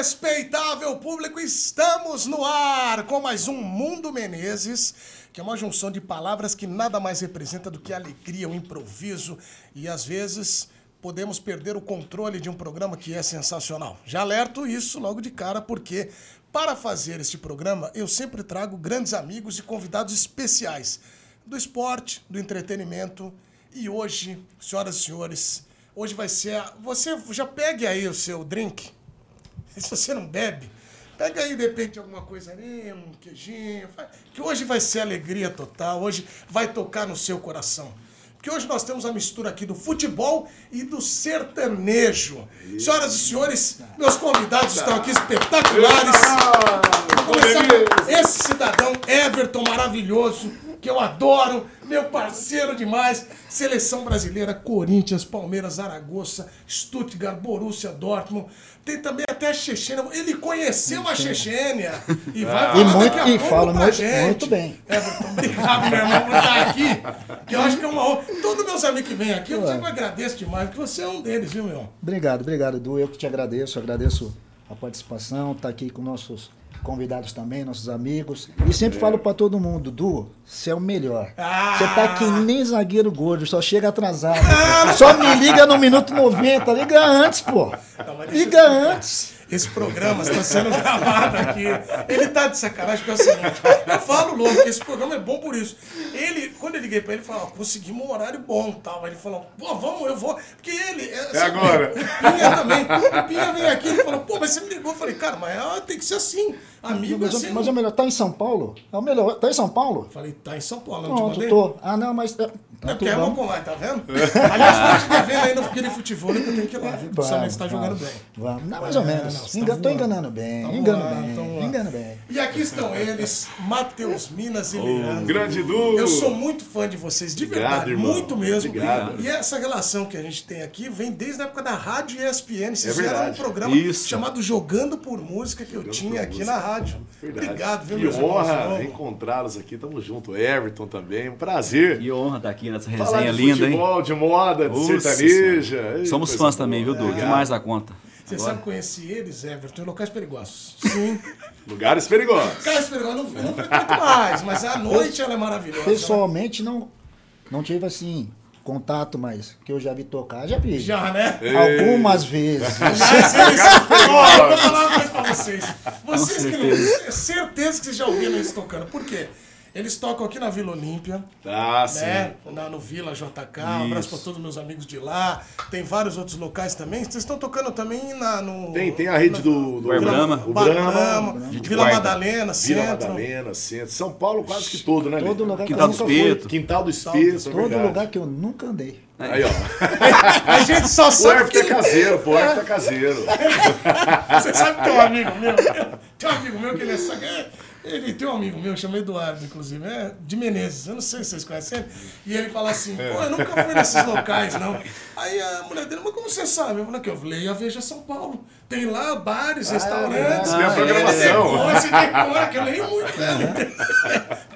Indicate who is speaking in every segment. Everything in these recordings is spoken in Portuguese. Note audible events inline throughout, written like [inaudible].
Speaker 1: Respeitável público, estamos no ar com mais um Mundo Menezes, que é uma junção de palavras que nada mais representa do que alegria, o improviso e às vezes podemos perder o controle de um programa que é sensacional. Já alerto isso logo de cara porque para fazer este programa eu sempre trago grandes amigos e convidados especiais do esporte, do entretenimento e hoje, senhoras e senhores, hoje vai ser. a- Você já pegue aí o seu drink. [laughs] Se você não bebe, pega aí de repente alguma coisa ali, um queijinho. Que hoje vai ser alegria total, hoje vai tocar no seu coração. Porque hoje nós temos a mistura aqui do futebol e do sertanejo. Senhoras e senhores, meus convidados estão aqui espetaculares. Vou começar esse cidadão Everton maravilhoso, que eu adoro, meu parceiro demais. Seleção brasileira, Corinthians, Palmeiras, Zaragoza, Stuttgart, Borussia Dortmund. Tem também até a Chechênia. Ele conheceu a Chechênia e vai falar
Speaker 2: E muito-
Speaker 1: daqui a
Speaker 2: e
Speaker 1: pouco
Speaker 2: fala
Speaker 1: pra
Speaker 2: muito-
Speaker 1: gente.
Speaker 2: muito bem.
Speaker 1: Everton, obrigado, meu irmão, por estar aqui. Que eu acho que é uma honra. Todos meus amigos que vêm aqui, eu sempre agradeço demais, porque você é um deles, viu, meu?
Speaker 2: Obrigado, obrigado, Edu. Eu que te agradeço, agradeço a participação, estar aqui com nossos convidados também, nossos amigos. E sempre falo pra todo mundo, Du, você é o melhor.
Speaker 1: Ah!
Speaker 2: Você tá que nem zagueiro gordo, só chega atrasado. Só me liga no minuto 90, liga antes, pô.
Speaker 1: Deixa
Speaker 2: Liga antes.
Speaker 1: Esse programa está sendo gravado aqui. Ele tá de sacanagem, porque é o seguinte: eu falo logo que esse programa é bom por isso. Ele, quando eu liguei pra ele, ele falou: conseguimos um horário bom tal. Aí ele falou: pô, vamos, eu vou. Porque ele. É, sabe,
Speaker 3: agora.
Speaker 1: O Pinha também. O Pinha veio aqui e falou: pô, mas você me ligou. Eu falei: cara, mas ah, tem que ser assim. Amigo
Speaker 2: Mas,
Speaker 1: assim.
Speaker 2: é- mas é o melhor, tá em São Paulo? É o melhor, tá em São Paulo?
Speaker 1: Falei: tá em São Paulo, não te
Speaker 2: Pronto, tô. Ah, não, mas. É,
Speaker 1: É
Speaker 2: tá
Speaker 1: porque
Speaker 2: tudo
Speaker 1: é bom colar, tá vendo? [laughs] Aliás, tô te devendo ainda aquele futebol que eu tenho que ir lá. viu? Principalmente você tá jogando bem.
Speaker 2: Vamos. Não, mais ou
Speaker 1: É,
Speaker 2: menos.
Speaker 1: não, você tá
Speaker 2: Engan- tô
Speaker 1: voando.
Speaker 2: enganando bem,
Speaker 1: Tá
Speaker 2: engano bem,
Speaker 1: tá
Speaker 2: engano bem.
Speaker 1: E aqui estão eles, Matheus Minas e Leandro.
Speaker 3: Grande Du!
Speaker 1: Eu sou muito fã de vocês, de
Speaker 3: Obrigado,
Speaker 1: verdade,
Speaker 3: irmão.
Speaker 1: muito mesmo.
Speaker 3: Obrigado.
Speaker 1: E essa relação que a gente tem aqui vem desde a época da Rádio ESPN. Vocês
Speaker 3: É
Speaker 1: fizeram um programa
Speaker 4: Isso.
Speaker 1: chamado Jogando por Música que eu tinha aqui
Speaker 3: Música.
Speaker 1: na rádio.
Speaker 3: Verdade.
Speaker 1: Obrigado, viu,
Speaker 3: Que honra
Speaker 1: Vamos.
Speaker 3: encontrá-los aqui. Tamo junto. Everton também. Um prazer.
Speaker 4: Que honra estar aqui nessa
Speaker 3: Falar
Speaker 4: resenha
Speaker 3: de
Speaker 4: linda, hein?
Speaker 3: futebol, de moda, de
Speaker 4: Nossa
Speaker 3: sertaneja. Ei,
Speaker 4: Somos fãs
Speaker 3: boa.
Speaker 4: também, viu, Du?
Speaker 3: Obrigado.
Speaker 4: Demais da conta.
Speaker 1: Você
Speaker 4: Agora-
Speaker 1: sabe conhecer eles, Everton, em locais perigosos. Sim. [laughs]
Speaker 3: Lugares perigosos.
Speaker 1: locais perigosos eu não, não frequento mais, mas a noite ela é maravilhosa. né?
Speaker 2: Pessoalmente não, não tive assim contato, mas que eu já vi tocar, já vi.
Speaker 1: Já, né?
Speaker 2: Algumas vezes.
Speaker 1: Mas eles, ó, eu vou falar uma coisa pra vocês. Vocês que
Speaker 4: certeza.
Speaker 1: não. Certeza que vocês já ouviram eles tocando. Por quê? Eles tocam aqui na Vila Olímpia,
Speaker 3: Ah, sim.
Speaker 1: né? Na, no Vila JK. Um abraço pra
Speaker 4: Isso.
Speaker 1: todos meus amigos de lá. Tem vários outros locais também. Vocês estão tocando também na, no.
Speaker 3: Tem, tem a rede do, do
Speaker 4: Bar Brahma.
Speaker 3: O
Speaker 4: Gente
Speaker 1: Vila
Speaker 4: guarda.
Speaker 1: Madalena,
Speaker 3: Vila
Speaker 1: Centro.
Speaker 3: Madalena, Centro. São Paulo quase que todo, né?
Speaker 2: Todo lugar que
Speaker 4: Quintal do. Espeto.
Speaker 3: Quintal do Espeto, é
Speaker 2: Todo
Speaker 3: verdade.
Speaker 2: lugar que eu nunca andei.
Speaker 3: Aí, ó. [laughs]
Speaker 1: A gente só
Speaker 3: O
Speaker 1: sabe
Speaker 3: Everton é
Speaker 1: que.
Speaker 3: caseiro, pô. O Everton é caseiro. [laughs]
Speaker 1: Você sabe que tem um amigo meu. Tem um amigo meu que ele é é, Ele tem um amigo meu, chama Eduardo, inclusive, é de Menezes. Eu não sei se vocês conhecem ele. E ele fala assim: pô, eu nunca fui nesses locais, não. Aí a mulher dele, mas como você sabe? Eu falei, que eu leio a Veja São Paulo. Tem lá bares, restaurantes.
Speaker 3: Tem a
Speaker 1: Ele
Speaker 3: programação.
Speaker 1: decora, que eu leio muito. Né?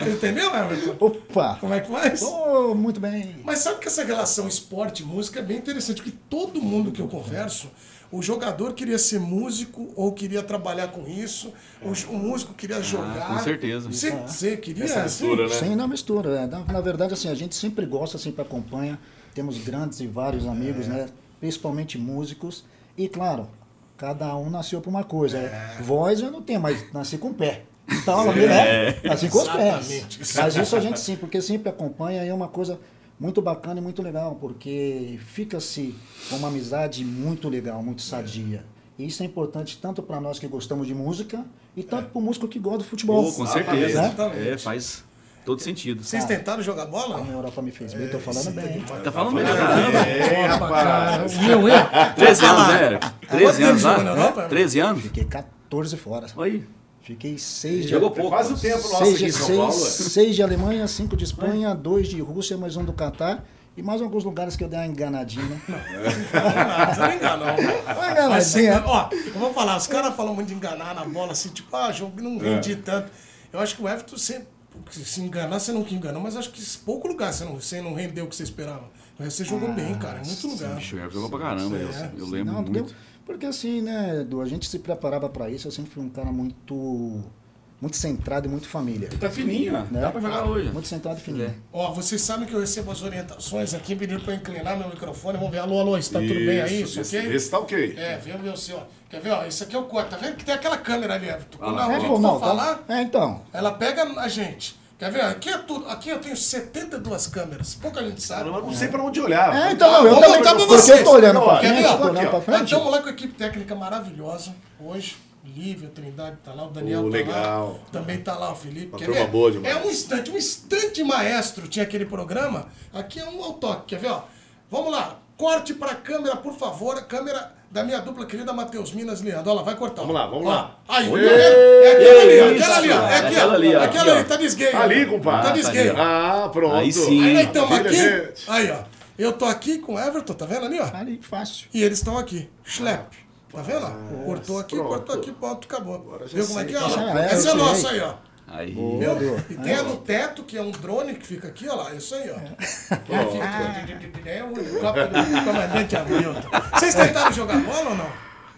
Speaker 1: Entendeu, Everton?
Speaker 2: Opa!
Speaker 1: Como é que faz?
Speaker 2: Oh, muito bem.
Speaker 1: Mas sabe que essa relação esporte e música é bem interessante, porque todo mundo que eu converso, o jogador queria ser músico ou queria trabalhar com isso, o, j- o músico queria jogar.
Speaker 4: com certeza.
Speaker 1: Você, você queria
Speaker 3: Essa
Speaker 1: assim?
Speaker 3: mistura, né?
Speaker 2: Sem na mistura. é. Na, na verdade, assim, a gente sempre gosta, sempre acompanha. Temos grandes e vários amigos, né? Principalmente músicos. E claro, cada um nasceu por uma coisa. é. Voz eu não tenho, mas nasci com o pé. Então, né? Nasci com os pés. Mas isso a gente sim, porque sempre acompanha e é uma coisa muito bacana e muito legal, porque fica-se com uma amizade muito legal, muito sadia. E isso é importante tanto para nós que gostamos de música e tanto para o músico que gosta do futebol.
Speaker 4: Pô, com certeza.
Speaker 1: Exatamente.
Speaker 4: É, faz todo sentido.
Speaker 1: Vocês tentaram jogar bola?
Speaker 2: A Europa me fez bem, tô falando bem.
Speaker 4: Tá falando bem caramba.
Speaker 3: É, rapaz.
Speaker 1: Meu, eu?
Speaker 4: 13 anos, né? 13 anos lá?
Speaker 1: Europa?
Speaker 4: 13 anos?
Speaker 2: Fiquei 14 fora.
Speaker 4: Aí.
Speaker 2: Fiquei 6 de,
Speaker 4: Jogou
Speaker 3: É
Speaker 4: pouco.
Speaker 3: quase o tempo nosso
Speaker 2: seis,
Speaker 3: aqui em São
Speaker 2: seis,
Speaker 3: Paulo.
Speaker 2: seis de Alemanha, 5 de Espanha, 2 de Rússia, mais um do Catar. E mais alguns lugares que eu dei uma enganadinha, né?
Speaker 1: Não, você não enganou.
Speaker 2: Uma
Speaker 1: você-
Speaker 2: enganadinha.
Speaker 1: ó, eu vou falar, os caras falam muito de enganar na bola, assim, tipo, ah, jogo não vendi tanto. Eu acho que o Everton sempre. Se enganar, você nunca enganou, mas acho que pouco lugar você não, você não rendeu o que você esperava. Mas você jogou bem, cara, em muito lugar.
Speaker 4: Bicho, o Everton jogou pra caramba. Eu, eu lembro
Speaker 2: Não,
Speaker 4: muito.
Speaker 2: Porque assim, né, Edu, a gente se preparava para isso, eu sempre fui um cara muito muito centrado e muito família.
Speaker 4: Tá fininho, ó.
Speaker 2: Né?
Speaker 4: Dá pra jogar hoje.
Speaker 2: Muito centrado e fininho.
Speaker 4: É.
Speaker 1: Ó, vocês sabem que eu recebo as orientações aqui, pedindo pra eu inclinar meu microfone. Vamos ver. Alô, alô, está tudo bem aí? Isso,
Speaker 3: esse,
Speaker 1: ok?
Speaker 3: esse tá ok.
Speaker 1: É, vê, vê o seu. Quer ver, ó? Esse aqui é o corte. Tá vendo que tem aquela câmera ali, Everton? Quando
Speaker 4: lá.
Speaker 1: a
Speaker 2: É,
Speaker 1: gente
Speaker 2: pô,
Speaker 1: for
Speaker 2: não, tá-
Speaker 1: falar,
Speaker 2: é, então.
Speaker 1: ela pega a gente. Quer ver? Aqui é tudo. Aqui eu tenho 72 câmeras. Pouca gente sabe.
Speaker 3: Eu não sei pra onde olhar.
Speaker 2: É, então, não, eu
Speaker 1: Vamos
Speaker 2: também,
Speaker 1: pra
Speaker 2: porque
Speaker 1: vocês.
Speaker 2: eu tô olhando
Speaker 3: Não,
Speaker 2: pra
Speaker 3: quer
Speaker 2: frente, tô olhando pra
Speaker 1: Nós
Speaker 2: frente.
Speaker 1: estamos lá com a equipe técnica maravilhosa hoje. Lívia, Trindade tá lá, o Daniel
Speaker 3: Oh,
Speaker 1: tá
Speaker 3: legal.
Speaker 1: lá. Também tá lá o Felipe.
Speaker 3: Uma
Speaker 1: Quer
Speaker 3: turma
Speaker 1: ver?
Speaker 3: boa demais.
Speaker 1: É um instante, um instante maestro tinha aquele programa. Aqui é um ao toque, quer ver, ó? Vamos lá, corte pra câmera, por favor. A câmera da minha dupla querida Matheus Minas Leandro. Olha lá, vai cortar.
Speaker 3: Vamos lá, vamos
Speaker 1: Ó,
Speaker 3: lá.
Speaker 1: Aí, tá
Speaker 3: Oi.
Speaker 1: É aquela ali, ó, aquela ali, ó. É
Speaker 4: É
Speaker 1: aqui,
Speaker 4: aquela ali, ó,
Speaker 1: Aquela ali, tá desgay.
Speaker 3: Tá ali, compadre.
Speaker 1: Tá
Speaker 4: Ah,
Speaker 1: desgay.
Speaker 4: tá ali,
Speaker 3: Ah, pronto.
Speaker 4: Aí sim.
Speaker 1: Aí nós estamos aqui.
Speaker 3: gente.
Speaker 1: Aí, ó. Eu tô aqui com o Everton, tá vendo ali, ó?
Speaker 2: Ali, fácil.
Speaker 1: E eles estão aqui. Schlep. Tá vendo? ó? Cortou aqui,
Speaker 3: pronto.
Speaker 1: cortou aqui, pronto, acabou.
Speaker 3: Agora já
Speaker 1: Viu como é
Speaker 3: sei.
Speaker 1: que é? ó?
Speaker 2: Já é,
Speaker 1: é
Speaker 2: sei.
Speaker 1: aí, ó.
Speaker 4: Aí.
Speaker 1: E tem a no teto, que é um drone que fica aqui, ó lá. Isso aí, ó. É o helicóptero do comandante Hamilton. Vocês tentaram jogar bola ou não?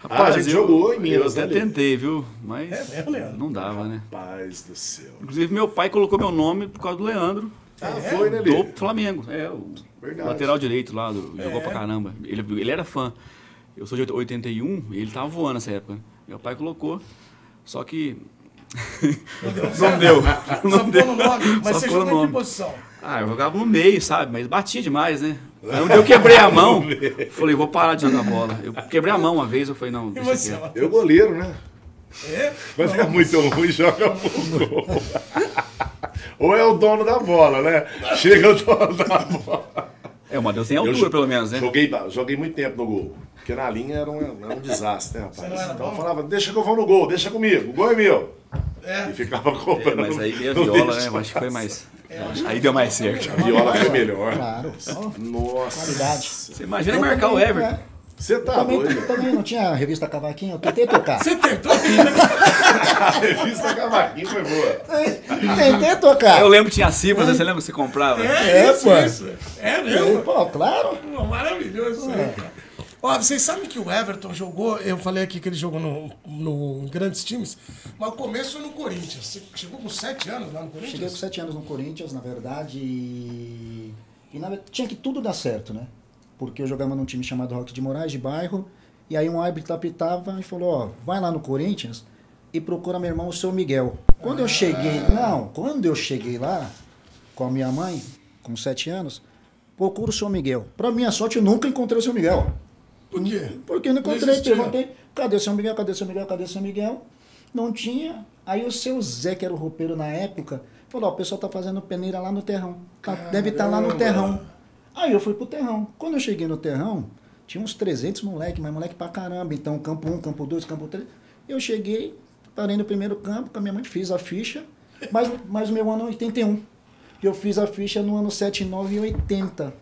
Speaker 3: Ah, a gente
Speaker 4: eu-
Speaker 3: jogou em Minas,
Speaker 4: Eu
Speaker 3: né,
Speaker 4: até
Speaker 3: Lê?
Speaker 4: tentei, viu? Mas
Speaker 1: É mesmo,
Speaker 4: não dava, né?
Speaker 3: Paz do céu.
Speaker 4: Inclusive, meu pai colocou meu nome por causa do Leandro,
Speaker 3: Ah, foi, né,
Speaker 4: do Flamengo. É, o
Speaker 3: Verdade.
Speaker 4: lateral direito lá, do- jogou pra caramba. Ele, ele era fã. Eu sou de 81 e ele tava voando nessa época. Meu pai colocou, só que. Não deu.
Speaker 1: Só
Speaker 4: Não
Speaker 1: pôr
Speaker 4: deu.
Speaker 1: no nome. Mas
Speaker 4: Só
Speaker 1: você
Speaker 4: no
Speaker 1: jogou em que posição?
Speaker 4: Ah, eu jogava no meio, sabe? Mas batia demais, né? Aí um dia eu quebrei a mão. Falei, vou parar de jogar bola. Eu quebrei a mão uma vez, eu falei, não, deixa
Speaker 1: você?
Speaker 3: Eu goleiro, né?
Speaker 1: É?
Speaker 3: Mas é muito ruim, joga gol. Ou é o dono da bola, né? Chega o dono da bola.
Speaker 4: É, o Matheus tem
Speaker 3: Eu
Speaker 4: altura,
Speaker 3: jo-
Speaker 4: pelo menos, né?
Speaker 3: Joguei, joguei muito tempo no gol. Porque na linha era um, era um desastre, né, rapaz? Então eu
Speaker 1: bom?
Speaker 3: falava, deixa que eu vou no gol, deixa comigo, o gol é meu.
Speaker 1: É.
Speaker 3: E ficava
Speaker 4: É,
Speaker 3: comprando.
Speaker 4: mas aí veio a viola, né? Eu acho que foi mais. Aí deu mais certo.
Speaker 3: A viola foi melhor.
Speaker 2: Claro.
Speaker 3: Nossa.
Speaker 2: Qualidade.
Speaker 4: Você imagina marcar o Everton.
Speaker 2: É,
Speaker 3: Você tá
Speaker 2: também,
Speaker 3: doido?
Speaker 2: também não tinha a revista Cavaquinho, eu tentei tocar.
Speaker 1: Você tentou? [laughs]
Speaker 3: A revista Cavaquinho foi boa.
Speaker 2: Tentei tocar.
Speaker 4: Eu lembro que tinha cifras, você lembra que você comprava?
Speaker 1: É,
Speaker 2: É,
Speaker 1: isso,
Speaker 2: pô.
Speaker 1: isso. É mesmo?
Speaker 2: Pô, claro.
Speaker 1: Maravilhoso isso aí, cara. Ó, vocês sabem que o Everton jogou, eu falei aqui que ele jogou no, no- grandes times, mas o começo no Corinthians. Você chegou com 7 anos lá no
Speaker 2: Cheguei com
Speaker 1: Corinthians?
Speaker 2: sete anos no Corinthians, na verdade, e, e na tinha que tudo dar certo, né? Porque eu jogava num time chamado Roque de Moraes, de bairro, e aí um árbitro apitava e falou, ó, vai lá no Corinthians e procura meu irmão, o seu Miguel. Quando eu cheguei, não, quando eu cheguei lá, com a minha mãe, com sete anos, procura o seu Miguel. Pra minha sorte, eu nunca encontrei o seu Miguel.
Speaker 1: Por quê?
Speaker 2: Porque eu não encontrei, perguntei, cadê o seu Miguel, cadê o seu Miguel, cadê o seu Miguel? Não tinha. Aí o seu Zé, que era o roupeiro na época, falou, ó, o pessoal tá fazendo peneira lá no terrão. Tá- deve estar lá no terrão. Aí eu fui pro terrão. Quando eu cheguei no terrão, tinha uns 300 moleque, mas moleque pra caramba. Então, campo 1, campo 2, campo 3. Eu cheguei, parei no primeiro campo com a minha mãe, fiz a ficha, mas, mas o meu ano é 81. Eu fiz a ficha no ano 79 e 80.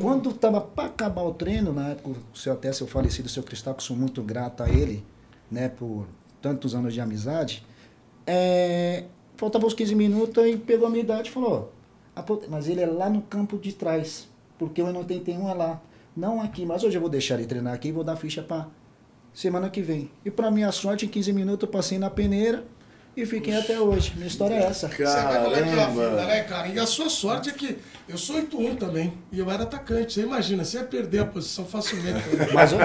Speaker 2: Quando tava para acabar o treino, na época, o seu até seu falecido, seu Cristal, que sou muito grato a ele, né, por tantos anos de amizade, é, faltava uns 15 minutos e pegou a minha idade e falou, "Ah, mas ele é lá no campo de trás, porque o ano 81 é lá, não aqui, mas hoje eu vou deixar ele treinar aqui e vou dar ficha para semana que vem. E para minha sorte, em 15 minutos eu passei na peneira e fiquei até hoje. Minha história é essa.
Speaker 1: Você vê como é que é a vida,
Speaker 3: Caramba.
Speaker 1: né, cara? E a sua sorte é que eu sou 8-1 também. E eu era atacante. Você imagina, você ia perder a posição facilmente. [laughs]
Speaker 2: Mas, mas,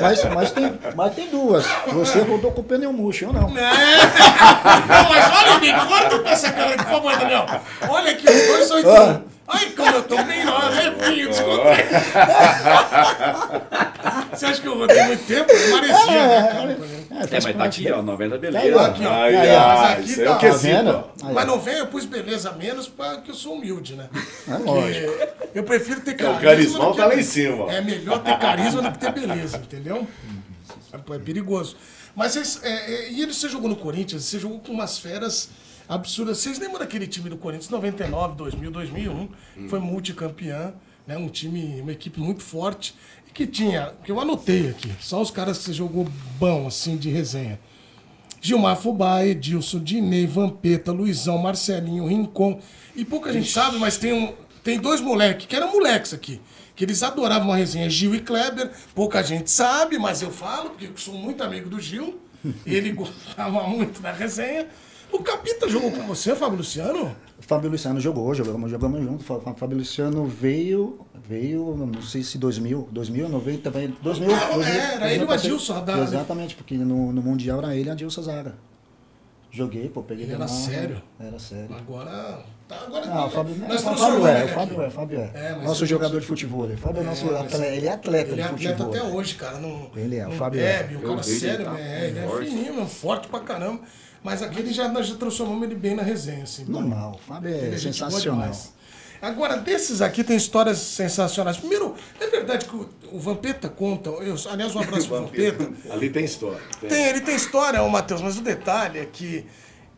Speaker 2: mas, mas, tem, mas tem duas. Você rodou com o pneu murcho, eu não.
Speaker 1: É. [laughs] Não, mas olha bem, corta pra essa cara, por favor, Daniel. Olha aqui, os dois 8 Ai, como eu tô bem, ó, levinho, descontei. Você acha que eu rodei muito tempo? Parecia, né, cara?
Speaker 2: É,
Speaker 4: É,
Speaker 2: faz
Speaker 4: mas tá aqui, ó, 90
Speaker 2: Tá
Speaker 4: beleza.
Speaker 2: ó.
Speaker 1: Aqui, ó.
Speaker 3: Ai, ai,
Speaker 1: Mas aqui
Speaker 3: isso aí é
Speaker 1: tá-
Speaker 3: o
Speaker 2: Tá
Speaker 3: quesito.
Speaker 2: vendo?
Speaker 1: Mas não vem, eu pus beleza menos porque eu sou humilde, né?
Speaker 2: É lógico.
Speaker 1: Porque eu prefiro ter carisma.
Speaker 3: carismão
Speaker 1: do que-
Speaker 3: tá lá em cima, ó.
Speaker 1: É melhor ter carisma do que ter beleza, entendeu? É, é perigoso. Mas vocês, é, é, e ele, você jogou no Corinthians, você jogou com umas feras absurdas. Vocês lembram daquele time do Corinthians 99, 2000, 2001? que Foi multicampeão, né? Um time, uma equipe muito forte. E que tinha, que eu anotei aqui, só os caras que você jogou bom, assim, de resenha. Gilmar Fubá, Edilson, Dinei, Vampeta, Luizão, Marcelinho, Rincon. E pouca gente sabe, mas tem um, tem dois moleques, que eram moleques aqui, que eles adoravam a resenha Gil e Kleber. Pouca gente sabe, mas eu falo, porque eu sou muito amigo do Gil. Ele [laughs] gostava muito da resenha. O Capita jogou com você, Fábio Luciano?
Speaker 2: O Fábio Luciano jogou, jogamos, jogamos junto. O Fábio Luciano veio, veio, não sei se 2000, 2000, 90, 2000, 2000
Speaker 1: era ele e o Adilson. Da...
Speaker 2: Exatamente, porque no, no Mundial era ele e Adilson Zaga. Joguei, pô, peguei
Speaker 1: Ele era sério?
Speaker 2: Era sério.
Speaker 1: Agora. Tá, agora
Speaker 2: Não, o Fábio,
Speaker 1: nós
Speaker 2: o
Speaker 1: transformamos
Speaker 2: Fábio é,
Speaker 1: ele
Speaker 2: o. Fábio é, o Fábio é.
Speaker 1: É,
Speaker 2: nosso jogador de futebol. O Fábio é nosso
Speaker 1: mas
Speaker 2: atleta, ele é atleta
Speaker 1: Ele é
Speaker 2: de
Speaker 1: atleta
Speaker 2: futebol.
Speaker 1: até hoje, cara. Não,
Speaker 2: Ele é, o Fábio é.
Speaker 1: bebe, o
Speaker 4: Eu
Speaker 1: cara sério,
Speaker 4: ele tá
Speaker 1: é, ele é fininho, forte pra caramba. Mas aquele já, nós já transformamos ele bem na resenha, assim.
Speaker 2: Normal, o Fábio
Speaker 1: Ele
Speaker 2: é sensacional.
Speaker 1: Agora, desses aqui tem histórias sensacionais. Primeiro, é verdade que o, o Vampeta conta, eu, aliás, um abraço pro [laughs] Vampeta.
Speaker 3: Ali tem história. Tem.
Speaker 1: Tem, ele tem história, o Matheus, mas o detalhe é que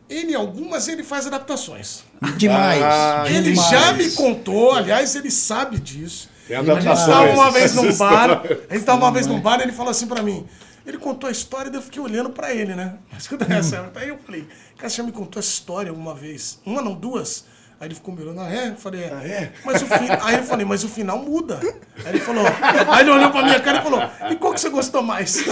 Speaker 1: ele, algumas, ele faz adaptações.
Speaker 2: Demais.
Speaker 3: Ah,
Speaker 1: Ele
Speaker 2: demais.
Speaker 1: já me contou, aliás, ele sabe disso.
Speaker 3: Tem
Speaker 1: A gente
Speaker 3: adaptações.
Speaker 1: estava uma vez num bar, a gente estava uma vez num bar e ele falou assim pra mim. Ele contou a história e eu fiquei olhando pra ele, né? [laughs] Escuta essa. Aí eu falei, cara, você já me contou essa história alguma vez? Uma, não, duas? Aí ele ficou me olhando, ah, é? Eu falei, é.
Speaker 3: é? [laughs]
Speaker 1: Mas o fi... Aí eu falei, mas o final muda. Aí ele falou, [laughs] aí ele olhou pra minha cara e falou, e qual que você gostou mais?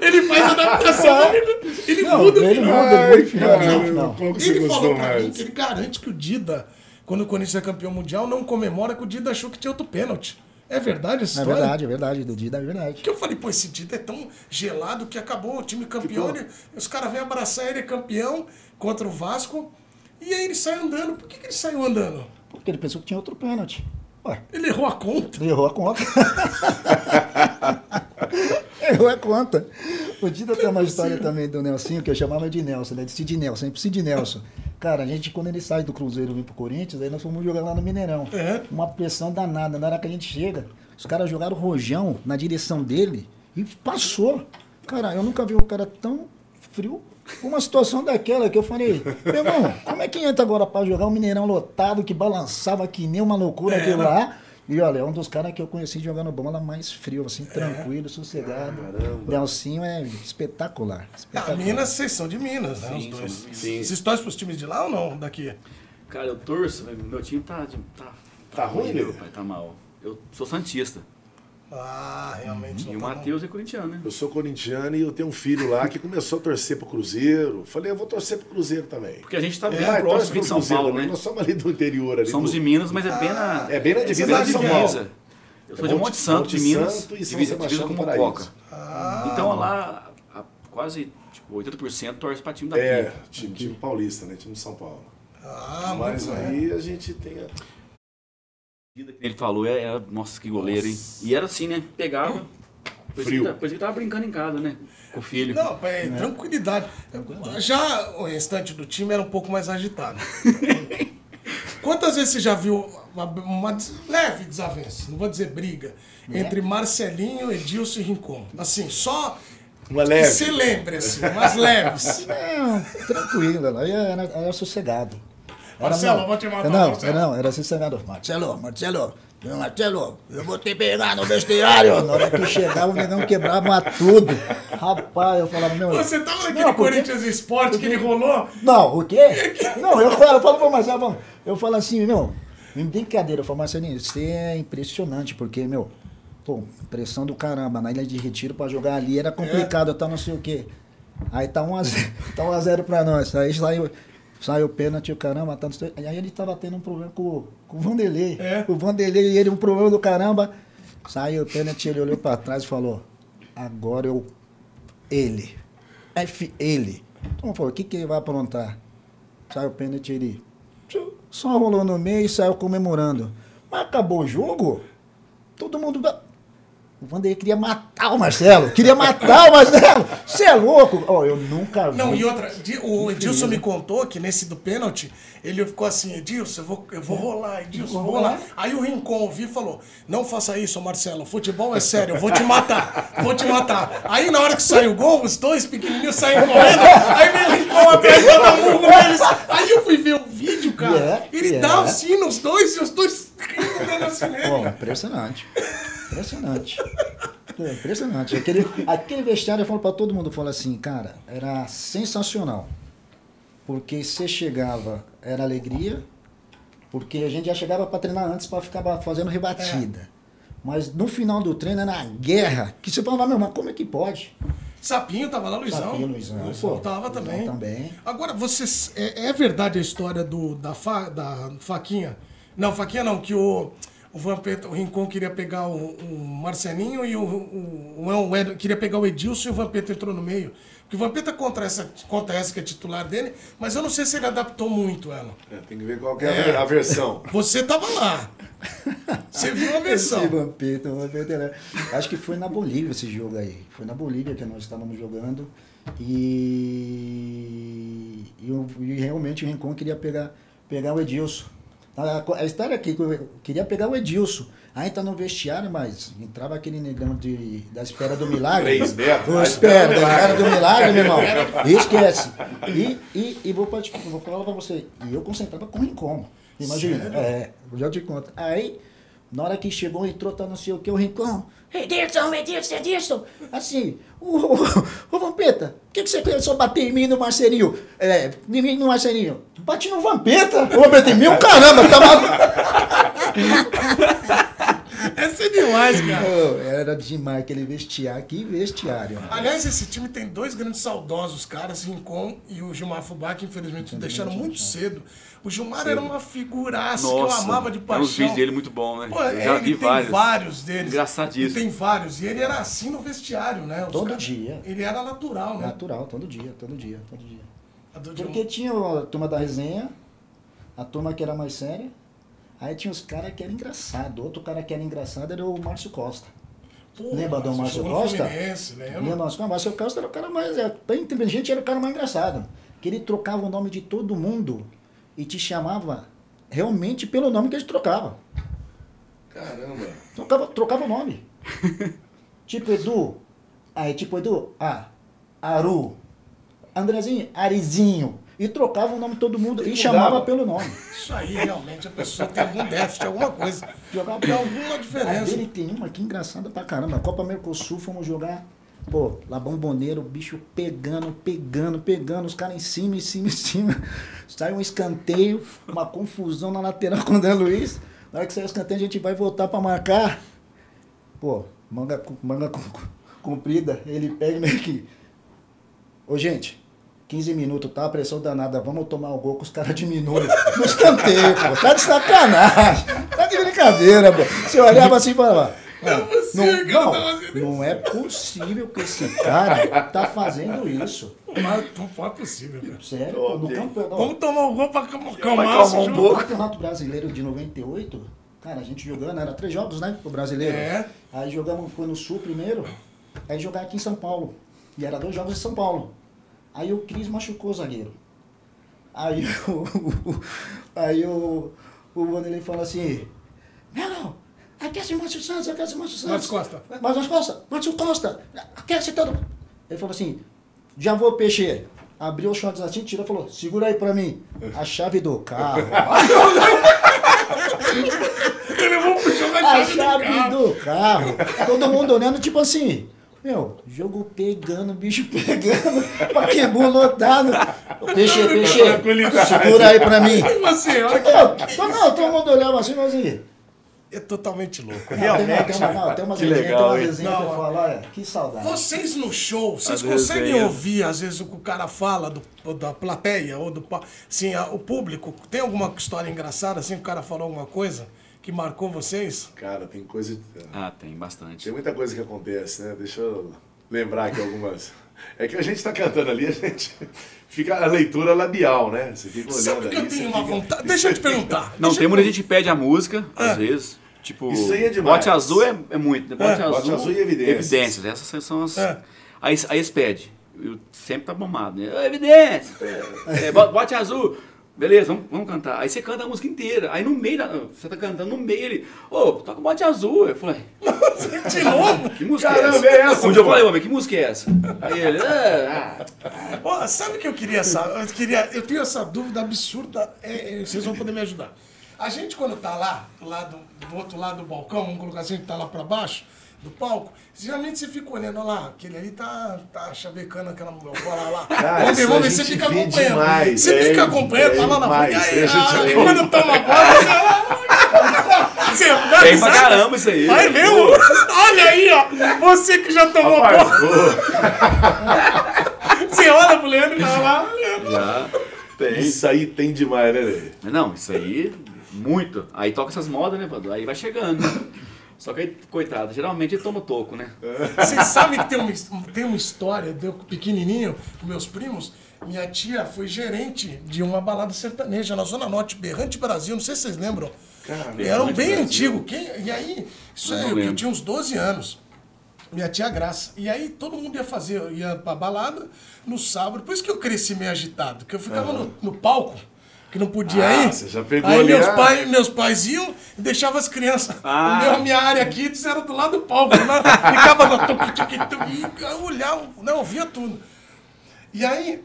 Speaker 1: ele faz adaptação, ele, ele
Speaker 2: Não,
Speaker 1: muda o
Speaker 2: ele
Speaker 1: final.
Speaker 2: muda, ele muda o final,
Speaker 3: Ai,
Speaker 2: ele muda o final.
Speaker 3: Qual que você
Speaker 1: Ele falou pra mim
Speaker 3: mais?
Speaker 1: que ele garante que o Dida, quando o Corinthians é campeão mundial, não comemora que o Dida achou que tinha outro pênalti. É verdade essa
Speaker 2: É
Speaker 1: história?
Speaker 2: verdade, é verdade. Do Dida é verdade.
Speaker 1: Que eu falei, pô, esse Dida é tão gelado que acabou o time campeão, ele- os caras vêm abraçar ele, é campeão contra o Vasco, e aí ele sai andando. Por que, que ele saiu andando?
Speaker 2: Porque ele pensou que tinha outro pênalti. Ué,
Speaker 1: Ele errou a conta.
Speaker 2: ele errou a conta. [laughs] [laughs] errou a conta. O Dida tem uma história também do Nelsinho, que eu chamava de Nelson, né? De Sid Nelson, sempre Sid Nelson. Cara, a gente, quando ele sai do Cruzeiro e vem pro Corinthians, aí nós fomos jogar lá no Mineirão.
Speaker 1: É.
Speaker 2: Uma pressão danada. Na hora que a gente chega, os caras jogaram rojão na direção dele e passou. Cara, eu nunca vi um cara tão frio uma situação daquela que eu falei, meu irmão, como é que entra agora pra jogar um Mineirão lotado que balançava que nem uma loucura aquilo lá? E olha, é um dos caras que eu conheci jogando bola mais frio, assim, tranquilo, sossegado. Nelsinho é espetacular.
Speaker 1: Ah,
Speaker 2: espetacular.
Speaker 1: Minas, vocês são de Minas, né? Os
Speaker 4: Sim,
Speaker 1: dois.
Speaker 4: somos de
Speaker 3: Minas.
Speaker 1: Vocês torcem pros times de lá ou não? Daqui?
Speaker 4: Cara, eu torço, mas meu time tá. de- Tá,
Speaker 3: Tá ruim,
Speaker 4: meu
Speaker 3: né?
Speaker 4: pai, tá mal. Eu sou Santista.
Speaker 1: Ah, realmente.
Speaker 4: E
Speaker 1: não
Speaker 4: o
Speaker 1: tá.
Speaker 4: Matheus é corintiano, né?
Speaker 3: Eu sou corintiano e eu tenho um filho lá que começou a torcer pro Cruzeiro. Falei, eu vou torcer pro Cruzeiro também.
Speaker 4: Porque a gente tá bem
Speaker 3: Ah, torce
Speaker 4: próximo de São
Speaker 3: Cruzeiro,
Speaker 4: Paulo, né?
Speaker 3: Nós somos ali do interior. Ali
Speaker 4: Somos
Speaker 3: do...
Speaker 4: de Minas, mas é bem na.
Speaker 3: É bem na divisa
Speaker 4: bem na
Speaker 3: de São Paulo.
Speaker 4: divisa. Eu sou
Speaker 3: É
Speaker 4: de
Speaker 3: Monte-
Speaker 4: Monte Santo, de Minas,
Speaker 3: Santo e São
Speaker 4: divisa, divisa com. Mococa. Então lá, a- quase tipo, 80% torce pra time daqui.
Speaker 3: É, time, time paulista, né? Time de São Paulo.
Speaker 1: Ah,
Speaker 3: Mas
Speaker 1: bem.
Speaker 3: aí a gente tem a...
Speaker 4: Ele falou, é, era, nossa, que goleiro, hein? E era assim, né? Pegava. Parecia
Speaker 3: Frio.
Speaker 4: que tá- parecia que tava brincando em casa, né? Com o filho.
Speaker 1: Não, é, tranquilidade. Já o restante do time era um pouco mais agitado. [laughs] Quantas vezes você já viu uma, uma leve desavença, não vou dizer briga, entre Marcelinho, Edilson e Rincon? Assim, só
Speaker 3: Uma
Speaker 1: que
Speaker 3: leve.
Speaker 1: você lembre, assim, umas leves.
Speaker 2: Não, [laughs] tranquilo, ela era, era sossegado.
Speaker 1: Marcelo,
Speaker 2: não,
Speaker 1: eu vou te matar,
Speaker 2: Não,
Speaker 1: Marcelo.
Speaker 2: não, era sossegado. Marcelo, Marcelo, meu Marcelo, eu vou te pegar no vestiário. Na hora que chegava, o negão quebrava tudo. Rapaz, eu falava, meu.
Speaker 1: Você tava naquele
Speaker 2: Não, porque-
Speaker 1: Corinthians Esporte que ele rolou?
Speaker 2: Não, o quê? [laughs] Não, eu falo, eu falo pra Marcelo, eu falo- eu assim, meu, brincadeira, eu falo, Marcelinho, você é impressionante, porque, meu, pô, pressão do caramba, na Ilha de Retiro pra jogar ali era complicado, tá não sei o quê. Aí tá 1x0 tá 1 a 0 pra nós. Aí saiu, saiu o pênalti, o caramba, sei- aí ele tava tendo um problema com, com o Vanderlei.
Speaker 1: É.
Speaker 2: O Vanderlei e ele, um problema do caramba. Saiu o pênalti, ele olhou pra trás e falou, agora eu. Ele. F ele. Então falou, o que, que ele vai aprontar? Saiu o pênalti, ele só rolou no meio e saiu comemorando. Mas acabou o jogo, todo mundo. O Vanderlei queria matar o Marcelo. Queria matar o Marcelo. Você é louco? Ó, eu nunca vi.
Speaker 1: Não, e outra, o Edilson me contou que nesse do pênalti, ele ficou assim, Edilson, eu vou, eu vou rolar, Edilson, vou rolar. Aí o Rincon ouviu e falou, não faça isso, Marcelo, futebol é sério, eu vou te matar, vou te matar. Aí na hora que saiu o gol, os dois pequenininhos saíram correndo, aí veio o Rincon atrás dando murro neles. Aí eu fui ver o vídeo, cara,
Speaker 2: É,
Speaker 1: ele
Speaker 2: é.
Speaker 1: dá assim nos dois e os dois nele.
Speaker 2: Pô, impressionante. Impressionante. É, impressionante. Aquele, aquele vestiário, eu falo pra todo mundo, eu falo assim, cara, era sensacional. Porque você chegava, era alegria, Porque a gente já chegava para treinar antes para ficar fazendo rebatida.
Speaker 1: É.
Speaker 2: Mas no final do treino era uma guerra. Que você falava, meu, mas como é que pode?
Speaker 1: Sapinho tava lá, Luizão.
Speaker 2: Sapinho, Luizão.
Speaker 1: Luizão
Speaker 2: Pô,
Speaker 1: tava também.
Speaker 2: também.
Speaker 1: Agora, vocês. É, é verdade a história do, da, fa, da Faquinha? Não, Faquinha não, que o, o Vampeta, o Rincon queria pegar o, o Marcelinho e o, o, o, o Ed- queria pegar o Edilson e o Vampeta entrou no meio. Porque o Vampeta contra essa, contra essa que é titular dele, mas eu não sei se ele adaptou muito ela.
Speaker 3: É, tem que ver qual que é a ver- a versão. [laughs]
Speaker 1: Você tava lá. Você viu a versão.
Speaker 2: Esse Vampeta, o Vampeta era- Acho que foi na Bolívia esse jogo aí. Foi na Bolívia que nós estávamos jogando. E, e, e realmente o Rincon queria pegar, pegar o Edilson. A, a história é que eu queria pegar o Edilson. Aí tá no vestiário, mas entrava aquele negão de, da espera do milagre.
Speaker 3: Três metros,
Speaker 2: O
Speaker 3: a
Speaker 2: espera, da espera do milagre, meu irmão. [laughs] Esquece. E, e, e vou, vou falar pra você. E eu concentrava com o Rincon. Imagina.
Speaker 1: Sério?
Speaker 2: É, já te conto. Aí, na hora que chegou, entrou, tá não sei o que, o Rincon. Edilson, Edilson, Edilson. Assim, o, o, o Vampeta, por que, que você começou a bater em mim no Marcelinho? É, em mim no Marcelinho. Bate no Vampeta. O Vampeta em mim, o caramba, tá maluco. [laughs]
Speaker 1: Essa é demais, cara.
Speaker 2: Era demais aquele vestiário. Que vestiário.
Speaker 1: Aliás, esse time tem dois grandes saudosos caras, Rincon e o Gilmar Fubá, que infelizmente nos deixaram muito cedo. O Gilmar era uma figuraça que eu
Speaker 4: Nossa,
Speaker 1: amava de
Speaker 4: tem
Speaker 1: paixão.
Speaker 4: uns vídeos dele muito bom, né?
Speaker 1: Pô,
Speaker 4: Eu já
Speaker 1: ele
Speaker 4: vi
Speaker 1: tem
Speaker 4: vários.
Speaker 1: vários, deles.
Speaker 4: Engraçadíssimo.
Speaker 1: Ele tem vários. E ele era assim no vestiário, né? Os
Speaker 2: Todo
Speaker 1: caras-
Speaker 2: dia.
Speaker 1: Ele era natural, né?
Speaker 2: Natural, todo dia, todo dia, todo dia. Porque tinha a turma da resenha, a turma que era mais séria, aí tinha os caras que eram engraçados. Outro cara que era engraçado era o Márcio Costa.
Speaker 1: Pô,
Speaker 2: Lembra do Márcio Costa?
Speaker 1: Lembra?
Speaker 2: Lembra? Márcio Costa? Márcio Costa era o cara mais. É, bem inteligente, era o cara mais engraçado. Que ele trocava o nome de todo mundo e te chamava realmente pelo nome que ele trocava.
Speaker 3: Caramba.
Speaker 2: Trocava, trocava o nome. [laughs] tipo Edu. Aí, tipo Edu, ah, Aru. Andrezinho, Arizinho. E trocava o nome de todo mundo e,
Speaker 3: E
Speaker 2: chamava pelo nome.
Speaker 1: Isso aí, realmente, a pessoa tem algum déficit, alguma coisa.
Speaker 2: Jogava
Speaker 1: Tem alguma diferença.
Speaker 2: dele tem uma que engraçada pra caramba. Copa Mercosul, fomos jogar. Pô, lá bomboneiro, o bicho pegando, pegando, pegando, os caras em cima, em cima, em cima. Sai um escanteio, uma confusão na lateral com o André Luiz. Na hora que sair o escanteio, a gente vai voltar pra marcar. Pô, manga, manga comprida, ele pega meio que. Ô, gente, 15 minutos, tá? A pressão danada, vamos tomar o gol que os caras diminuem. No escanteio, pô. Tá de sacanagem. Tá de brincadeira, pô. Você olhava assim e falava. "Ah, Não, não, não é possível que esse cara tá fazendo isso.
Speaker 1: Mas não pode possível, cara.
Speaker 2: Sério, no campeonato.
Speaker 1: Vamos tomar o gol pra acalmar
Speaker 3: um
Speaker 1: jogo.
Speaker 2: No Campeonato Brasileiro de 98, cara, a gente jogando, era três jogos, né? O brasileiro.
Speaker 1: É.
Speaker 2: Aí jogamos, foi no Sul primeiro, aí jogar aqui em São Paulo. E era dois jogos em São Paulo. Aí o Cris machucou o zagueiro. Aí [laughs] o. Aí o. O Vanderlei fala assim: Não, aquece o Márcio Santos, aquece o Márcio Santos.
Speaker 1: Márcio Costa.
Speaker 2: Márcio Costa, Márcio Costa, aquece todo. Ele falou assim: Já vou, peixe. Abriu os shorts assim, tirou e falou: Segura aí pra mim. A chave do carro. [laughs]
Speaker 1: Ele levou pro jogo a
Speaker 2: A
Speaker 1: chave do
Speaker 2: chave
Speaker 1: carro.
Speaker 2: do carro. Todo mundo olhando, tipo assim. Meu, jogo pegando, bicho pegando, [laughs] paquebol lotado. Peixe, peixe,
Speaker 3: Tranquilidade.
Speaker 2: segura aí pra mim.
Speaker 1: Como assim? Olha que-
Speaker 2: Não, não, todo mundo olhava assim, mas assim.
Speaker 1: É totalmente louco.
Speaker 2: Tem uma, tem
Speaker 1: Realmente.
Speaker 2: uma, não, tem umas
Speaker 4: Que
Speaker 2: resenhas,
Speaker 4: legal,
Speaker 2: tem umas
Speaker 4: hein?
Speaker 2: resenhas que eu
Speaker 1: Não,
Speaker 2: falo, olha, que saudade.
Speaker 1: Vocês no show, vocês conseguem ouvir, às vezes, o que o cara fala do, da plateia ou do. Assim, a- o público. Tem alguma história engraçada, assim, que o cara falou alguma coisa que marcou vocês?
Speaker 3: Cara, tem coisa.
Speaker 4: Ah, tem bastante.
Speaker 3: Tem muita coisa que acontece, né? Deixa eu lembrar aqui algumas. É que a gente tá cantando ali, a gente fica a leitura labial, né? Você fica olhando
Speaker 1: Sabe que eu
Speaker 3: ali,
Speaker 1: tenho
Speaker 3: você
Speaker 1: uma
Speaker 3: fica-
Speaker 1: vontade? Deixa eu te perguntar.
Speaker 4: Não,
Speaker 1: Deixa
Speaker 4: tem
Speaker 1: eu-
Speaker 4: muita gente que pede a música,
Speaker 1: É.
Speaker 4: às vezes. Tipo,
Speaker 3: Isso aí é demais.
Speaker 4: bote azul é, é muito, né? Bote,
Speaker 1: É,
Speaker 4: azul,
Speaker 3: bote azul e evidências.
Speaker 4: Evidências, essas são as.
Speaker 1: É.
Speaker 4: Aí, aí eles pedem. Eu sempre tá bombado, né? "Ô, Evidência! É, bote, bote azul! Beleza, vamos, vamos cantar. Aí você canta a música inteira. Aí no meio, da, você tá cantando no meio ele, ô, toca bote azul. Eu falei, [laughs]
Speaker 1: De novo?
Speaker 4: que música
Speaker 3: Caramba,
Speaker 4: é essa?
Speaker 3: é essa,
Speaker 4: dia eu falei, homem, que música é essa? Aí ele, ah, ah.
Speaker 1: Ó, sabe o que eu queria saber? Eu, queria, eu tenho essa dúvida absurda, é, é, vocês vão poder me ajudar. A gente, quando tá lá, do, lado, do outro lado do balcão, vamos colocar assim, que tá lá pra baixo, do palco, geralmente você fica olhando, olha lá, aquele ali tá, tá chavecando aquela bola lá. [laughs]
Speaker 3: Cara,
Speaker 1: vamos ver,
Speaker 3: isso
Speaker 1: vamos
Speaker 3: a
Speaker 1: ver, você fica acompanhando.
Speaker 3: demais,
Speaker 1: você
Speaker 3: é,
Speaker 1: fica acompanhando,
Speaker 3: é
Speaker 1: tá lá na frente, aí,
Speaker 3: a
Speaker 1: ah, e quando toma a bola, você... Dá
Speaker 4: Tem pra caramba isso aí.
Speaker 1: Vai mesmo? Olha aí, ó. Você que já tomou
Speaker 3: Rapaz,
Speaker 1: bola. [laughs] Você olha pro Leandro e tá lá. Leandro.
Speaker 4: Já tem.
Speaker 3: isso aí tem demais, né?
Speaker 4: Não, isso aí, muito. Aí toca essas modas, né, Padu? Aí vai chegando. Só que aí, coitado, geralmente ele toma toco, né? [laughs]
Speaker 1: Vocês sabem que tem uma, tem uma história, de eu pequenininho, com meus primos. Minha tia foi gerente de uma balada sertaneja na Zona Norte, Berrante Brasil. Não sei se vocês lembram. Era um bem
Speaker 4: Brasil.
Speaker 1: antigo. Quem, e aí, isso
Speaker 4: Eu
Speaker 1: aí, eu,
Speaker 4: lembro.
Speaker 1: tinha uns 12 anos. Minha tia Graça. E aí todo mundo ia fazer, ia pra balada no sábado. Por isso que eu cresci meio agitado, porque eu ficava no, no palco, que não podia
Speaker 3: Ah,
Speaker 1: ir.
Speaker 3: você já pegou
Speaker 1: aí meus,
Speaker 3: a-
Speaker 1: pai, meus pais iam e deixavam as crianças.
Speaker 4: Ah.
Speaker 1: Meu, a minha área aqui era do lado do palco. Né? [laughs] Ficava no tuc, tuc, tuc, e olhava, não, eu via tudo. E aí,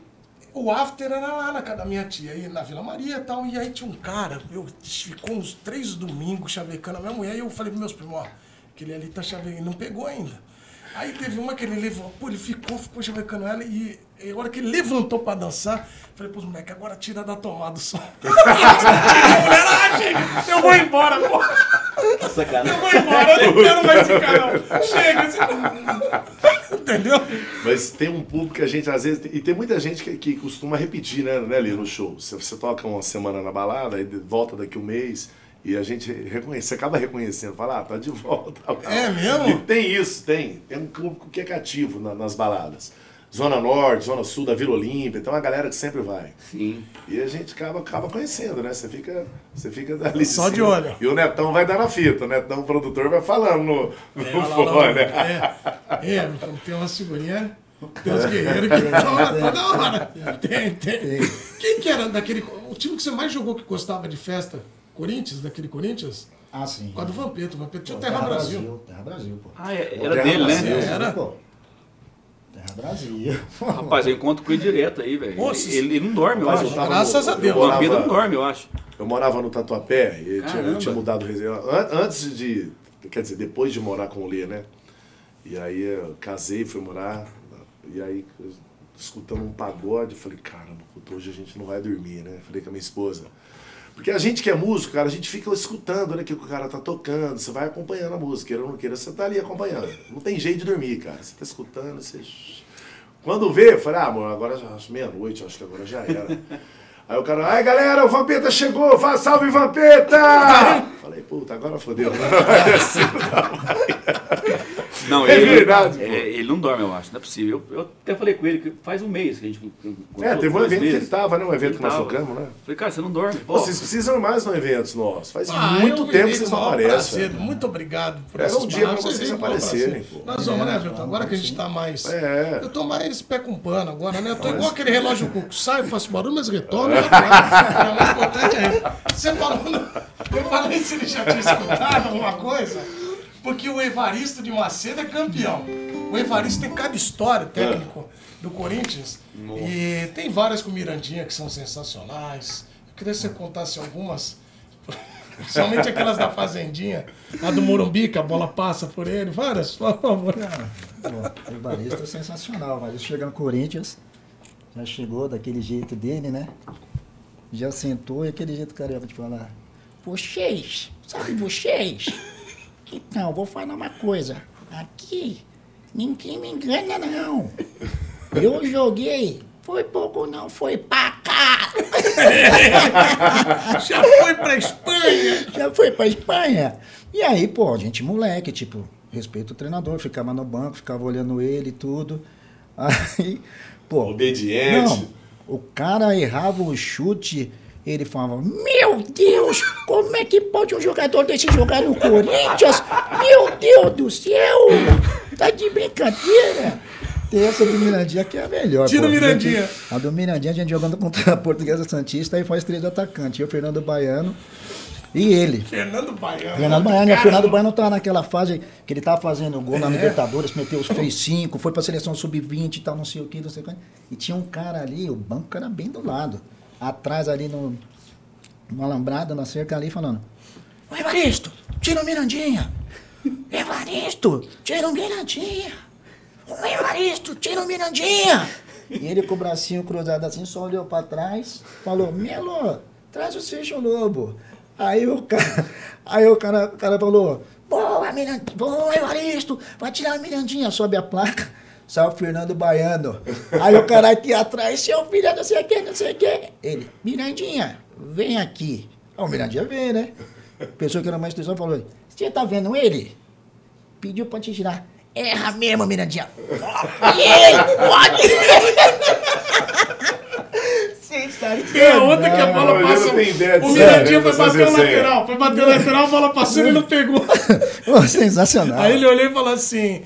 Speaker 1: o after era lá na casa da minha tia, aí na Vila Maria e tal. E aí tinha um cara, eu, ficou uns três domingos chavecando a minha mulher. E eu falei pros meus primos, ó, aquele ali tá chavecando, não pegou ainda. Aí teve uma que ele levou, pô, ele ficou, ficou chavecando ela. E, e a hora que ele levantou pra dançar, falei pros moleques, agora tira da tomada o som. a mulher, ah, chega, eu vou embora, pô. Eu
Speaker 4: Sacanagem.
Speaker 1: vou embora, eu não quero mais ficar, não. Chega. assim. [laughs] Entendeu?
Speaker 3: Mas tem um público que a gente, às vezes. E tem muita gente que, que costuma repetir, né, né, ali no show. Você, você toca uma semana na balada, aí volta daqui um mês. E a gente reconhece, você acaba reconhecendo, fala, ah, tá de volta.
Speaker 1: É mesmo?
Speaker 3: E tem isso, tem. Tem um público que é cativo na- nas baladas. Zona Norte, Zona Sul da Vila Olímpia, tem uma galera que sempre vai.
Speaker 4: Sim.
Speaker 3: E a gente acaba, acaba conhecendo, né? Você fica, você fica dali.
Speaker 1: Só de olho.
Speaker 3: E o Netão vai dar na fita, o Netão, o produtor, vai falando no, no
Speaker 1: É, lá, lá,
Speaker 3: fone,
Speaker 1: lá,
Speaker 3: né?
Speaker 1: é, é, tem uma figurinha, tem uns guerreiros que toda hora. Tem, tem. Quem que era daquele. O time que você mais jogou que gostava de festa? Corinthians, daquele Corinthians?
Speaker 2: Ah, sim.
Speaker 1: Por causa do Vampeta. O Vampeta tinha o Terra Brasil.
Speaker 2: Terra Brasil, pô.
Speaker 4: Ah, é-
Speaker 3: Terra
Speaker 4: era dele,
Speaker 3: Brasil.
Speaker 4: né?
Speaker 1: Era.
Speaker 2: Pô. Terra Brasil. [laughs]
Speaker 4: Rapaz, eu encontro com ele direto aí, velho.
Speaker 1: Nossa,
Speaker 4: Ele, ele não dorme, eu acho.
Speaker 3: eu
Speaker 1: Graças
Speaker 3: no-
Speaker 1: a Deus.
Speaker 4: O
Speaker 3: Eu
Speaker 4: Vampiro não
Speaker 3: morava,
Speaker 4: dorme, eu acho.
Speaker 3: eu morava no Tatuapé e eu tinha, eu tinha mudado Antes de. Quer dizer, depois de morar com o Lê, né? E aí eu casei, fui morar. E aí, escutando um pagode, eu falei, caramba, hoje a gente não vai dormir, né? Falei com a minha esposa. Porque a gente que é músico, cara, a gente fica escutando, né, que o cara tá tocando, você vai acompanhando a música, queira ou não queira, você tá ali acompanhando. Não tem jeito de dormir, cara. Você tá escutando, você. Quando vê, eu falei, ah, amor, agora já acho meia-noite, acho que agora já era. [laughs] Aí o cara, ai galera, o Vampeta chegou, faz salve Vampeta! [laughs] Falei, puta, agora fodeu. [laughs]
Speaker 4: Não,
Speaker 3: É
Speaker 4: ele,
Speaker 3: verdade,
Speaker 4: é, ele não dorme, eu acho. Não é possível. Eu, eu até falei com ele que faz um mês que a gente.
Speaker 3: É, teve um evento que ele
Speaker 4: meses.
Speaker 3: tava, né? Um evento que nós tocamos, né?
Speaker 4: Falei, cara, você não dorme. Pô,
Speaker 3: Vocês precisam ir mais no eventos nossos. Faz
Speaker 1: Ah,
Speaker 3: muito tempo que vocês
Speaker 1: o
Speaker 3: não aparecem.
Speaker 1: prazer. Muito obrigado por
Speaker 3: Pega
Speaker 1: essas
Speaker 3: um dia pra
Speaker 1: palavras.
Speaker 3: vocês aparecerem, pô.
Speaker 1: Nós vamos, né,
Speaker 2: É,
Speaker 1: Vitor?
Speaker 2: vamos,
Speaker 1: Agora que a gente
Speaker 2: sim.
Speaker 1: tá mais.
Speaker 3: É.
Speaker 1: Eu tô mais pé com pano agora, né? Eu tô igual aquele relógio cuco. Saio, faço barulho, mas retorno. vai. É, o mais importante é isso. Você falando. Eu falei se ele já tinha escutado alguma coisa. Porque o Evaristo de Macedo é campeão. O Evaristo tem cada história técnico do Corinthians. E tem várias com o Mirandinha que são sensacionais. Eu queria que você contasse algumas. [laughs] Principalmente aquelas da Fazendinha. A do Morumbi, que a bola passa por ele. Várias, por favor.
Speaker 2: O Barista é sensacional, mas chega no Corinthians, já chegou daquele jeito dele, né? Já sentou e aquele jeito carioca de falar. Vocês, sabe vocês? Então, vou falar uma coisa. Aqui, ninguém me engana, não. Eu joguei, foi pouco não, foi pra cá. [laughs]
Speaker 1: Já foi pra Espanha.
Speaker 2: Já foi pra Espanha. E aí, pô, gente moleque, tipo, respeito o treinador, ficava no banco, ficava olhando ele e tudo. Aí, pô.
Speaker 3: Obediente.
Speaker 2: Não, o cara errava o chute, ele falava: Meu Deus, como é que pode um jogador desse jogar no Corinthians? Meu Deus do céu! Tá de brincadeira! Tem essa do Mirandinha que é a melhor.
Speaker 1: Tira o Mirandinha.
Speaker 2: A do Mirandinha, a gente jogando contra a Portuguesa Santista, aí faz três atacantes. Eu, Fernando Baiano e ele.
Speaker 1: Fernando Baiano.
Speaker 2: Fernando Baiano, e o
Speaker 1: Cara,
Speaker 2: Fernando Baiano tá naquela fase que ele tá fazendo gol na
Speaker 1: É.
Speaker 2: Libertadores, meteu os fez cinco, foi pra seleção sub-20 e tal, não sei o que, não sei o que. E tinha um cara ali, o banco era bem do lado. Atrás ali no, no alambrado, na cerca ali, falando, Ô Evaristo, tira o Mirandinha. [laughs] Evaristo, tira um Mirandinha. Ô, Evaristo, tira um Mirandinha. E ele com o bracinho cruzado assim, só olhou pra trás, falou, Melo, traz o Seixo Lobo. Aí o cara, [laughs] aí o cara, o cara falou, boa, Mirandinha, boa, Evaristo, vai tirar a Mirandinha, sobe a placa. Saiu o Fernando Baiano. Aí o cara aqui atrás, seu filho, não sei o que, não sei o que. Ele, Mirandinha, vem aqui. Aí o Mirandinha veio, né? Pessoa que era uma instituição falou, você tá vendo ele? Pediu pra te tirar. Erra mesmo, Mirandinha. [laughs] E ele, pode. [laughs]
Speaker 1: Tem a outra que a bola
Speaker 3: de
Speaker 1: O Mirandinha foi bater o lateral. Foi bater o lateral, a bola passou e ele não pegou. [laughs]
Speaker 2: Sensacional.
Speaker 1: Aí ele olhou e falou assim: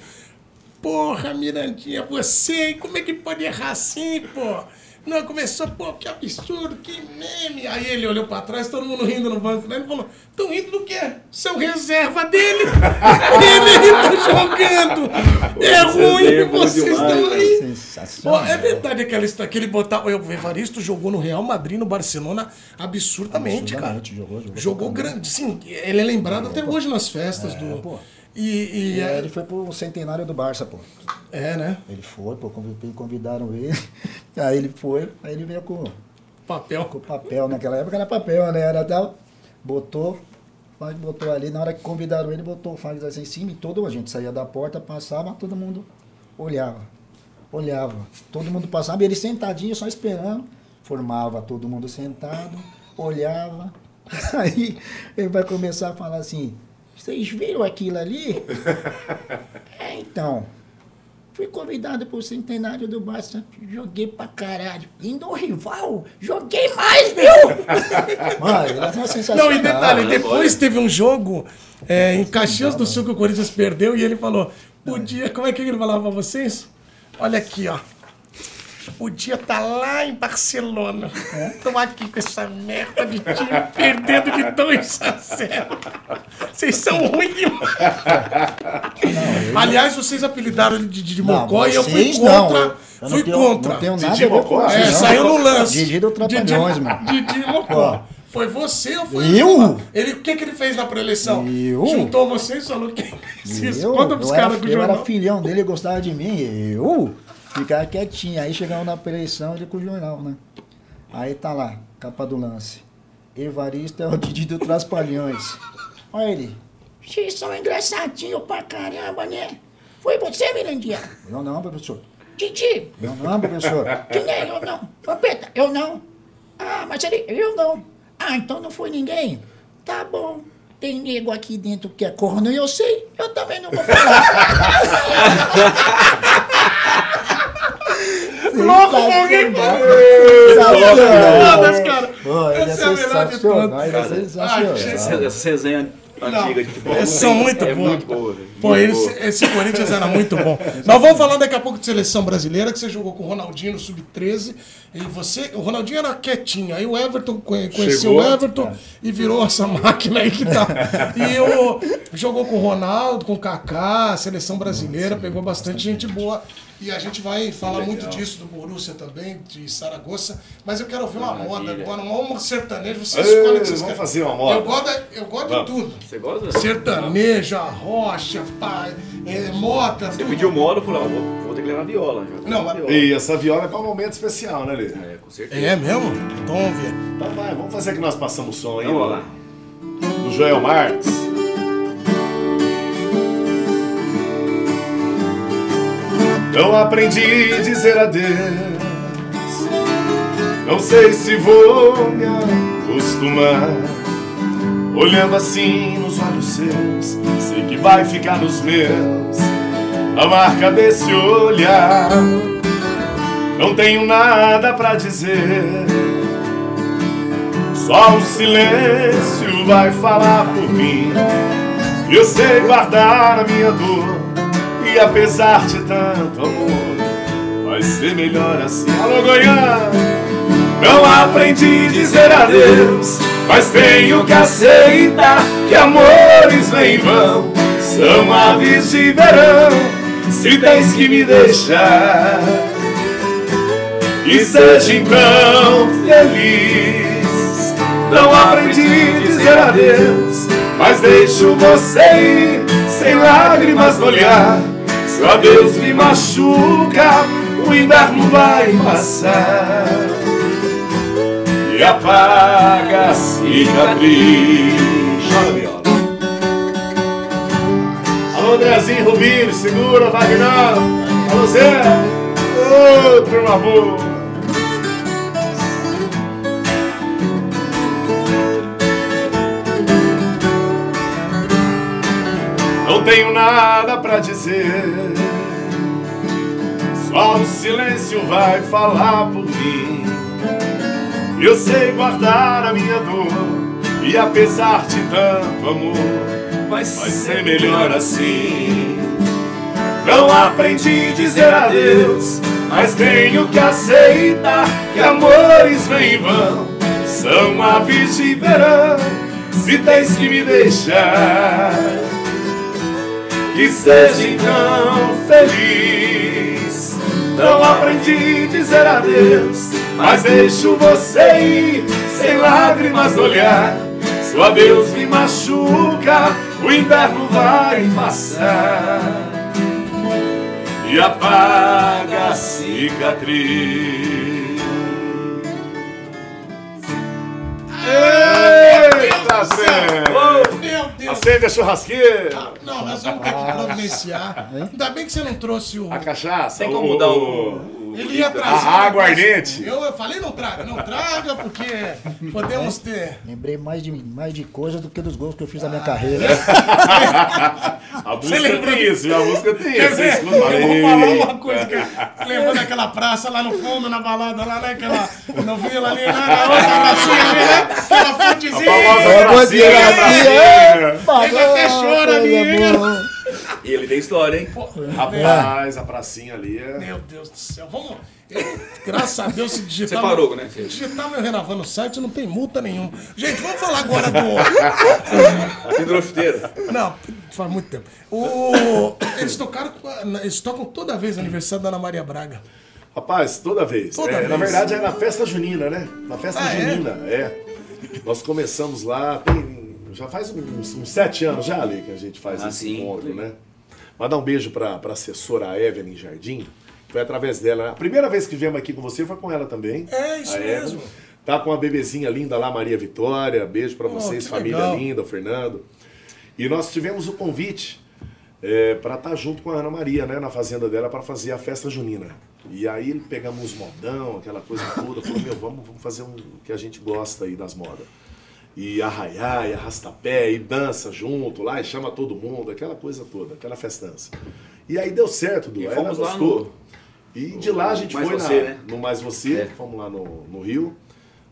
Speaker 1: Porra, Mirandinha, você, como é que pode errar assim, pô? Não, começou, pô, que absurdo, que meme. Aí ele olhou pra trás, todo mundo rindo no banco, né? Ele falou: Tão rindo do quê? Seu reserva dele. [laughs] ele tá jogando. É ruim,
Speaker 4: bom
Speaker 1: vocês estão aí.
Speaker 2: Sensacional.
Speaker 1: é verdade aquela história que ele botava. O Evaristo jogou no Real Madrid, no Barcelona, absurdamente, cara.
Speaker 2: Absurdamente, jogou, jogou
Speaker 1: Jogou
Speaker 2: pra
Speaker 1: grande. Sim, ele é lembrado até hoje nas festas do.
Speaker 2: pô.
Speaker 1: E, e
Speaker 2: E aí ele foi pro centenário do Barça, pô.
Speaker 1: é, né?
Speaker 2: Ele foi, pô, convi- convidaram ele. [laughs] Aí ele foi, aí ele veio com,
Speaker 1: Papel.
Speaker 2: com papel, naquela época era papel, né? Era tal. Botou, faz botou ali, na hora que convidaram ele, botou o Fagner assim em cima e todo a gente saía da porta, passava, todo mundo olhava. Olhava. Todo mundo passava, e ele sentadinho, só esperando. Formava todo mundo sentado, olhava. [laughs] Aí ele vai começar a falar assim, vocês viram aquilo ali? [laughs] é, então. Fui convidado pro centenário do Barça. Joguei pra caralho. Indo rival, joguei mais, meu! [laughs] Mano, é sensacional.
Speaker 1: Não, e detalhe,
Speaker 4: Ah,
Speaker 1: depois teve um jogo é, em Caxias do Sul que o Corinthians perdeu e ele falou: podia. Como é que ele falava pra vocês? Olha aqui, ó. Podia estar lá em Barcelona. Tô aqui com essa merda de time perdendo de 2 a 0. Vocês são ruins demais. Aliás, vocês apelidaram ele de, de, de
Speaker 2: Não,
Speaker 1: Mocó e eu fui
Speaker 2: vocês não,
Speaker 1: contra.
Speaker 2: eu- eu não
Speaker 1: fui
Speaker 2: tenho-
Speaker 1: contra.
Speaker 2: Não tenho nada
Speaker 3: Didi Mocó?
Speaker 1: É,
Speaker 2: não.
Speaker 1: saiu no lance.
Speaker 2: Didi do Trapalhões, mano.
Speaker 1: Didi Mocó. Foi você ou foi
Speaker 2: Eu?
Speaker 1: Ele, o que, que ele fez na pré-eleição?
Speaker 2: Eu?
Speaker 1: Juntou vocês e falou que [laughs]
Speaker 2: Eu,
Speaker 1: Conta pros caras do
Speaker 2: eu era
Speaker 1: jornal.
Speaker 2: filhão dele, ele gostava de mim. Eu ficava quietinho. Aí chegamos na eleição ele com o jornal, né? Aí tá lá, capa do lance. Evaristo é o Didi do Traspalhões. Olha ele. Vocês são engraçadinhos pra caramba, né? Foi você, Mirandinha? Eu não, professor. Didi? Eu não, professor. Quem é? Eu não. Vampeta? Eu não. Ah, mas ele... Eu não. Ah, então não foi ninguém? Tá bom. Tem nego aqui dentro que é corno e eu sei. Eu também não vou falar. [laughs]
Speaker 1: Louco com alguém. Foda-se, cara.
Speaker 2: É
Speaker 1: Essa é a melhor de todas.
Speaker 2: é
Speaker 1: Ah,
Speaker 2: sensacional.
Speaker 4: Essa, resenha antiga de futebol.
Speaker 1: Eles são muito
Speaker 4: é muito boa.
Speaker 1: Pô, esse Corinthians era muito bom. Nós vamos falar daqui a pouco de seleção brasileira, que você jogou com o Ronaldinho no Sub-13. E você, o Ronaldinho era quietinho. Aí o Everton conhe- conheceu
Speaker 3: Chegou.
Speaker 1: o Everton e virou essa [laughs] máquina aí que tá. E o, jogou com o Ronaldo, com o Kaká, a seleção brasileira, pegou bastante gente boa. E a gente vai falar muito disso do Borussia também, de Saragossa. Mas eu quero ouvir uma moda agora, uma uma sertaneja. Você
Speaker 3: Ei,
Speaker 1: escolhe o que vocês
Speaker 3: vamos
Speaker 1: querem.
Speaker 3: fazer uma moda.
Speaker 1: Eu gosto, eu gosto de tudo.
Speaker 4: Você gosta?
Speaker 1: Sertaneja, rocha, pá, é, mota,
Speaker 4: Você
Speaker 1: tudo.
Speaker 4: pediu moda, eu ó, vou, vou ter que levar viola. Já.
Speaker 1: Não, mas-
Speaker 4: viola.
Speaker 3: E essa viola é para um momento especial, né, Lê?
Speaker 4: É, com certeza.
Speaker 1: É mesmo? Então vamos ver.
Speaker 3: Então vai, vamos fazer que nós passamos o som aí.
Speaker 4: Então, vamos lá.
Speaker 3: Do Joel Marques. Eu aprendi a dizer adeus. Não sei se vou me acostumar. Olhando assim nos olhos seus, sei que vai ficar nos meus a marca desse olhar. Não tenho nada pra dizer. Só o silêncio vai falar por mim. Eu sei guardar a minha dor. E apesar de tanto amor, vai ser melhor assim. Alô, Goiânia! Não aprendi a dizer adeus, mas tenho que aceitar que amores vêm e vão. São aves de verão, se tens que me deixar. E seja então feliz. Não aprendi a dizer adeus, mas deixo você ir sem lágrimas no olhar. Só Deus me machuca, o inverno vai passar e apaga a cicatriz. Andrezinho Rubinho, segura, Wagner. Alô, Zé. Outro amor. Não tenho nada pra dizer. Só o silêncio vai falar por mim. Eu sei guardar a minha dor. E apesar de tanto amor, vai ser melhor assim. Não aprendi a dizer adeus, mas tenho que aceitar que amores vêm e vão. São aves de verão, se tens que me deixar que seja então feliz. Não aprendi a dizer adeus, mas deixo você ir sem lágrimas no olhar. Se o adeus me machuca, o inverno vai passar e apaga a cicatriz. Eita, Zé!
Speaker 1: Meu Deus.
Speaker 3: Acende a churrasqueira!
Speaker 1: Não, nós vamos ter que providenciar. Ainda bem que você não trouxe o.
Speaker 3: A cachaça.
Speaker 4: Tem como o. o-
Speaker 1: Ele ia trazer.
Speaker 3: A aguardente.
Speaker 1: Eu, eu falei não traga, não traga, porque podemos ter.
Speaker 2: Lembrei mais de, mais de coisa do que dos gols que eu fiz na minha carreira. [laughs]
Speaker 3: A
Speaker 1: Você
Speaker 3: música tem isso, a música tem
Speaker 1: Quer
Speaker 3: isso.
Speaker 1: Eu vou falar uma coisa. Que, lembrando daquela praça lá no fundo, na balada, lá, né? Aquela no Vila ali, né? Na outra pracinha ali, né? Aquela
Speaker 3: A
Speaker 1: fontezinha.
Speaker 3: famosa
Speaker 2: É,
Speaker 3: pracinha,
Speaker 2: boa
Speaker 3: pracinha.
Speaker 1: Ele até chora ali.
Speaker 4: E ele tem história, hein?
Speaker 3: Rapaz, a pracinha ali é...
Speaker 1: Meu Deus do céu, vamos. graças a Deus, se digitar.
Speaker 4: Você parou, né?
Speaker 1: Se digitar meu Renavan no site, não tem multa nenhuma. Gente, vamos falar agora do. [laughs]
Speaker 4: Chuteiro.
Speaker 1: Não, faz muito tempo. O, eles tocaram. Eles tocam toda vez aniversário da Ana Maria Braga.
Speaker 3: Rapaz, toda vez.
Speaker 1: Toda
Speaker 3: É, Na
Speaker 1: vez.
Speaker 3: verdade é na festa junina, né? Na festa
Speaker 1: Ah, é?
Speaker 3: junina, é? Nós começamos lá, tem, já faz uns, uns sete anos já ali que a gente faz
Speaker 4: Ah,
Speaker 3: esse
Speaker 4: sim.
Speaker 3: encontro, né? Mandar um beijo pra, pra assessora Evelyn Jardim. Foi através dela. A primeira vez que viemos aqui com você foi com ela também.
Speaker 1: É, isso
Speaker 3: a Evelyn.
Speaker 1: mesmo.
Speaker 3: Tá com uma bebezinha linda lá, Maria Vitória. Beijo pra
Speaker 1: Oh,
Speaker 3: vocês, família
Speaker 1: legal.
Speaker 3: linda, o Fernando. E nós tivemos o convite é, para estar junto com a Ana Maria, né, na fazenda dela, para fazer a festa junina. E aí pegamos modão, aquela coisa toda, falou, meu, vamos, vamos fazer um que a gente gosta aí das modas. E arraiar, e arrastapé, e dança junto lá, e chama todo mundo, aquela coisa toda, aquela festança. E aí deu certo, Du.
Speaker 4: E
Speaker 3: ela
Speaker 4: fomos lá
Speaker 3: gostou.
Speaker 4: no-
Speaker 3: E de lá a gente foi
Speaker 4: Você,
Speaker 3: na,
Speaker 4: né?
Speaker 3: no Mais Você,
Speaker 4: É.
Speaker 3: fomos lá no, no Rio,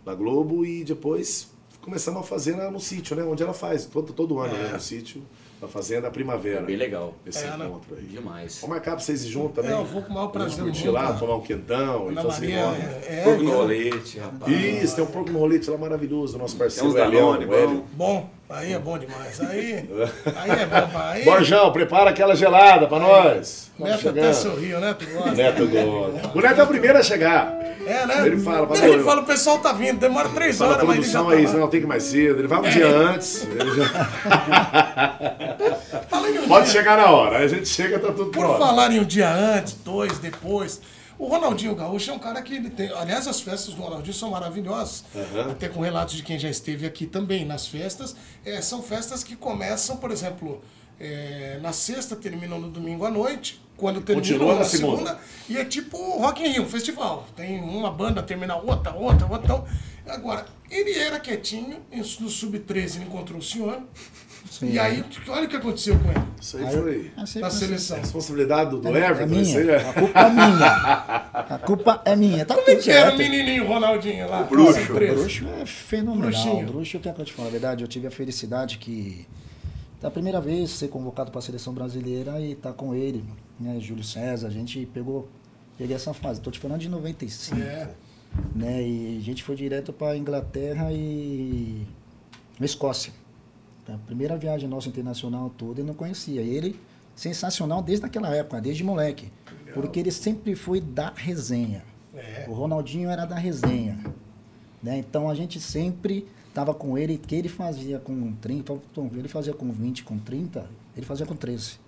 Speaker 3: na Globo, e depois começamos a fazer no sítio, né? Onde ela faz, todo, todo ano, né? No sítio, na Fazenda Primavera.
Speaker 4: É bem legal.
Speaker 3: Esse
Speaker 1: É, né?
Speaker 3: encontro aí.
Speaker 4: Demais.
Speaker 3: Vamos marcar pra vocês ir junto também.
Speaker 1: É, eu vou com o maior prazer
Speaker 3: Vamos curtir lá, tomar um quentão e
Speaker 1: Ana
Speaker 3: fazer
Speaker 1: Maria.
Speaker 3: roda.
Speaker 1: É, é,
Speaker 4: Porco no
Speaker 1: é,
Speaker 4: rolete, rapaz.
Speaker 3: Isso, tem um porco no rolete lá maravilhoso, nosso
Speaker 4: Tem
Speaker 3: parceiro
Speaker 4: uns
Speaker 3: Elião,
Speaker 4: Danone,
Speaker 3: o Hélio.
Speaker 4: bom.
Speaker 1: Aí é bom demais. Aí, [laughs] aí é bom. Aí,
Speaker 3: Borjão, prepara aquela gelada pra nós.
Speaker 1: Neto até sorriu, né? Tu gosta?
Speaker 3: Neto gosta. [laughs] O Neto é o primeiro a chegar.
Speaker 1: É, né?
Speaker 3: Ele fala, "Padrão,
Speaker 1: Ele fala, o pessoal tá vindo, demora três
Speaker 3: Fala,
Speaker 1: horas, mas ele já tá
Speaker 3: é
Speaker 1: lá.
Speaker 3: não, tem que ir mais cedo. Ele vai um dia antes. ele já- [laughs] Pode
Speaker 1: dia-
Speaker 3: chegar na hora. Aí a gente chega, tá tudo
Speaker 1: Por
Speaker 3: pronto.
Speaker 1: falar em um dia antes, dois, depois. O Ronaldinho Gaúcho é um cara que ele tem. Aliás, as festas do Ronaldinho são maravilhosas. Até com relatos de quem já esteve aqui também nas festas. É, são festas que começam, por exemplo, é, na sexta, terminam no domingo à noite. Quando terminam na, segunda.
Speaker 3: segunda.
Speaker 1: E é tipo Rock in Rio, um festival. Tem uma banda, termina outra, outra, outra. Então, agora, ele era quietinho, no Sub-13 ele encontrou o senhor. E aí, olha o que aconteceu com ele
Speaker 3: Isso aí foi
Speaker 2: Assim,
Speaker 1: na seleção.
Speaker 3: responsabilidade do, do
Speaker 2: É
Speaker 3: Everton. Isso aí
Speaker 2: minha.
Speaker 3: é.
Speaker 2: A culpa é minha. A culpa é minha. Tá
Speaker 1: Como é que era o menininho Ronaldinho lá?
Speaker 4: bruxo.
Speaker 1: Nossa,
Speaker 2: O bruxo é fenomenal.
Speaker 1: Bruxinho.
Speaker 2: O bruxo, o que é que eu te falo? Na verdade, eu tive a felicidade que da primeira vez ser convocado para a seleção brasileira e estar com ele, né, Júlio César, a gente pegou peguei essa fase. Tô te falando de 95,
Speaker 1: É.
Speaker 2: né? E a gente foi direto para Inglaterra e Escócia. A primeira viagem nossa internacional toda eu não conhecia. Ele sensacional desde aquela época, desde moleque, porque ele sempre foi da resenha.
Speaker 1: É.
Speaker 2: O Ronaldinho era da resenha. Né? Então a gente sempre estava com ele, que ele fazia com 30, ele fazia com 20, com 30, ele fazia com 13.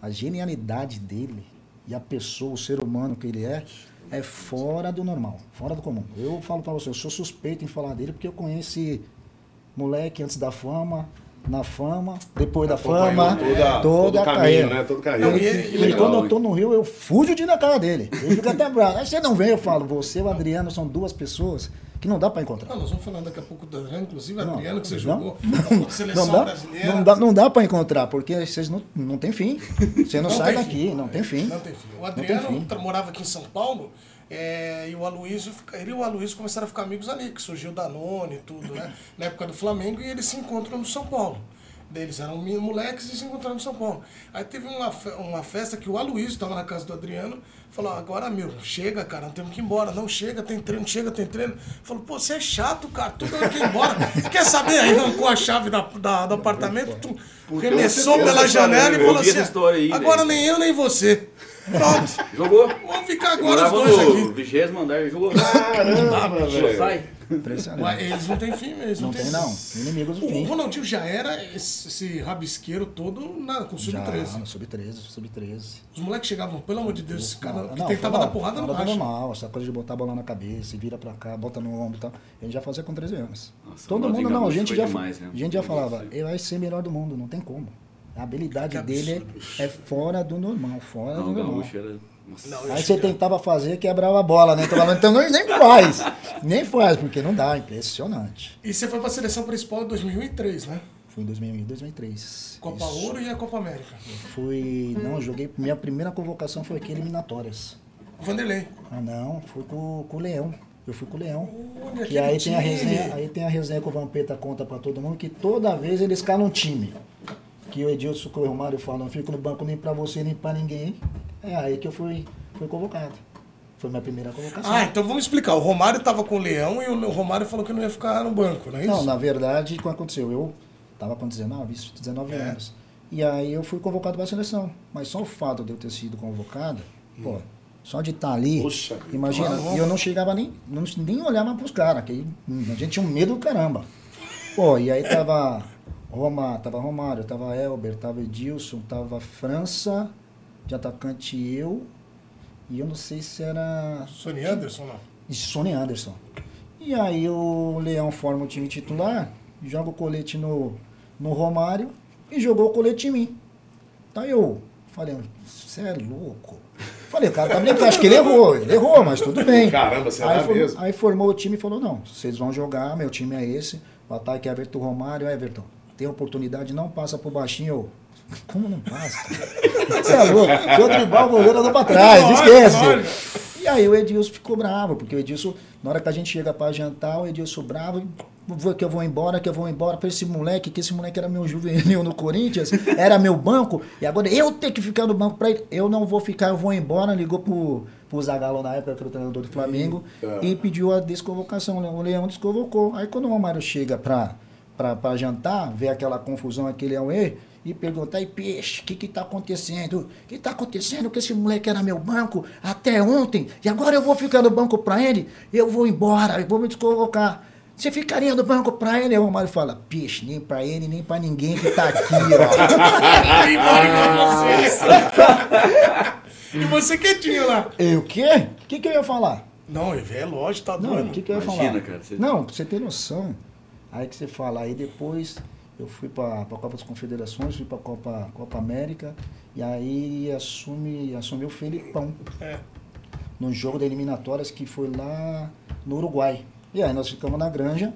Speaker 2: A genialidade dele e a pessoa, o ser humano que ele é, é fora do normal, fora do comum. Eu falo para você, eu sou suspeito em falar dele porque eu conheci moleque antes da fama, na fama, depois da fama,
Speaker 3: toda,
Speaker 2: toda
Speaker 3: todo
Speaker 2: a
Speaker 3: caminho, né? Todo carreira.
Speaker 1: Não, e-
Speaker 2: E,
Speaker 1: legal,
Speaker 2: quando eu tô no Rio, eu fujo de ir na cara dele. Ele fica até bravo. Aí você não vem, eu falo, você e o Adriano são duas pessoas que não dá para encontrar.
Speaker 1: Ah, nós vamos falar daqui a pouco do Adriano, inclusive
Speaker 2: Não,
Speaker 1: Adriano, que você
Speaker 2: não,
Speaker 1: jogou
Speaker 2: não,
Speaker 1: na seleção
Speaker 2: Não dá,
Speaker 1: brasileira.
Speaker 2: não dá, não dá para encontrar, porque vocês não, não tem fim. Você não,
Speaker 1: Não
Speaker 2: sai daqui,
Speaker 1: fim.
Speaker 2: não tem fim.
Speaker 1: Não tem fim. O
Speaker 2: Não tem
Speaker 1: Adriano
Speaker 2: fim.
Speaker 1: morava aqui em São Paulo é, e o Aloysio, ele e o Aloysio começaram a ficar amigos ali, que surgiu o Danone e tudo, né? Na época do Flamengo e eles se encontram no São Paulo. Eles eram moleques e se encontraram no São Paulo. Aí teve uma, uma festa que o Aloysio estava na casa do Adriano, falou, agora, meu, chega, cara, não temos que ir embora. Não, chega, tem treino, chega, tem treino. Falou, pô, você é chato, cara, tudo tem que ir embora. Quer saber? Aí arrancou a chave da, da- do apartamento, tu,
Speaker 3: tem
Speaker 1: pela janela e falou assim, agora
Speaker 4: velho.
Speaker 1: nem eu, nem você. Pronto.
Speaker 4: Jogou?
Speaker 1: Vamos ficar agora os dois aqui.
Speaker 4: vigésimo andar, jogou.
Speaker 3: Caramba,
Speaker 4: Não
Speaker 3: velho.
Speaker 4: sai.
Speaker 2: Impressionante.
Speaker 1: Mas eles não têm fim mesmo.
Speaker 2: Não tem, não. Inimigos do
Speaker 1: O
Speaker 2: fim.
Speaker 1: Ronaldinho já era esse, esse rabisqueiro todo na, com
Speaker 2: Já,
Speaker 1: sub-13.
Speaker 2: no sub-13, sub-13.
Speaker 1: Os moleques chegavam, pelo amor de Deus, esse cara
Speaker 2: Não,
Speaker 1: que
Speaker 2: não,
Speaker 1: tentava dar porrada no racha.
Speaker 2: normal, essa coisa de botar a bola na cabeça, e vira pra cá, bota no ombro e tal. A gente já fazia com 13 anos.
Speaker 4: Nossa,
Speaker 2: Todo
Speaker 4: o
Speaker 2: mundo, não, a
Speaker 4: Gaúcho
Speaker 2: gente já,
Speaker 4: demais, né?
Speaker 2: a gente já falava, ele vai ser melhor do mundo, não tem como. A habilidade dele é fora do normal, fora
Speaker 4: Não,
Speaker 2: do normal.
Speaker 4: Gaúcho era. Nossa.
Speaker 1: Não,
Speaker 2: Aí você tentava fazer, quebrava a bola, né? Então, então não- nem faz. Nem faz, porque não dá, impressionante.
Speaker 1: E você foi pra seleção principal em 2003, né?
Speaker 2: Fui em 2000, 2003.
Speaker 1: Copa
Speaker 2: Isso.
Speaker 1: Ouro e a Copa América.
Speaker 2: Fui, não, joguei, minha primeira convocação foi aqui, eliminatórias.
Speaker 1: Vanderlei.
Speaker 2: Ah não, fui com, com o Leão. Eu fui com o Leão.
Speaker 1: Olha,
Speaker 2: Que aí tem a resenha, aí tem a resenha que o Vampeta conta pra todo mundo que toda vez ele escala um time. Que o Edilson o Romário falam, não fico no banco nem pra você nem pra ninguém. É aí que eu fui, fui convocado. Foi minha primeira convocação.
Speaker 1: Ah, então vamos explicar. O Romário tava com o Leão e o Romário falou que não ia ficar no banco, não é isso?
Speaker 2: Não, na verdade, o que aconteceu? Eu tava com 19, isso, 19
Speaker 1: É.
Speaker 2: anos. E aí eu fui convocado para a seleção. Mas só o fato de eu ter sido convocado, pô, só de estar ali,
Speaker 3: Poxa
Speaker 2: imagina,
Speaker 1: Claro.
Speaker 2: e eu não chegava nem, não, nem olhava pros caras, que hum, a gente tinha um medo do caramba. Pô, e aí tava Roma, tava Romário, tava Elber, tava Edilson, tava França, de atacante eu, e eu não sei se era
Speaker 1: Sony Anderson, não.
Speaker 2: e Sony Anderson. E aí o Leão forma o time titular, joga o colete no, no Romário e jogou o colete em mim. Tá eu falei, você é louco. Falei, o cara tá brincando, acho que ele errou, ele errou, mas tudo [laughs] bem.
Speaker 3: Caramba, será
Speaker 2: aí, for-
Speaker 3: mesmo?
Speaker 2: aí formou o time e falou, não, vocês vão jogar, meu time é esse, o ataque é Everton Romário, Everton, tem oportunidade, não passa pro baixinho. Como não passa? Você é louco, se eu driblar o goleiro, eu dou pra trás,
Speaker 1: Olha,
Speaker 2: esquece.
Speaker 1: olha.
Speaker 2: E aí o Edilson ficou bravo, porque o Edilson, na hora que a gente chega pra jantar, o Edilson bravo, que eu vou embora, que eu vou embora pra esse moleque, que esse moleque era meu juvenil no Corinthians, era meu banco, e agora eu tenho que ficar no banco pra ele. Eu não vou ficar, eu vou embora, ligou pro, pro Zagallo na época, que era o treinador do Flamengo,
Speaker 3: Eita.
Speaker 2: e pediu a desconvocação. O Leão desconvocou. Aí quando o Romário chega pra, pra, pra jantar, vê aquela confusão, aquele Aue, e pergunta, aí peixe, o que que tá acontecendo? O que tá acontecendo que esse moleque era meu banco até ontem, e agora eu vou ficar no banco pra ele, eu vou embora, eu vou me desconvocar. Você ficaria no banco pra ele? Aí o Romário fala, peixe, nem pra ele, nem pra ninguém que tá aqui, ó. [laughs] [laughs]
Speaker 1: E você quietinho lá.
Speaker 2: Eu o quê? O que que eu ia falar?
Speaker 1: Não, é lógico, tá
Speaker 2: Não,
Speaker 1: doido.
Speaker 2: o que, que eu ia
Speaker 4: Imagina,
Speaker 2: falar?
Speaker 4: cara, você-
Speaker 2: Não, pra você ter noção. Aí que você fala, aí depois eu fui pra, pra Copa das Confederações, fui pra Copa, Copa América, e aí assume, assumi o Felipão
Speaker 1: É.
Speaker 2: no jogo da eliminatórias que foi lá no Uruguai. E aí nós ficamos na granja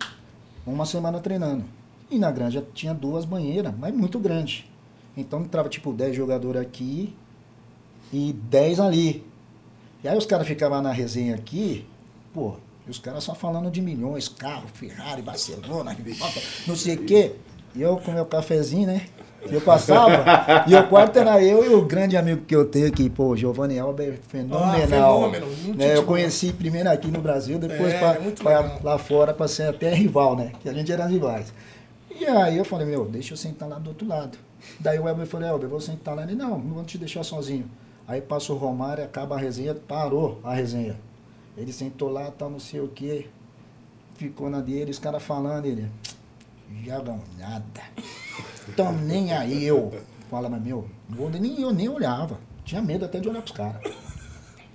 Speaker 2: uma semana treinando. E na granja tinha duas banheiras, mas muito grande. Então entrava tipo 10 jogadores aqui e 10 ali. E aí os caras ficavam na resenha aqui, pô, e os caras só falando de milhões, carro, Ferrari, Barcelona, não sei o quê. E eu com meu cafezinho, né? Eu passava, e o quarto era eu e o grande amigo que eu tenho aqui, pô, Giovanni Alber, fenomenal.
Speaker 1: Ah, fenômeno, muito
Speaker 2: né? Eu conheci primeiro aqui no Brasil, depois
Speaker 1: É,
Speaker 2: pra-
Speaker 1: é
Speaker 2: pra- lá fora pra ser até rival, né? Que a gente era rivais. E aí eu falei, meu, deixa eu sentar lá do outro lado. Daí o Elber falou, Elber, eu vou sentar lá. Ele, não, não vou te deixar sozinho. Aí passa o Romário, acaba a resenha, parou a resenha. Ele sentou lá, tal, não sei o quê. ficou na dele, os caras falando, ele. Jogam nada. Então nem aí eu. Fala, mas meu, nem eu nem olhava. Tinha medo até de olhar pros caras.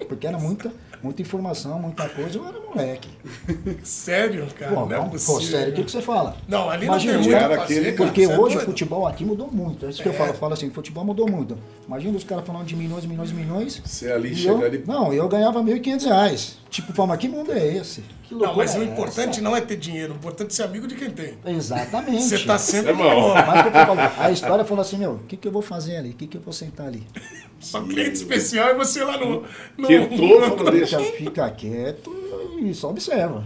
Speaker 2: Porque era muita, muita informação, muita coisa, eu era moleque. [laughs]
Speaker 1: Sério, cara?
Speaker 2: Pô,
Speaker 1: não é
Speaker 2: calma,
Speaker 1: possível.
Speaker 2: pô, sério, o que, que você fala?
Speaker 1: Não, ali
Speaker 2: Imagina,
Speaker 1: não tem muito
Speaker 3: cara
Speaker 1: o fazer, cara,
Speaker 2: Porque
Speaker 1: é
Speaker 2: hoje o
Speaker 1: doido.
Speaker 2: futebol aqui mudou muito. É isso que eu falo, eu falo assim, futebol mudou muito. Imagina os caras falando de milhões, milhões, milhões.
Speaker 3: Você ali chega
Speaker 2: eu,
Speaker 3: ali-
Speaker 2: Não, eu ganhava 1.500 reais. Tipo, fala, mas que mundo é esse? Que
Speaker 1: Não, mas o
Speaker 2: é
Speaker 1: importante
Speaker 2: essa?
Speaker 1: não é ter dinheiro, o importante é ser amigo de quem tem.
Speaker 2: Exatamente.
Speaker 1: Você tá sempre
Speaker 3: é bom.
Speaker 2: o que? A história falou assim, meu, o que, que eu vou fazer ali? O que, que eu vou sentar ali?
Speaker 1: Só cliente especial e você lá no. no
Speaker 3: Quietou, falou, deixa.
Speaker 2: Fica, quieto e só observa.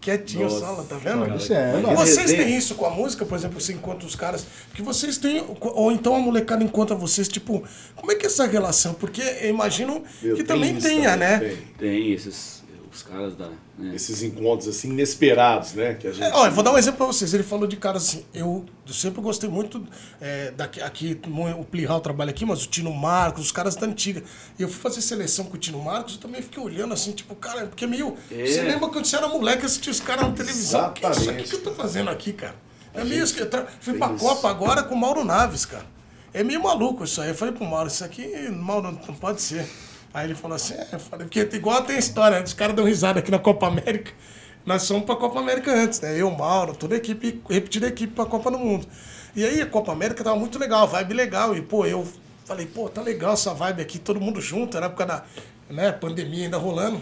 Speaker 1: Quietinho, sala, tá vendo?
Speaker 2: Só observa.
Speaker 1: Vocês têm isso com a música, por exemplo, você encontra os caras. Porque vocês têm. Ou então a molecada encontra vocês, tipo, como é que é essa relação? Porque eu imagino
Speaker 3: Meu,
Speaker 1: que também
Speaker 3: isso
Speaker 1: tenha,
Speaker 3: também,
Speaker 1: né?
Speaker 3: tem.
Speaker 4: Tem esses, os caras da... né?
Speaker 3: Esses encontros assim inesperados, né? Que a gente.
Speaker 1: É, Olha, eu vou dar um exemplo pra vocês. Ele falou de caras assim. Eu, eu sempre gostei muito é, daqui, aqui, o Plihal trabalha aqui, mas o Tino Marcos, os caras da antiga. E eu fui fazer seleção com o Tino Marcos, eu também fiquei olhando assim, tipo, cara, porque meio.
Speaker 4: É.
Speaker 1: Você lembra quando você era moleque, assistia os caras na televisão? O que é isso aqui que eu tô fazendo aqui, cara? É meio que eu tra... Fui pra
Speaker 3: isso.
Speaker 1: Copa agora com o Mauro Naves, cara. É meio maluco isso aí. Eu falei pro Mauro, isso aqui, Mauro, não pode ser. Aí ele falou assim, é, falei, porque igual tem história, os caras dão risada aqui na Copa América. Nós fomos pra Copa América antes, né? Eu, Mauro, toda a equipe, repetida a equipe pra Copa do Mundo. E aí a Copa América tava muito legal, vibe legal. E, pô, eu falei, pô, tá legal essa vibe aqui, todo mundo junto, era época da né, pandemia ainda rolando.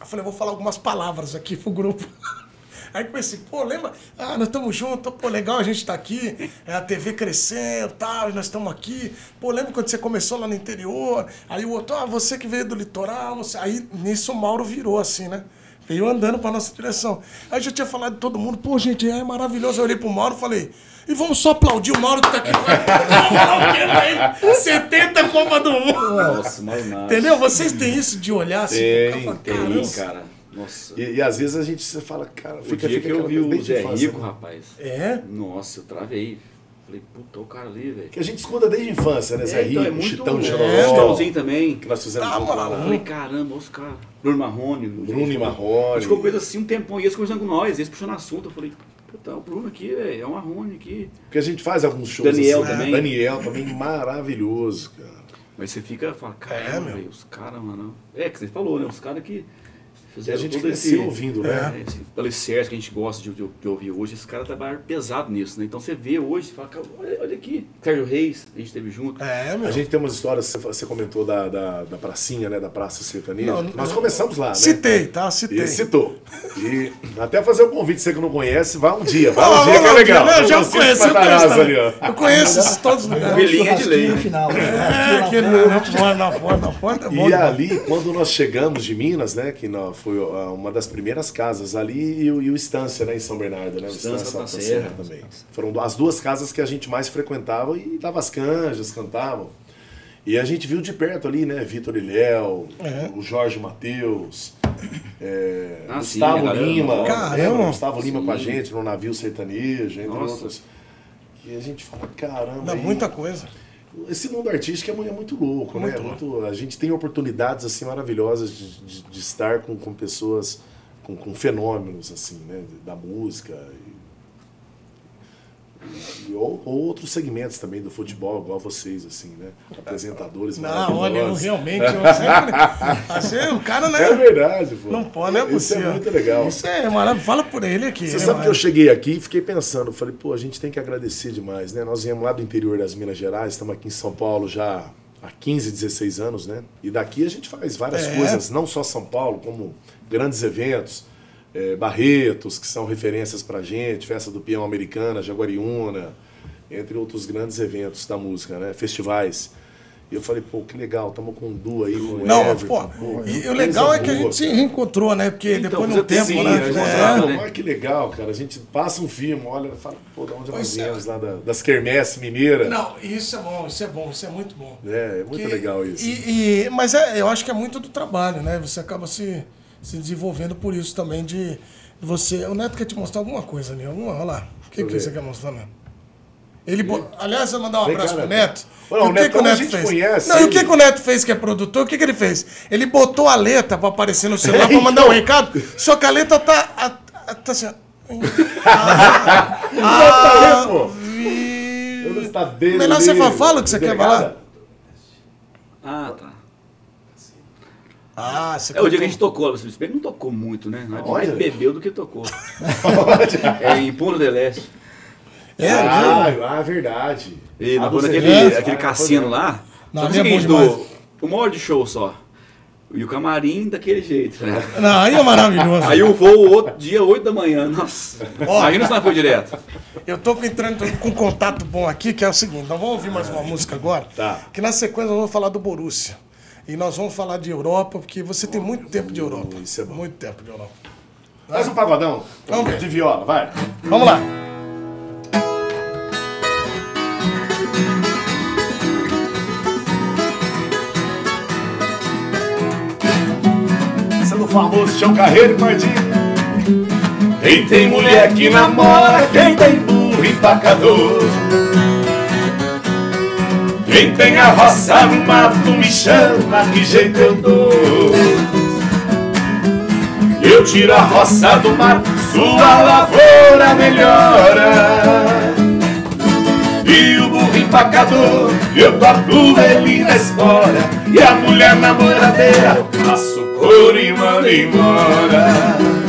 Speaker 1: Eu falei, vou falar algumas palavras aqui pro grupo. [laughs] Aí comecei, pô, lembra? Ah, nós estamos juntos, pô, legal a gente tá aqui, é a TV crescendo tal, nós estamos aqui. Pô, lembra quando você começou lá no interior? Aí o outro, ah, você que veio do litoral, você... aí nisso o Mauro virou assim, né? Veio andando pra nossa direção. Aí já tinha falado de todo mundo, pô, gente, é maravilhoso. Eu olhei pro Mauro e falei, e vamos só aplaudir o Mauro que tá aqui. [laughs] Velho? 70 Copa do Mundo.
Speaker 4: Nossa, mas nada.
Speaker 1: Entendeu? Vocês têm isso de olhar assim,
Speaker 3: Tem,
Speaker 1: cara
Speaker 4: Tem, cara. Nossa.
Speaker 3: E, e às vezes a gente fala, cara,
Speaker 4: O
Speaker 3: fica,
Speaker 4: dia
Speaker 3: fica
Speaker 4: que eu vi o Zé Rico,
Speaker 3: né?
Speaker 4: rapaz.
Speaker 1: É?
Speaker 4: Nossa, eu travei. Falei, puta, o cara ali, velho.
Speaker 3: Que a gente escuta desde a infância, né? Zé
Speaker 4: então,
Speaker 3: Rico, Chitão de
Speaker 1: é,
Speaker 3: Chororó,
Speaker 4: Chitãozinho também.
Speaker 3: que nós fizemos
Speaker 1: Tá
Speaker 3: lá.
Speaker 4: Falei, caramba, os caras. Bruno Marrone.
Speaker 3: Bruno e
Speaker 4: A
Speaker 3: Marrone.
Speaker 4: gente ficou coisa assim um tempão. E eles conversando com nós, eles puxando assunto. Eu falei, puta, o Bruno aqui, velho, é o Marrone aqui.
Speaker 3: Porque a gente faz alguns shows
Speaker 4: Daniel
Speaker 3: assim,
Speaker 4: também.
Speaker 3: Daniel também, maravilhoso, cara.
Speaker 4: Mas você fica, fala,
Speaker 1: É,
Speaker 4: caramba,
Speaker 1: meu.
Speaker 4: velho, os caras, mano. É, que você falou, né? Os caras que
Speaker 3: E a
Speaker 4: fizeram
Speaker 3: gente
Speaker 4: todo
Speaker 3: cresceu
Speaker 4: esse,
Speaker 3: ouvindo, né?
Speaker 4: é, esse alicerce que a gente gosta de, de- de ouvir hoje. Esses caras trabalharam pesado nisso, né? Então você vê hoje, você fala, olha, olha aqui. Sérgio Reis, a gente teve junto.
Speaker 1: É, meu.
Speaker 3: A gente tem umas histórias, você- comentou da, da, da pracinha, né? Da Praça Sertaneja.
Speaker 1: Não,
Speaker 3: Nós
Speaker 1: não-
Speaker 3: começamos lá, né?
Speaker 1: Citei, tá? Citei.
Speaker 3: E citou. E até fazer um convite, você que não conhece, vá um dia. Vá
Speaker 1: Ah,
Speaker 3: um dia que é legal.
Speaker 1: Eu já conheço, eu conheço.
Speaker 3: ali, ó.
Speaker 1: também. Eu conheço esses todos os lugares.
Speaker 4: Belinha de lei,
Speaker 2: no
Speaker 4: né?
Speaker 2: final. né?
Speaker 1: É, aquele na porta, na porta, na porta, é.
Speaker 3: E ali, quando nós chegamos de Minas, né, que nó- foi uma das primeiras casas ali, e o, e o Estância, né, em São Bernardo, né, o
Speaker 4: Estância
Speaker 3: Estância
Speaker 4: da Serra.
Speaker 3: Serra também. Foram as duas casas que a gente mais frequentava e dava as canjas, cantavam. E a gente viu de perto ali, né, Vitor Ilhéu,
Speaker 1: É.
Speaker 3: o Jorge Matheus, é,
Speaker 4: Ah, sim,
Speaker 3: Gustavo
Speaker 4: a galera
Speaker 3: Lima.
Speaker 1: Caramba.
Speaker 3: lembra? Gustavo
Speaker 4: Sim.
Speaker 3: Lima com a gente no navio sertanejo, entre
Speaker 4: Nossa.
Speaker 3: outras. E a gente fala, caramba,
Speaker 1: Dá
Speaker 3: e-
Speaker 1: muita coisa.
Speaker 3: Esse mundo artístico é é muito louco,
Speaker 1: Muito
Speaker 3: né? É
Speaker 1: louco.
Speaker 3: muito- a gente tem oportunidades assim maravilhosas de, de- de estar com, com pessoas, com, com fenômenos assim, né? Da música ou, ou outros segmentos também do futebol, igual vocês assim, né? Apresentadores
Speaker 1: Não, olha, eu realmente, eu [laughs] sempre... Assim, o cara, né?
Speaker 3: É verdade, pô.
Speaker 1: Não pode, não é
Speaker 3: Isso é muito legal.
Speaker 1: Isso é maravilhoso. Fala por ele aqui.
Speaker 3: Você
Speaker 1: né,
Speaker 3: sabe que eu cheguei aqui e fiquei pensando, falei, pô, a gente tem que agradecer demais, né? Nós viemos lá do interior das Minas Gerais, estamos aqui em São Paulo já há 15, 16 anos, né? E daqui a gente faz várias
Speaker 1: É.
Speaker 3: coisas, não só São Paulo, como grandes eventos, eh, Barretos, que são referências pra gente, Festa do Peão Americana, Jaguariúna, entre outros grandes eventos da música, né? Festivais. E eu falei, pô, que legal, estamos com o Du aí, com
Speaker 1: Não,
Speaker 3: Everton.
Speaker 1: pô, e
Speaker 3: coisa
Speaker 1: o legal é que a gente se reencontrou, né? Porque
Speaker 4: Então,
Speaker 1: depois de um tempo,
Speaker 4: sim,
Speaker 1: né?
Speaker 4: a gente
Speaker 1: É.
Speaker 4: né?
Speaker 3: Olha que legal, cara. A gente passa um filme, olha, fala, pô, de onde nós
Speaker 1: Pois é.
Speaker 3: viemos lá da- das quermesse mineiras.
Speaker 1: Não, isso é bom, isso é bom, isso é muito bom.
Speaker 3: É, é muito
Speaker 1: Que-
Speaker 3: legal isso.
Speaker 1: E, e- mas é, eu acho que é muito do trabalho, né? Você acaba se, se desenvolvendo por isso também de você. O Neto quer te mostrar alguma coisa ali, alguma, olha lá. O que, que você quer mostrar, Neto? Ele, bo- aliás, eu vou mandar um abraço
Speaker 3: cá,
Speaker 1: pro
Speaker 3: Neto.
Speaker 1: Neto.
Speaker 3: Olha,
Speaker 1: E
Speaker 3: o
Speaker 1: o que, que o
Speaker 3: a
Speaker 1: Neto fez?
Speaker 3: conhece
Speaker 1: Não, e o que,
Speaker 3: ele.
Speaker 1: que o Neto fez, que é produtor? O que, que ele fez? Ele botou a letra pra aparecer no celular pra mandar um [laughs] recado, só que a letra tá. a- Tá assim. ó. [laughs]
Speaker 5: Ah, pô.
Speaker 1: Vi-. Melhor você falar, fala o que você quer falar.
Speaker 4: Ah, tá.
Speaker 1: Ah, você
Speaker 4: É o dia que a gente tocou, você bem que não tocou muito, né? Nós mais
Speaker 5: Onde?
Speaker 4: bebeu do que tocou. [laughs] é em Puno del Este.
Speaker 1: É,
Speaker 5: ah, ah, verdade.
Speaker 4: E
Speaker 5: Ah, você
Speaker 4: naquele
Speaker 5: fez?
Speaker 4: aquele
Speaker 5: Ah,
Speaker 4: cassino lá.
Speaker 1: Não,
Speaker 4: só que o
Speaker 1: é
Speaker 4: seguinte, do, uma hora de show só. E o camarim daquele jeito, né?
Speaker 1: Não, aí é maravilhoso.
Speaker 4: Aí o voo outro dia, 8 da manhã. Nossa.
Speaker 1: Ó.
Speaker 4: Aí não foi direto.
Speaker 1: Eu tô entrando com um contato bom aqui, que é o seguinte, nós vamos ouvir mais uma música agora,
Speaker 5: Tá.
Speaker 1: que na sequência eu vou falar do Borussia. E nós vamos falar de Europa, porque você tem muito tempo de Europa.
Speaker 5: isso é bom.
Speaker 1: Muito tempo de Europa.
Speaker 5: Faz um pagodão.
Speaker 1: Vamos ver.
Speaker 5: De viola, vai.
Speaker 1: Vamos lá.
Speaker 5: Esse é do famoso Chão Carreiro e Pardinho.
Speaker 3: Quem tem mulher que namora, quem tem burro empacador. Quem tem a roça no mato me chama, que jeito eu dou. Eu tiro a roça do mato, sua lavoura melhora. E o burro empacador, eu toco ele na espora. E a mulher namoradeira, passo couro e mando embora.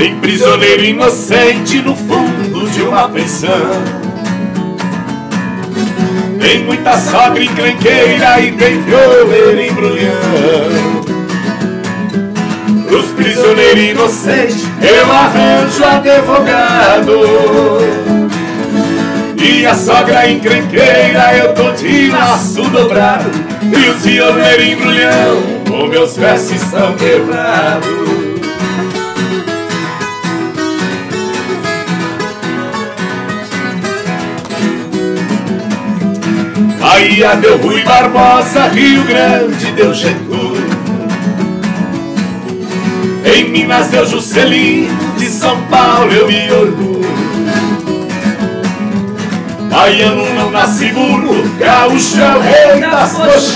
Speaker 3: Tem prisioneiro inocente no fundo de uma prisão. Tem muita sogra encrenqueira e tem violeiro embrulhão. Pros prisioneiros inocentes eu arranjo advogado. E a sogra encrenqueira eu tô de laço dobrado. E os violeiros embrulhão com meus versos estão quebrados. Bahia deu Rui Barbosa, Rio Grande deu Getúlio. Em Minas deu Juscelino, de São Paulo eu me orgulho. Baiano não nasce burro, gaúcho é o rei das coxilhas.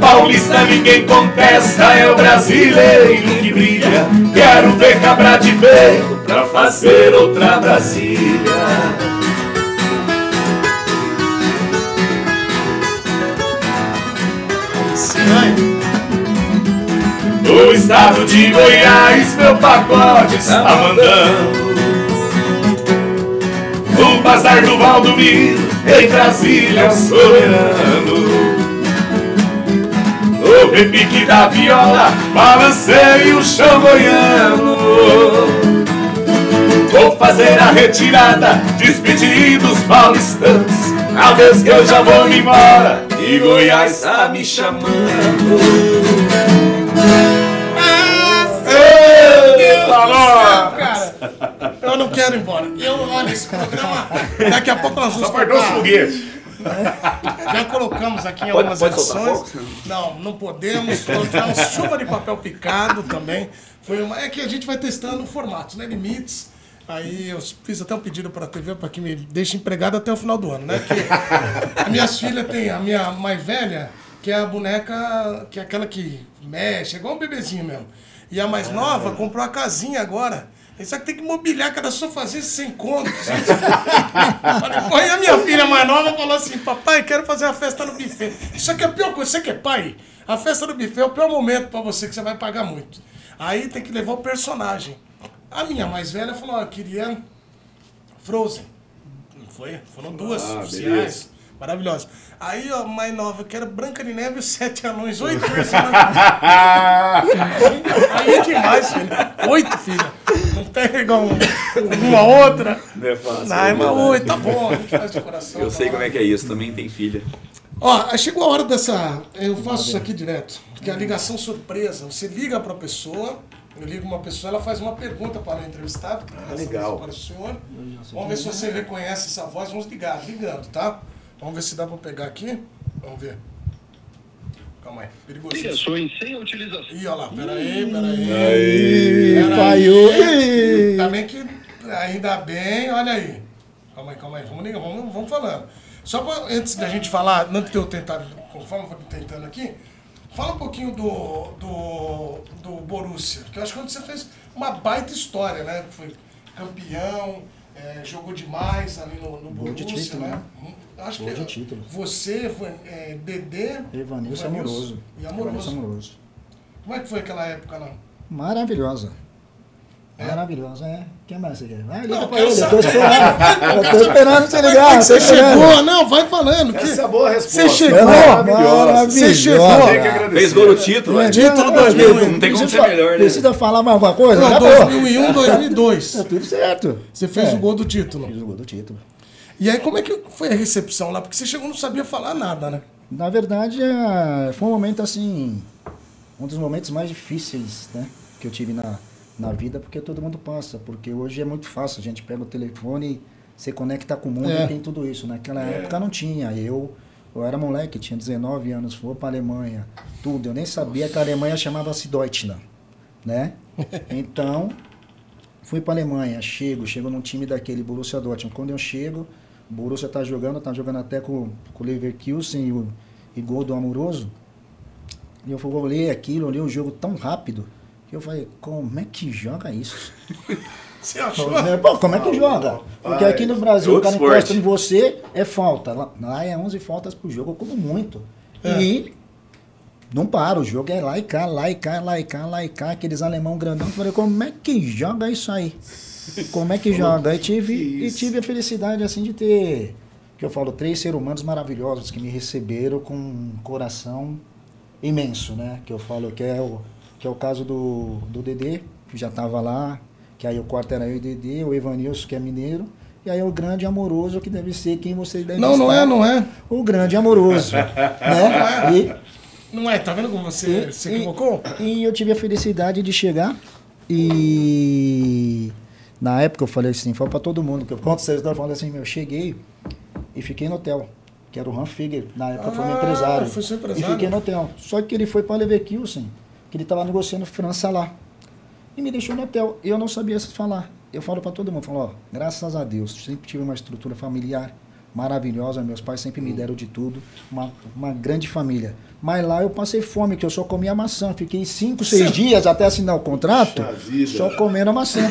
Speaker 3: Paulista ninguém contesta, é o brasileiro que brilha. Quero ver cabra de peito pra fazer outra Brasília. No estado de Goiás, meu pacote está mandando. No bazar do Valdomiro, em Brasília, soberano. No repique da viola, balancei o chão goiano. Vou fazer a retirada, despedir dos paulistanos. A vez que eu já vou me embora, e Goiás tá me chamando.
Speaker 1: Cara, eu não quero ir embora. Eu, olha, esse programa. Daqui a pouco nós vamos
Speaker 5: Só perdeu os foguetes.
Speaker 1: Já colocamos aqui em
Speaker 4: Pode-
Speaker 1: algumas
Speaker 4: pode
Speaker 1: edições. Não, não podemos. Colocamos chuva de papel picado também. Foi uma, é que a gente vai testando formatos, né? Limites. Aí eu fiz até um pedido para a TV para que me deixe empregado até o final do ano, né? Que minhas filhas têm, a minha mais velha, que é a boneca, que é aquela que mexe, é igual um bebezinho mesmo. E a mais nova comprou a casinha agora. Só que tem que mobiliar cada sofazinho sem conto. Aí a minha filha mais nova falou assim: Papai, quero fazer uma festa no buffet. Isso aqui é a pior coisa. Você que é pai? A festa no buffet é o pior momento pra você, que você vai pagar muito. Aí tem que levar o personagem. A minha mais velha falou: Eu queria Frozen. Não foi? Foram duas
Speaker 5: Ah,
Speaker 1: oficiais.
Speaker 5: beleza.
Speaker 1: Maravilhosas. Aí, ó, mais nova, eu quero Branca de Neve e os Sete Anões. Oito [laughs] personagens. Aí é demais, filho. Oito, filha. Não pega um, uma outra.
Speaker 4: Não é fácil.
Speaker 1: Não, é uma oito, tá bom. A gente faz de coração.
Speaker 4: Eu
Speaker 1: tá
Speaker 4: sei
Speaker 1: bom.
Speaker 4: como é que é isso, também tem filha.
Speaker 1: Ó, chegou a hora dessa. Eu faço isso aqui direto, que é a ligação surpresa. Você liga para a pessoa, eu ligo uma pessoa, ela faz uma pergunta para o entrevistado. Ah,
Speaker 5: legal.
Speaker 1: Para o senhor. Vamos ver se você reconhece essa voz. Vamos ligar, ligando, tá? Vamos ver se dá para pegar aqui. Vamos ver. Calma aí, perigoso. isso.
Speaker 6: Ligações sem utilização.
Speaker 1: Ih, olha lá, peraí, peraí. Peraí.
Speaker 2: falhou. Ih.
Speaker 1: Ainda bem que. Ainda bem, olha aí. Calma aí, calma aí. Vamos, ligar, vamos, vamos falando. Só pra, antes da gente falar, antes de eu tentar, conforme eu vou tentando aqui, fala um pouquinho do, do, do Borussia. Que eu acho que você fez uma baita história, né? Foi campeão, é, jogou demais ali no, no
Speaker 2: Gol de
Speaker 1: Borussia,
Speaker 2: título,
Speaker 1: né?
Speaker 2: né?
Speaker 1: Hum, Acho
Speaker 2: Gol
Speaker 1: que
Speaker 2: de título.
Speaker 1: você, foi, é, Dedê,
Speaker 2: Evanilson Amoroso.
Speaker 1: e
Speaker 2: Evanilson
Speaker 1: Amoroso.
Speaker 2: Amoroso.
Speaker 1: Como é que foi aquela época lá?
Speaker 2: Maravilhosa. Maravilhosa, é. Quem mais você quer? Vai, liga
Speaker 1: Não,
Speaker 2: pra ele. Eu tô esperando. Eu tô esperando você
Speaker 1: é
Speaker 2: ligar.
Speaker 1: você
Speaker 2: esperando.
Speaker 1: chegou? Não, vai falando. que-
Speaker 3: Essa é a boa resposta.
Speaker 1: Você chegou.
Speaker 2: É
Speaker 3: Maravilhosa.
Speaker 1: Você chegou.
Speaker 3: Tem que agradecer.
Speaker 4: Fez gol no título.
Speaker 2: É?
Speaker 1: Título
Speaker 2: não,
Speaker 1: 2001.
Speaker 2: não
Speaker 4: tem como ser melhor, né?
Speaker 2: Precisa falar mais alguma coisa?
Speaker 1: Não,
Speaker 2: Acabou.
Speaker 1: 2001, 2002.
Speaker 2: Tá [laughs] tudo certo.
Speaker 1: Você fez
Speaker 2: É.
Speaker 1: o gol do título.
Speaker 2: Fiz o gol do título.
Speaker 1: E aí, como é que foi a recepção lá? Porque você chegou e não sabia falar nada, né?
Speaker 2: Na verdade, é, foi um momento assim, um dos momentos mais difíceis, né, que eu tive na, na vida, porque todo mundo passa, porque hoje é muito fácil, a gente pega o telefone, se conecta com o mundo
Speaker 1: É.
Speaker 2: e tem tudo isso. Naquela época não tinha. Eu, eu era moleque, tinha 19 anos, fui para Alemanha, tudo. Eu nem sabia que a Alemanha chamava-se Deutschland, né? [laughs] Então, fui para Alemanha, chego, chego num time daquele Borussia Dortmund. Quando eu chego, o Borussia tá jogando, tá jogando até com, com o Leverkusen e, o, e gol do Amoroso. E eu fui, olhei aquilo, olhei o jogo tão rápido, eu falei, como é que joga isso? [laughs]
Speaker 1: Você achou?
Speaker 2: Pô, como é que joga? Porque aqui no Brasil,
Speaker 4: É
Speaker 2: o cara
Speaker 4: outro
Speaker 2: encosta
Speaker 4: esporte.
Speaker 2: em você, é falta. Lá, lá é 11 faltas por jogo, como muito. E não para, o jogo é lá e cá, lá e cá, lá e cá, lá e cá, aqueles alemão grandão. Eu falei, como é que joga isso aí? [laughs] Como é que joga? E tive, e tive a felicidade, assim, de ter, que eu falo, três seres humanos maravilhosos que me receberam com um coração imenso, né? Que eu falo que é o, que é o caso do, do Dedê, que já estava lá, que aí o quarto era eu e o Dedê, o Evanilson, que é mineiro, e aí o grande amoroso, que deve ser quem você deve
Speaker 1: Não, não
Speaker 2: estar.
Speaker 1: é, não é.
Speaker 2: O grande amoroso, [laughs] né? E,
Speaker 1: Não é, tá vendo como você
Speaker 2: e-
Speaker 1: se
Speaker 2: e-
Speaker 1: equivocou?
Speaker 2: E eu tive a felicidade de chegar e na época eu falei assim, foi para todo mundo, que eu conto vocês eu falei assim, meu, eu cheguei e fiquei no hotel, que era o Han Figuer, na época foi meu
Speaker 1: Ah,
Speaker 2: empresário.
Speaker 1: foi seu
Speaker 2: E
Speaker 1: empresário.
Speaker 2: fiquei no hotel. Só que ele foi para Leverkusen, que ele estava negociando França lá. E me deixou no hotel. Eu não sabia falar. Eu falo para todo mundo, falo, ó, graças a Deus, sempre tive uma estrutura familiar maravilhosa, meus pais sempre me deram de tudo, uma, uma grande família. Mas lá eu passei fome, que eu só comia maçã. Fiquei cinco, seis
Speaker 1: Sim.
Speaker 2: dias até assinar o contrato, só comendo maçã. [laughs]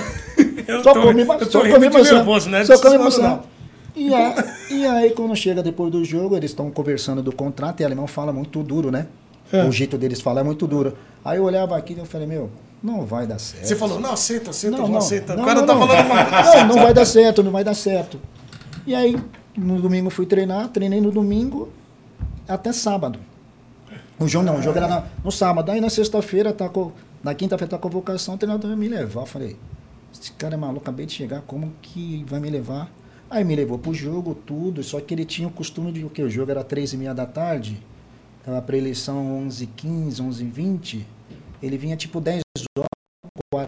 Speaker 1: Eu
Speaker 2: só
Speaker 1: tô-
Speaker 2: comi, só comi maçã.
Speaker 1: nervoso, né?
Speaker 2: Só comi maçã. E, a- e aí, quando chega depois do jogo, eles estão conversando do contrato e o alemão fala muito duro, né?
Speaker 1: É.
Speaker 2: O jeito deles falar é muito duro. Aí eu olhava aqui e eu falei, meu, não vai dar certo.
Speaker 1: Você falou, não, aceita, aceita, não,
Speaker 2: Não, não,
Speaker 1: aceita.
Speaker 2: não,
Speaker 1: o cara
Speaker 2: não,
Speaker 1: tá
Speaker 2: não.
Speaker 1: falando uma
Speaker 2: Não, não vai dar certo, não vai dar certo. E aí, no domingo fui treinar, treinei no domingo até sábado. O jogo não, o jogo era na- no sábado. Aí na sexta-feira, tá na quinta-feira tá a convocação, o treinador vai me levar. Eu falei, esse cara é maluco, acabei de chegar, como que vai me levar? Aí me levou pro jogo, tudo, só que ele tinha o costume de o que? O jogo era três e meia da tarde, tava pra eleição 11 15 11 20 ele vinha tipo 10 horas,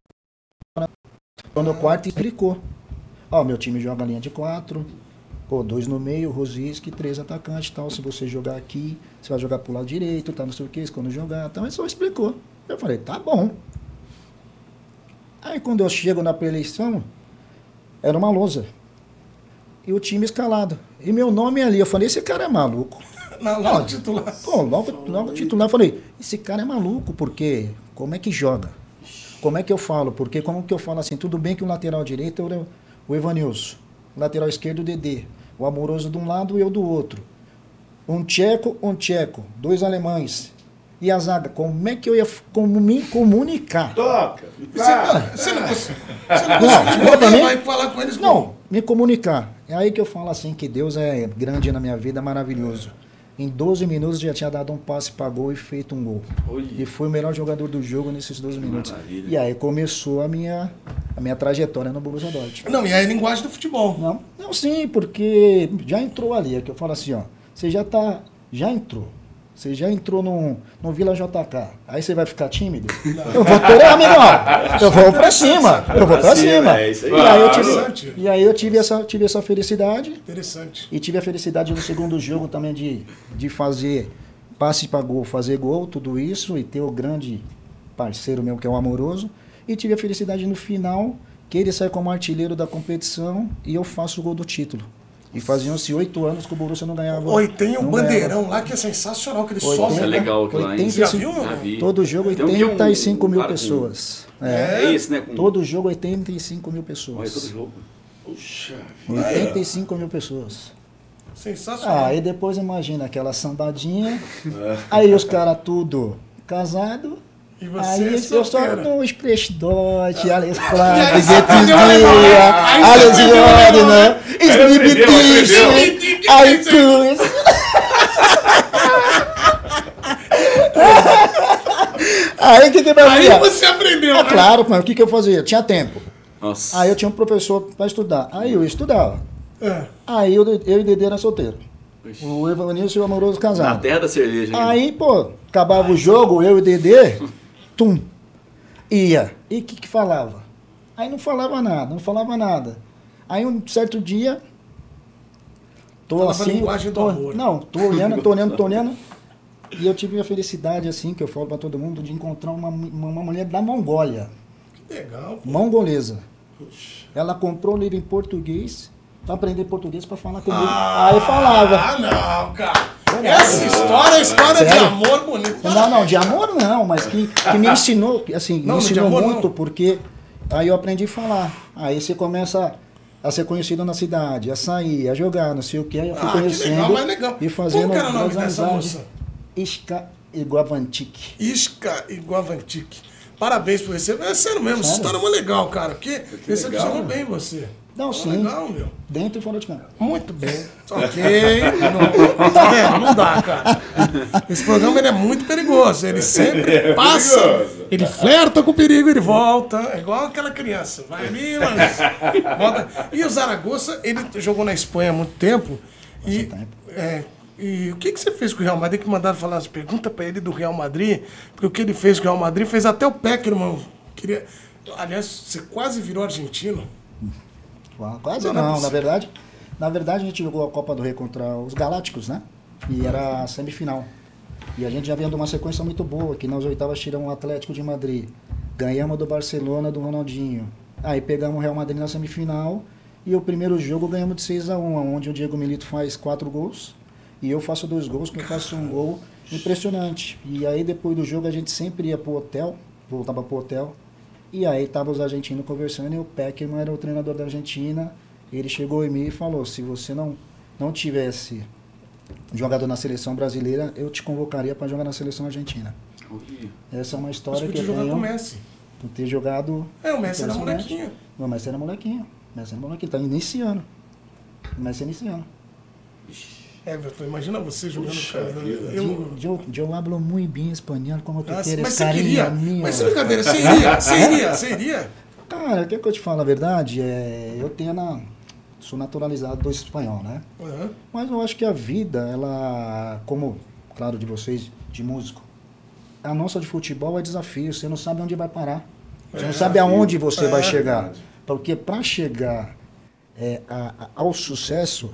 Speaker 2: quando o quarto explicou. Ó, meu time joga linha de quatro, pô, dois no meio, Rosiski, três atacantes tal. Se você jogar aqui, você vai jogar pro lado direito, tá, não sei o que, quando jogar, então ele só explicou. Eu falei, tá bom. Aí quando eu chego na preeleição, era uma lousa. E o time escalado. E meu nome ali, eu falei, esse cara é maluco.
Speaker 1: Logo titular.
Speaker 2: Pô, logo, logo titular, eu falei, esse cara é maluco, porque como é que joga? Como é que eu falo? Porque como que eu falo assim, tudo bem que o lateral direito é o- Evanilson, o lateral esquerdo o Dedê, o Amoroso de um lado e eu do outro. Um tcheco, um tcheco, dois alemães. E a zaga, como é que eu ia me comunicar?
Speaker 3: Toca.
Speaker 1: Você, você não consegue. Você não
Speaker 2: Não, não,
Speaker 1: vai falar com eles
Speaker 2: Não, me comunicar. É aí que eu falo assim que Deus é grande na minha vida, maravilhoso. Em 12 minutos já tinha dado um passe para gol e feito um gol.
Speaker 4: Olha.
Speaker 2: E fui o melhor jogador do jogo nesses 12 minutos.
Speaker 4: Maravilha.
Speaker 2: E aí começou a minha, a minha trajetória no Borussia Dortmund.
Speaker 1: Não, e aí a linguagem do futebol.
Speaker 2: Não, não, sim, porque já entrou ali, é que eu falo assim, ó, você já tá, já entrou. Você já entrou no, no Vila JK. Aí você vai ficar tímido? Eu vou ter, amigão. Eu vou pra cima. Eu vou pra cima.
Speaker 4: é isso aí.
Speaker 2: E aí eu
Speaker 1: Interessante.
Speaker 2: tive, e aí eu tive essa, tive essa felicidade.
Speaker 1: Interessante.
Speaker 2: E tive a felicidade no segundo jogo também de, de fazer passe para gol, fazer gol, tudo isso, e ter o grande parceiro meu que é o Amoroso. E tive a felicidade no final que ele sai como artilheiro da competição e eu faço o gol do título. E faziam-se oito anos que o Borussia não ganhava.
Speaker 1: Oi, tem um bandeirão lá que é sensacional, que ele
Speaker 2: Oitenta-
Speaker 1: sobe.
Speaker 4: Isso é legal aquilo lá, hein?
Speaker 2: 85
Speaker 1: Já viu?
Speaker 4: Já vi.
Speaker 2: Todo jogo
Speaker 4: Tem um que é
Speaker 2: 85 mil
Speaker 4: um com-
Speaker 2: pessoas. É.
Speaker 4: É esse, né? Com...
Speaker 2: Todo jogo 85 mil
Speaker 4: Olha, todo
Speaker 2: pessoas.
Speaker 4: jogo.
Speaker 3: Puxa.
Speaker 2: 85 mil pessoas.
Speaker 1: Sensacional.
Speaker 2: Ah, aí depois imagina aquela sambadinha. Aí os caras tudo casado.
Speaker 1: E você
Speaker 2: Aí
Speaker 1: é
Speaker 2: eu só
Speaker 1: solteira.
Speaker 2: no Sprechtdot, Alex
Speaker 1: né? Aí você
Speaker 2: Alex
Speaker 1: né?
Speaker 2: Jordan,
Speaker 3: aprendeu.
Speaker 2: Dish, iTunes. Aí o que que eu
Speaker 1: Aí você aprendeu,
Speaker 2: É
Speaker 1: né?
Speaker 2: claro, mas o que que eu fazia? Tinha tempo.
Speaker 4: Nossa.
Speaker 2: Aí eu tinha um professor para estudar. Aí eu estudava.
Speaker 1: É.
Speaker 2: Aí eu, eu e o Dedê era solteiro.
Speaker 4: Ixi.
Speaker 2: O Evanilson e o Amoroso
Speaker 4: Na
Speaker 2: casado.
Speaker 4: terra da cerveja. né?
Speaker 2: Aí, pô, acabava o jogo, eu e o Dedê, [laughs] tum, ia. E o que que falava? Aí não falava nada, não falava nada. Aí um certo dia, tô
Speaker 1: Falava a
Speaker 2: assim...
Speaker 1: linguagem do
Speaker 2: tô-
Speaker 1: amor.
Speaker 2: Não, tô olhando, tô olhando, tô olhando. E eu tive a felicidade, assim, que eu falo pra todo mundo, de encontrar uma, uma, uma mulher da Mongólia,
Speaker 1: Que legal. pô.
Speaker 2: mongolesa. Ela comprou um livro em português, pra aprender português pra falar comigo.
Speaker 1: Ah,
Speaker 2: Aí falava.
Speaker 1: Ah, não, cara. Essa história é história de
Speaker 2: Sério?
Speaker 1: amor bonito.
Speaker 2: Não, não, de amor não, mas que, que me [laughs] ensinou, assim,
Speaker 1: Não,
Speaker 2: me
Speaker 1: de
Speaker 2: ensinou
Speaker 1: amor
Speaker 2: muito,
Speaker 1: não.
Speaker 2: porque aí eu aprendi a falar. Aí você começa a ser conhecido na cidade, a sair, a jogar, não sei o que, aí eu fui
Speaker 1: Ah, que
Speaker 2: conhecendo
Speaker 1: legal, mas legal.
Speaker 2: e fazendo
Speaker 1: Como que era o nome dessa
Speaker 2: amizades.
Speaker 1: moça?
Speaker 2: Isca Iguavantique.
Speaker 1: Isca e Guavantique. Parabéns por receber. É sério mesmo, essa
Speaker 2: Sério?
Speaker 1: história é muito legal, cara. Porque recepcionou bem você.
Speaker 2: Não,
Speaker 1: É
Speaker 2: sim.
Speaker 1: legal, meu.
Speaker 2: Dentro e fora de campo.
Speaker 1: Muito bem. [laughs] Ok. Não, tá vendo? Não dá, cara. Esse programa ele é muito perigoso. Ele sempre passa.
Speaker 3: perigoso.
Speaker 1: Ele flerta com o perigo, ele volta. É igual aquela criança. Vai ali, mas. [laughs] Volta. E o Zaragoza, ele jogou na Espanha há muito tempo. E,
Speaker 2: tempo.
Speaker 1: é, e o que, que você fez com o Real Madrid? Que mandaram falar as perguntas pra ele do Real Madrid. Porque o que ele fez com o Real Madrid fez até o Peckerman. Queria. Aliás, você quase virou argentino.
Speaker 2: Qua- Quase
Speaker 1: Não, não é
Speaker 2: na verdade. Na verdade, a gente jogou a Copa do Rei contra os Galácticos, né? E era a semifinal. E a gente já vinha de uma sequência muito boa, que nas oitavas tiramos o Atlético de Madrid. Ganhamos do Barcelona, do Ronaldinho. Aí pegamos o Real Madrid na semifinal. E o primeiro jogo ganhamos de 6 a 1 onde o Diego Milito faz quatro gols. E eu faço dois gols, que eu faço um gol impressionante. E aí depois do jogo a gente sempre ia pro hotel, voltava pro hotel. E aí tava os argentinos conversando e o Peckerman era o treinador da Argentina. Ele chegou em mim e falou: se você não, não tivesse jogado na seleção brasileira, eu te convocaria para jogar na seleção argentina. Essa é uma história que eu
Speaker 1: jogar com
Speaker 2: tenho
Speaker 1: o Messi.
Speaker 2: por ter jogado.
Speaker 1: É, o Messi era molequinho.
Speaker 2: Não, o Messi era molequinho. O Messi era molequinho, tá iniciando. O Messi é iniciando.
Speaker 1: Everton, imagina você jogando
Speaker 3: Puxa
Speaker 1: cara. Eu,
Speaker 2: Eu, eu hablo muito bem espanhol, como tu
Speaker 1: Ah,
Speaker 2: queres,
Speaker 1: mas você queria.
Speaker 2: mío.
Speaker 1: Mas sem brincadeira, você iria, você iria, você iria.
Speaker 2: Cara, o que, que eu te falo a verdade? É, eu tenho na, sou naturalizado do espanhol, né?
Speaker 1: Aham.
Speaker 2: Mas eu acho que a vida, ela, como, claro, de vocês, de músico, a nossa de futebol é desafio. Você não sabe onde vai parar. Você
Speaker 1: É,
Speaker 2: não sabe aonde você
Speaker 1: É,
Speaker 2: vai chegar. Porque para chegar é, a- a- ao sucesso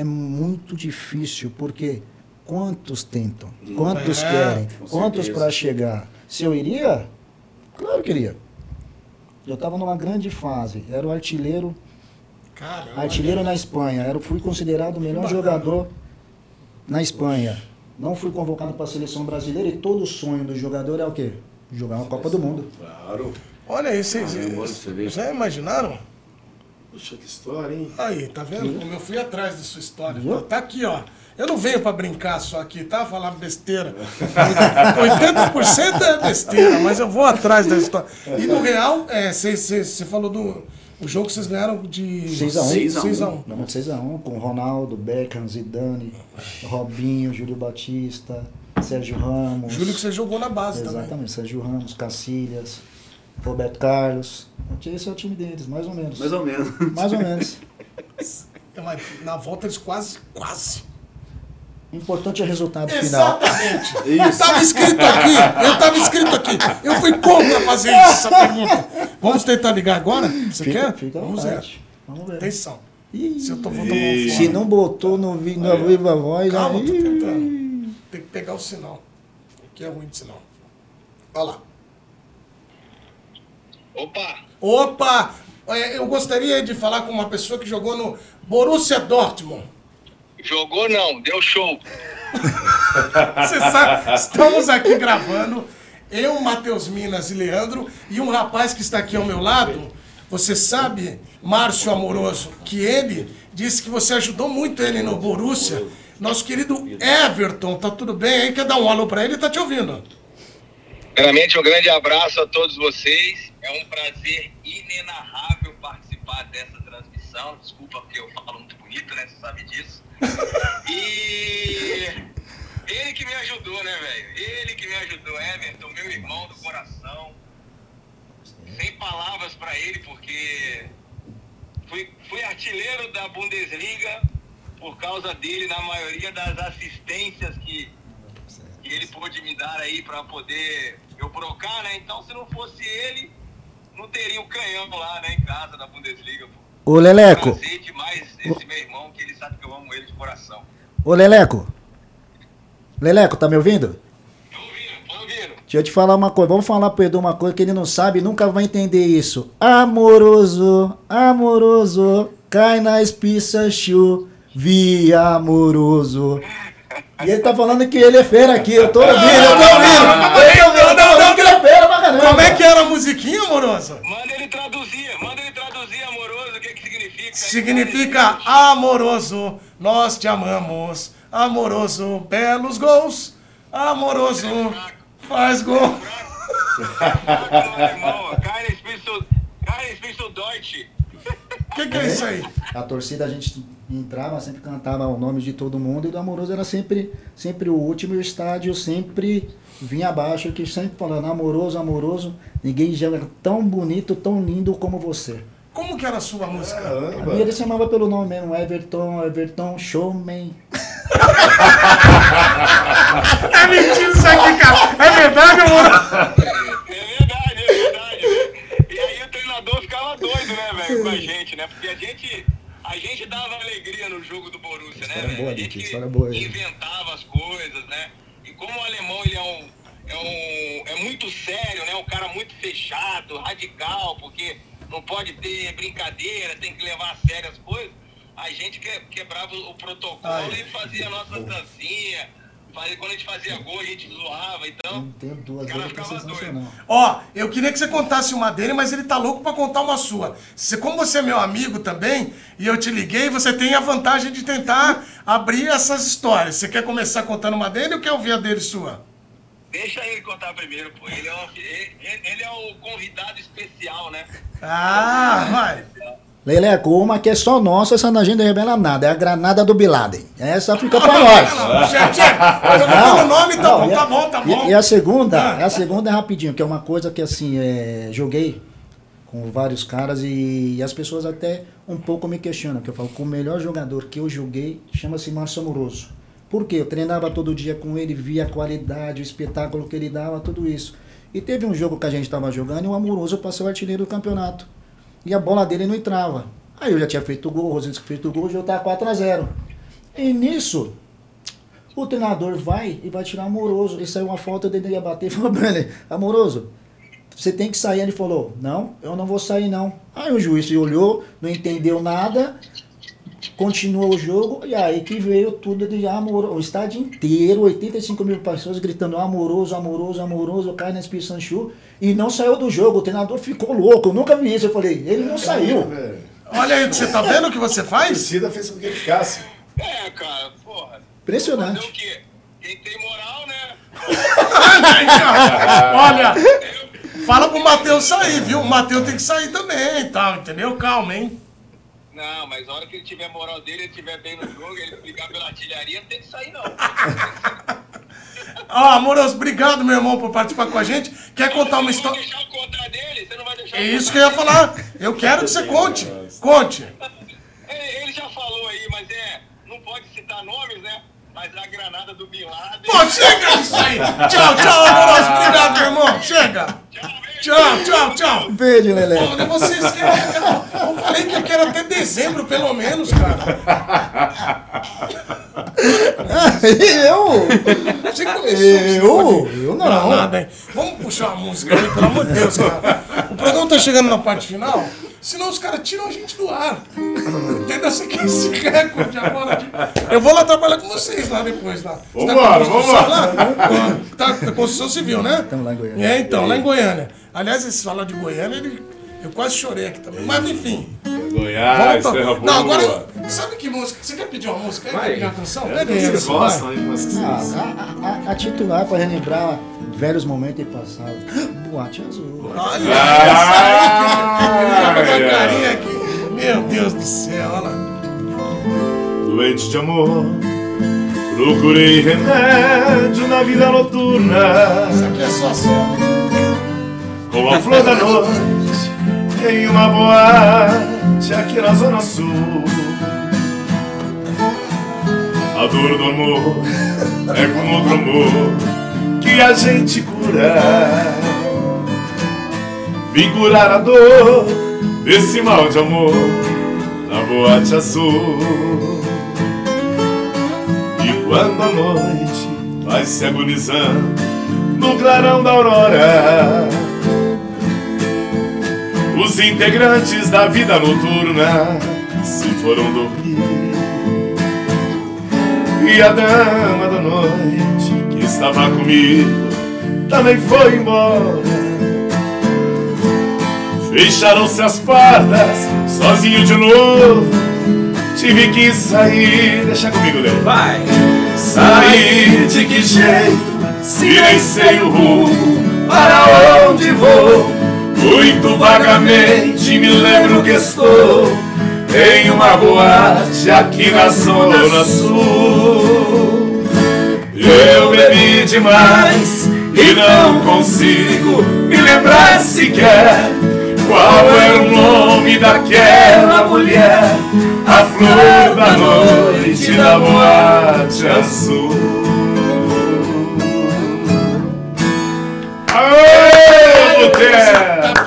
Speaker 2: é muito difícil, porque quantos tentam? Quantos
Speaker 1: É,
Speaker 2: querem? Quantos para chegar? Se eu iria? Claro que iria. Eu estava numa grande fase. Era o artilheiro
Speaker 1: Caramba.
Speaker 2: Artilheiro na Espanha. Era, fui considerado o melhor
Speaker 1: bacana.
Speaker 2: jogador na Espanha. Não fui convocado para a seleção brasileira e todo sonho do jogador é o quê? Jogar uma Copa do Mundo.
Speaker 3: Claro.
Speaker 1: Olha aí, vocês
Speaker 4: Caramba, olha você vê.
Speaker 1: já imaginaram?
Speaker 3: Puxa, que história, hein?
Speaker 1: Aí, tá vendo? Como eu fui atrás da sua história.
Speaker 2: Viu?
Speaker 1: Tá aqui, ó. Eu não venho pra brincar só aqui, tá? Falar besteira. [laughs] 80% é besteira, mas eu vou atrás da história. E no Real, você falou do o jogo que vocês ganharam de
Speaker 2: 6 a 1.
Speaker 4: 6 a 1.
Speaker 1: 6 a 1.
Speaker 2: Ganhamos de 6x1 com Ronaldo, Beckham, Zidane, Robinho, Júlio Batista, Sérgio Ramos.
Speaker 1: Júlio que você jogou na base também.
Speaker 2: Exatamente, Sérgio Ramos, Cacilhas, Roberto Carlos. Esse é o time deles, mais ou menos.
Speaker 4: Mais ou menos.
Speaker 2: Mais ou menos.
Speaker 1: É, Na volta eles quase, quase.
Speaker 2: O importante é o resultado final.
Speaker 1: Exatamente. [laughs] Eu tava escrito aqui, eu tava escrito aqui. Eu fui contra fazer essa pergunta. Vamos tentar ligar agora? Você
Speaker 2: Fica,
Speaker 1: quer?
Speaker 2: fica
Speaker 1: Vamos ver.
Speaker 2: Vamos ver.
Speaker 1: Atenção.
Speaker 2: Ih,
Speaker 1: Se eu tô fora.
Speaker 2: Se não botou no, na viva voz,
Speaker 1: Calma, tô
Speaker 2: aí...
Speaker 1: tentando. Tem que pegar o sinal. Aqui é ruim de sinal. Olha lá.
Speaker 7: Opa!
Speaker 1: Opa! É, Eu gostaria de falar com uma pessoa que jogou no Borussia Dortmund.
Speaker 7: Jogou não, deu show. [laughs]
Speaker 1: Você sabe, estamos aqui gravando, eu, Matheus Minas e Leandro, e um rapaz que está aqui ao meu lado, você sabe, Márcio Amoroso, que ele disse que você ajudou muito ele no Borussia. Nosso querido Everton, tá tudo bem aí? Quer dar um alô pra ele? Tá te ouvindo.
Speaker 7: Primeiramente, um grande abraço a todos vocês. É um prazer inenarrável participar dessa transmissão. Desculpa porque eu falo muito bonito, né? Você sabe disso. [laughs] E ele que me ajudou, né, velho? Ele que me ajudou, Everton, meu irmão do coração. Sem palavras pra ele, porque fui, fui artilheiro da Bundesliga por causa dele na maioria das assistências que, que ele pôde me dar aí pra poder eu brocar, né? Então, se não fosse ele, não teria o canhão lá, né, em casa da Bundesliga. Pô.
Speaker 2: Ô Leleco,
Speaker 7: Prazer demais esse meu irmão, que ele sabe que eu amo ele de coração.
Speaker 2: ô Leleco. Leleco, tá me ouvindo?
Speaker 7: Tô ouvindo, tô ouvindo.
Speaker 2: Deixa eu te falar uma coisa, vamos falar pro Edu uma coisa que ele não sabe e nunca vai entender isso. Amoroso, amoroso, cai na espiça, via amoroso. E ele tá falando que ele é fera aqui, eu tô ouvindo, eu tô ouvindo. Eu tô ouvindo,
Speaker 1: Como é que era a musiquinha, Amoroso?
Speaker 7: Manda ele traduzir, manda ele traduzir, amoroso, o que que significa?
Speaker 1: Significa amoroso, nós te amamos. Amoroso, belos gols. Amoroso, faz gol. O que, que é isso aí?
Speaker 2: A torcida a gente entrava, sempre cantava o nome de todo mundo e do Amoroso era sempre, sempre o último e o estádio sempre vinha abaixo, que sempre falando amoroso, amoroso, ninguém joga tão bonito, tão lindo como você.
Speaker 1: Como que era a sua música?
Speaker 2: A minha ele chamava pelo nome mesmo, Everton, Everton Showman. [laughs]
Speaker 1: É mentira isso aqui, cara. É verdade, Amoroso?
Speaker 7: É verdade, é verdade. E aí o treinador ficava doido, né, velho, com a gente, né? Porque a gente, a gente dava alegria no jogo do Borussia, né,
Speaker 2: História
Speaker 7: velho?
Speaker 2: boa,
Speaker 7: A
Speaker 2: Dick,
Speaker 7: gente
Speaker 2: história boa aí.
Speaker 7: inventava as coisas, né? E como o alemão, ele é um, é um, é muito sério, né? Um cara muito fechado, radical, porque não pode ter brincadeira, tem que levar a sério as coisas. A gente que, quebrava o protocolo e fazia a nossa dancinha. Fazia, quando a gente fazia gol, a gente zoava, então...
Speaker 2: Não tenho duas,
Speaker 7: o cara
Speaker 2: hoje que é
Speaker 7: ficava doido.
Speaker 1: Ó, eu queria que você contasse uma dele, mas ele tá louco pra contar uma sua. Você, como você é meu amigo também, e eu te liguei, você tem a vantagem de tentar abrir essas histórias. Você quer começar contando uma dele ou quer ouvir a dele sua?
Speaker 7: Deixa ele contar primeiro, pô. Ele é, o- ele, ele é o convidado especial, né?
Speaker 1: Ah, vai.
Speaker 2: Leleco, uma que é só nossa, essa não a gente não revela nada, é a granada do Bin Laden. Essa fica pra nós.
Speaker 1: Não, o nome, tá
Speaker 2: não,
Speaker 1: bom,
Speaker 2: e a-
Speaker 1: tá bom, tá
Speaker 2: e-
Speaker 1: bom.
Speaker 2: E, a segunda,
Speaker 1: Ah.
Speaker 2: a segunda é rapidinho, que é uma coisa que assim, é, joguei com vários caras e, as pessoas até um pouco me questionam, que eu falo, que o melhor jogador que eu joguei chama-se Márcio Amoroso. Por quê? Eu treinava todo dia com ele, via a qualidade, o espetáculo que ele dava, tudo isso. E teve um jogo que a gente estava jogando e o Amoroso passou o artilheiro do campeonato. E a bola dele não entrava. Aí eu já tinha feito o gol, o Rosendo tinha feito o gol, o jogo tava 4x0. E nisso, o treinador vai e vai tirar amoroso. E saiu uma falta, ele ia bater e falou [laughs] ele, amoroso, você tem que sair. Ele falou, não, eu não vou sair não. Aí o juiz olhou, não entendeu nada, continuou o jogo, e aí que veio tudo de amoroso. O estádio inteiro, 85 mil pessoas gritando amoroso, amoroso, amoroso, cai na Sanchu, e não saiu do jogo. O treinador ficou louco, eu nunca vi isso. Eu falei, ele não saiu.
Speaker 3: Velho,
Speaker 1: Olha aí, você tá vendo o que você
Speaker 3: A
Speaker 1: faz?
Speaker 3: torcida fez com que ele ficasse.
Speaker 7: É, cara, porra. Fazer
Speaker 2: Impressionante.
Speaker 7: o quê? Quem tem moral, né? [laughs]
Speaker 1: Olha, fala pro Matheus sair, viu? O Matheus tem que sair também e tal, entendeu? Calma, hein?
Speaker 7: Não, mas a hora que ele tiver moral dele, ele estiver bem no jogo, ele brigar pela artilharia, não tem que sair, não.
Speaker 1: Ó, amoroso, obrigado, meu irmão, por participar com a gente. Quer contar uma
Speaker 7: Você não vai
Speaker 1: história?
Speaker 7: deixar eu contar dele? Você não vai deixar
Speaker 1: É isso que eu ia falar. Eu quero que você conte. Conte.
Speaker 7: Ele, ele já falou aí, mas é. Não pode citar nomes, né? Mas a granada do Bin Laden.
Speaker 1: Pô, chega disso aí. Tchau, tchau, amoroso. Obrigado, meu irmão. Chega. Tchau, tchau, tchau.
Speaker 2: Beijo, Lelé.
Speaker 1: Olha, vocês querem. Eu falei que eu quero até dezembro, pelo menos, cara. [laughs]
Speaker 2: eu?
Speaker 1: Você começou.
Speaker 2: Eu? Eu não.
Speaker 1: Nada, hein? Vamos puxar uma música aí, pelo amor de Deus, cara. O programa tá chegando na parte final, senão os caras tiram a gente do ar. Entendeu? Você quer esse recorde agora? De... Eu vou lá trabalhar com vocês lá depois. Lá. Tá
Speaker 3: Vambora,
Speaker 1: construção
Speaker 3: vambora.
Speaker 1: lá? Tá, construção civil, né?
Speaker 2: Estamos lá em Goiânia.
Speaker 1: É, então, lá em Goiânia. Aliás, esse falar de Goiânia, ele... eu quase chorei aqui também. Mas enfim.
Speaker 3: Goiás,
Speaker 1: Volta.
Speaker 3: terra boa.
Speaker 1: Não, agora, sabe que música? Você quer pedir uma música? Quer pedir uma canção?
Speaker 8: É,
Speaker 1: Pede
Speaker 8: vocês gostam, hein? Mas que
Speaker 2: Ah, a, a- a titular para relembrar velhos momentos passados. Boate azul.
Speaker 1: Olha
Speaker 3: Ah,
Speaker 1: uma
Speaker 3: é.
Speaker 1: carinha aqui. Meu Deus do céu, olha lá.
Speaker 3: Doente de amor, procurei remédio na vida noturna.
Speaker 1: Isso aqui é só céu.
Speaker 3: Com a flor da noite em uma boate aqui na Zona Sul. A dor do amor é com outro amor que a gente cura. Vim curar a dor desse mal de amor na boate azul. E quando a noite vai se agonizando no clarão da aurora. Os integrantes da vida noturna se foram dormir. E a dama da noite estava comigo também foi embora. Fecharam-se as portas, sozinho de novo. Tive que sair, deixa comigo, Lê.
Speaker 4: Vai!
Speaker 3: Sair de que jeito? Se nem sei o rumo para onde vou. Muito vagamente me lembro que estou em uma boate aqui na Zona Sul. Eu bebi demais e não consigo me lembrar sequer qual era o nome daquela mulher, a flor da noite da boate azul. Aê, Boteco!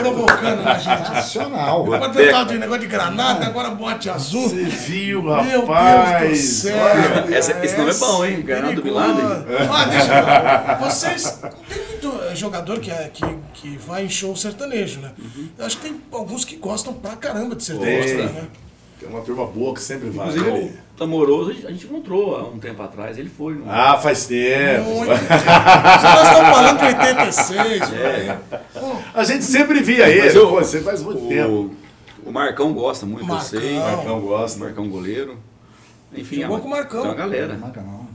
Speaker 1: Quando eu tava de negócio de granada, agora bote azul.
Speaker 8: Você viu,
Speaker 1: Meu Deus do
Speaker 8: rapaz?
Speaker 1: céu.
Speaker 8: Olha,
Speaker 4: Essa- esse nome é bom, hein? Granada do Bin Laden.
Speaker 1: Ah, deixa eu. Vocês. Tem muito jogador que, é, que, que vai em show sertanejo, né? Eu acho que tem alguns que gostam pra caramba de sertanejo,
Speaker 8: Tem.
Speaker 1: né?
Speaker 8: Tem uma turma boa que sempre vai.
Speaker 4: Inclusive,
Speaker 8: né?
Speaker 4: o Amoroso, a gente- a gente encontrou há um tempo atrás, ele foi. No...
Speaker 8: Ah, faz tempo.
Speaker 1: Muito. Já nós estamos falando de 86, velho.
Speaker 8: A gente sempre via ele.
Speaker 4: Mas eu-
Speaker 8: Pô, você faz muito tempo.
Speaker 4: o, o Marcão gosta muito,
Speaker 1: Marcão.
Speaker 4: eu sei.
Speaker 8: Marcão
Speaker 4: O
Speaker 8: gosta.
Speaker 4: Marcão goleiro. Enfim,
Speaker 1: Jogou
Speaker 4: a-
Speaker 1: com o Marcão.
Speaker 4: Tem uma galera.
Speaker 2: Não.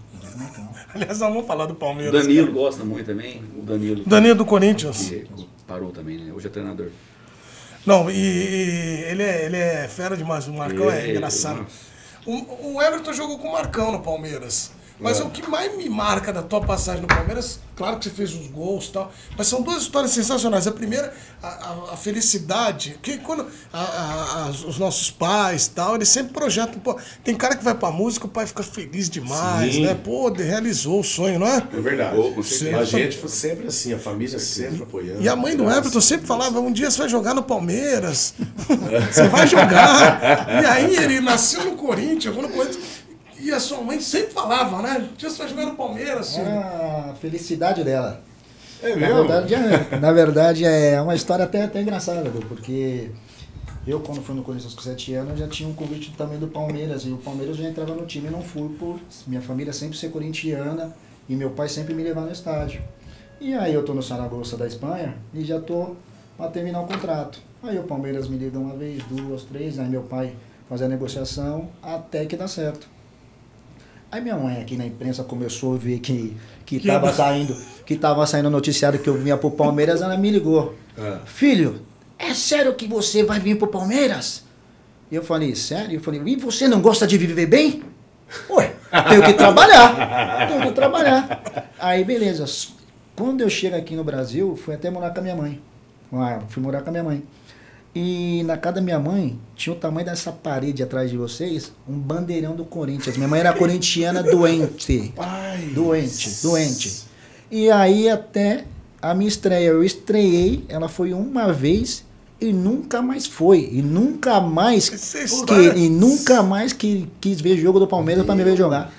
Speaker 1: Aliás, nós vamos falar do
Speaker 4: O
Speaker 1: Palmeiras.
Speaker 4: Danilo gosta muito também. O Danilo.
Speaker 1: Danilo do Corinthians.
Speaker 4: Que parou também, né? Hoje é treinador.
Speaker 1: Não, e, e ele, é, ele é fera demais. O Marcão é,
Speaker 4: É,
Speaker 1: engraçado. O, o Everton jogou com o Marcão no Palmeiras. Mas
Speaker 8: É.
Speaker 1: o que mais me marca da tua passagem no Palmeiras, claro que você fez uns gols e tal, mas são duas histórias sensacionais. A primeira, a, a- a felicidade, que quando a- a- a- os nossos pais e tal, eles sempre projetam. Pô, tem cara que vai pra música, o pai fica feliz demais,
Speaker 8: Sim.
Speaker 1: né? Pô, de- realizou o sonho, não é?
Speaker 8: É verdade. A gente foi sempre assim, a família sempre apoiando.
Speaker 1: E a mãe do Everton sempre falava, um dia você vai jogar no Palmeiras. [laughs] você vai jogar. E aí ele nasceu no Corinthians, jogou no Corinthians. E a sua mãe sempre falava, né? Você vai jogar no Palmeiras.
Speaker 2: É a felicidade dela.
Speaker 8: É
Speaker 2: Na
Speaker 8: mesmo?
Speaker 2: verdade, é, na verdade, é uma história até, até engraçada, porque eu, quando fui no Corinthians com 7 anos, eu já tinha um convite também do Palmeiras, e o Palmeiras já entrava no time e não fui por minha família sempre ser corintiana e meu pai sempre me levar no estádio. E aí eu tô no Saragossa da Espanha e já tô para terminar o contrato. Aí o Palmeiras me liga uma vez, duas, três, aí meu pai faz a negociação até que dá certo. Aí minha mãe aqui na imprensa começou a ver que, que,
Speaker 1: Que
Speaker 2: tava [laughs] saindo, que tava saindo noticiário que eu vinha pro Palmeiras, ela me ligou.
Speaker 8: É.
Speaker 2: Filho, é sério que você vai vir pro Palmeiras? E eu falei, sério? Eu falei, e você não gosta de viver bem? Ué, tenho que trabalhar. Tenho que trabalhar. Aí, beleza. Quando eu chego aqui no Brasil, fui até morar com a minha mãe. Ah, fui morar com a minha mãe. E na casa da minha mãe, tinha o tamanho dessa parede atrás de vocês, um bandeirão do Corinthians. Minha mãe era corintiana doente.
Speaker 8: Pai.
Speaker 2: Doente, doente. E aí até a minha estreia, eu estreiei, ela foi uma vez e nunca mais foi. E nunca mais que, e nunca mais que quis ver jogo do Palmeiras pra me ver jogar.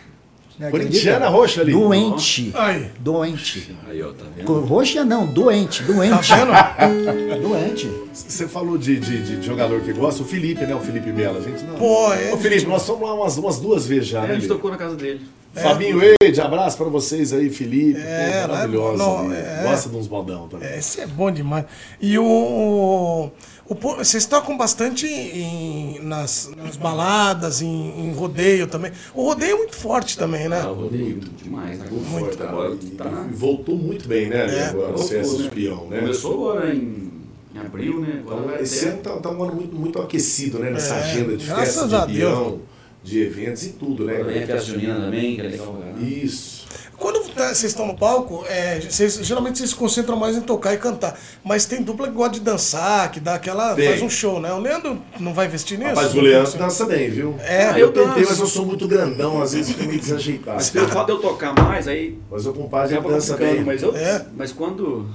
Speaker 2: Você
Speaker 3: Corintiana roxa ali.
Speaker 2: Doente.
Speaker 1: Aí.
Speaker 2: Doente.
Speaker 4: Aí, ó, tá vendo?
Speaker 2: Roxa não, doente, doente.
Speaker 1: Tá [laughs]
Speaker 2: doente.
Speaker 3: Você falou de, de, de- jogador que gosta, o Felipe, né? O Felipe Melo. A gente não.
Speaker 1: Pô, é.
Speaker 3: Ô, Felipe, nós somos lá umas, umas duas vezes já,
Speaker 4: É,
Speaker 3: né?
Speaker 4: a gente tocou na casa dele.
Speaker 3: Fabinho Eide, abraço pra vocês aí, Felipe.
Speaker 1: É,
Speaker 3: Pô,
Speaker 1: não,
Speaker 3: ali.
Speaker 1: é.
Speaker 3: Gosta de uns modão também.
Speaker 1: É, Esse é bom demais. E o. o vocês tocam bastante em- nas, nas baladas, em, em rodeio também. O rodeio é muito forte também, né?
Speaker 4: Ah, eu odeio demais. Né?
Speaker 3: Foi, tá?
Speaker 4: Agora
Speaker 3: E-
Speaker 4: tá.
Speaker 3: voltou muito bem, né?
Speaker 1: É,
Speaker 3: agora, festas de
Speaker 4: né?
Speaker 3: peão, né?
Speaker 4: Começou agora em, em abril, né?
Speaker 3: Então, esse ano tá, tá um ano muito, muito aquecido, né? Nessa
Speaker 1: É,
Speaker 3: agenda de festas de peão, de eventos e tudo, né?
Speaker 4: A festa junina também, que é legal. cara.
Speaker 3: Isso.
Speaker 1: Quando tá- vocês estão no palco, é, vocês, geralmente vocês se concentram mais em tocar e cantar. Mas tem dupla que gosta de dançar, que dá aquela.
Speaker 3: Tem.
Speaker 1: faz um show, né? O Leandro não vai investir nisso?
Speaker 3: Rapaz, o Leandro dança bem, viu?
Speaker 1: É,
Speaker 3: eu
Speaker 4: eu
Speaker 3: tentei,
Speaker 4: danço.
Speaker 3: mas eu sou muito grandão, às vezes fica meio desajeitado.
Speaker 4: Mas pelo fato de eu tocar mais, aí
Speaker 3: Mas o compadre dança bem.
Speaker 4: Mas, eu,
Speaker 1: É.
Speaker 4: mas quando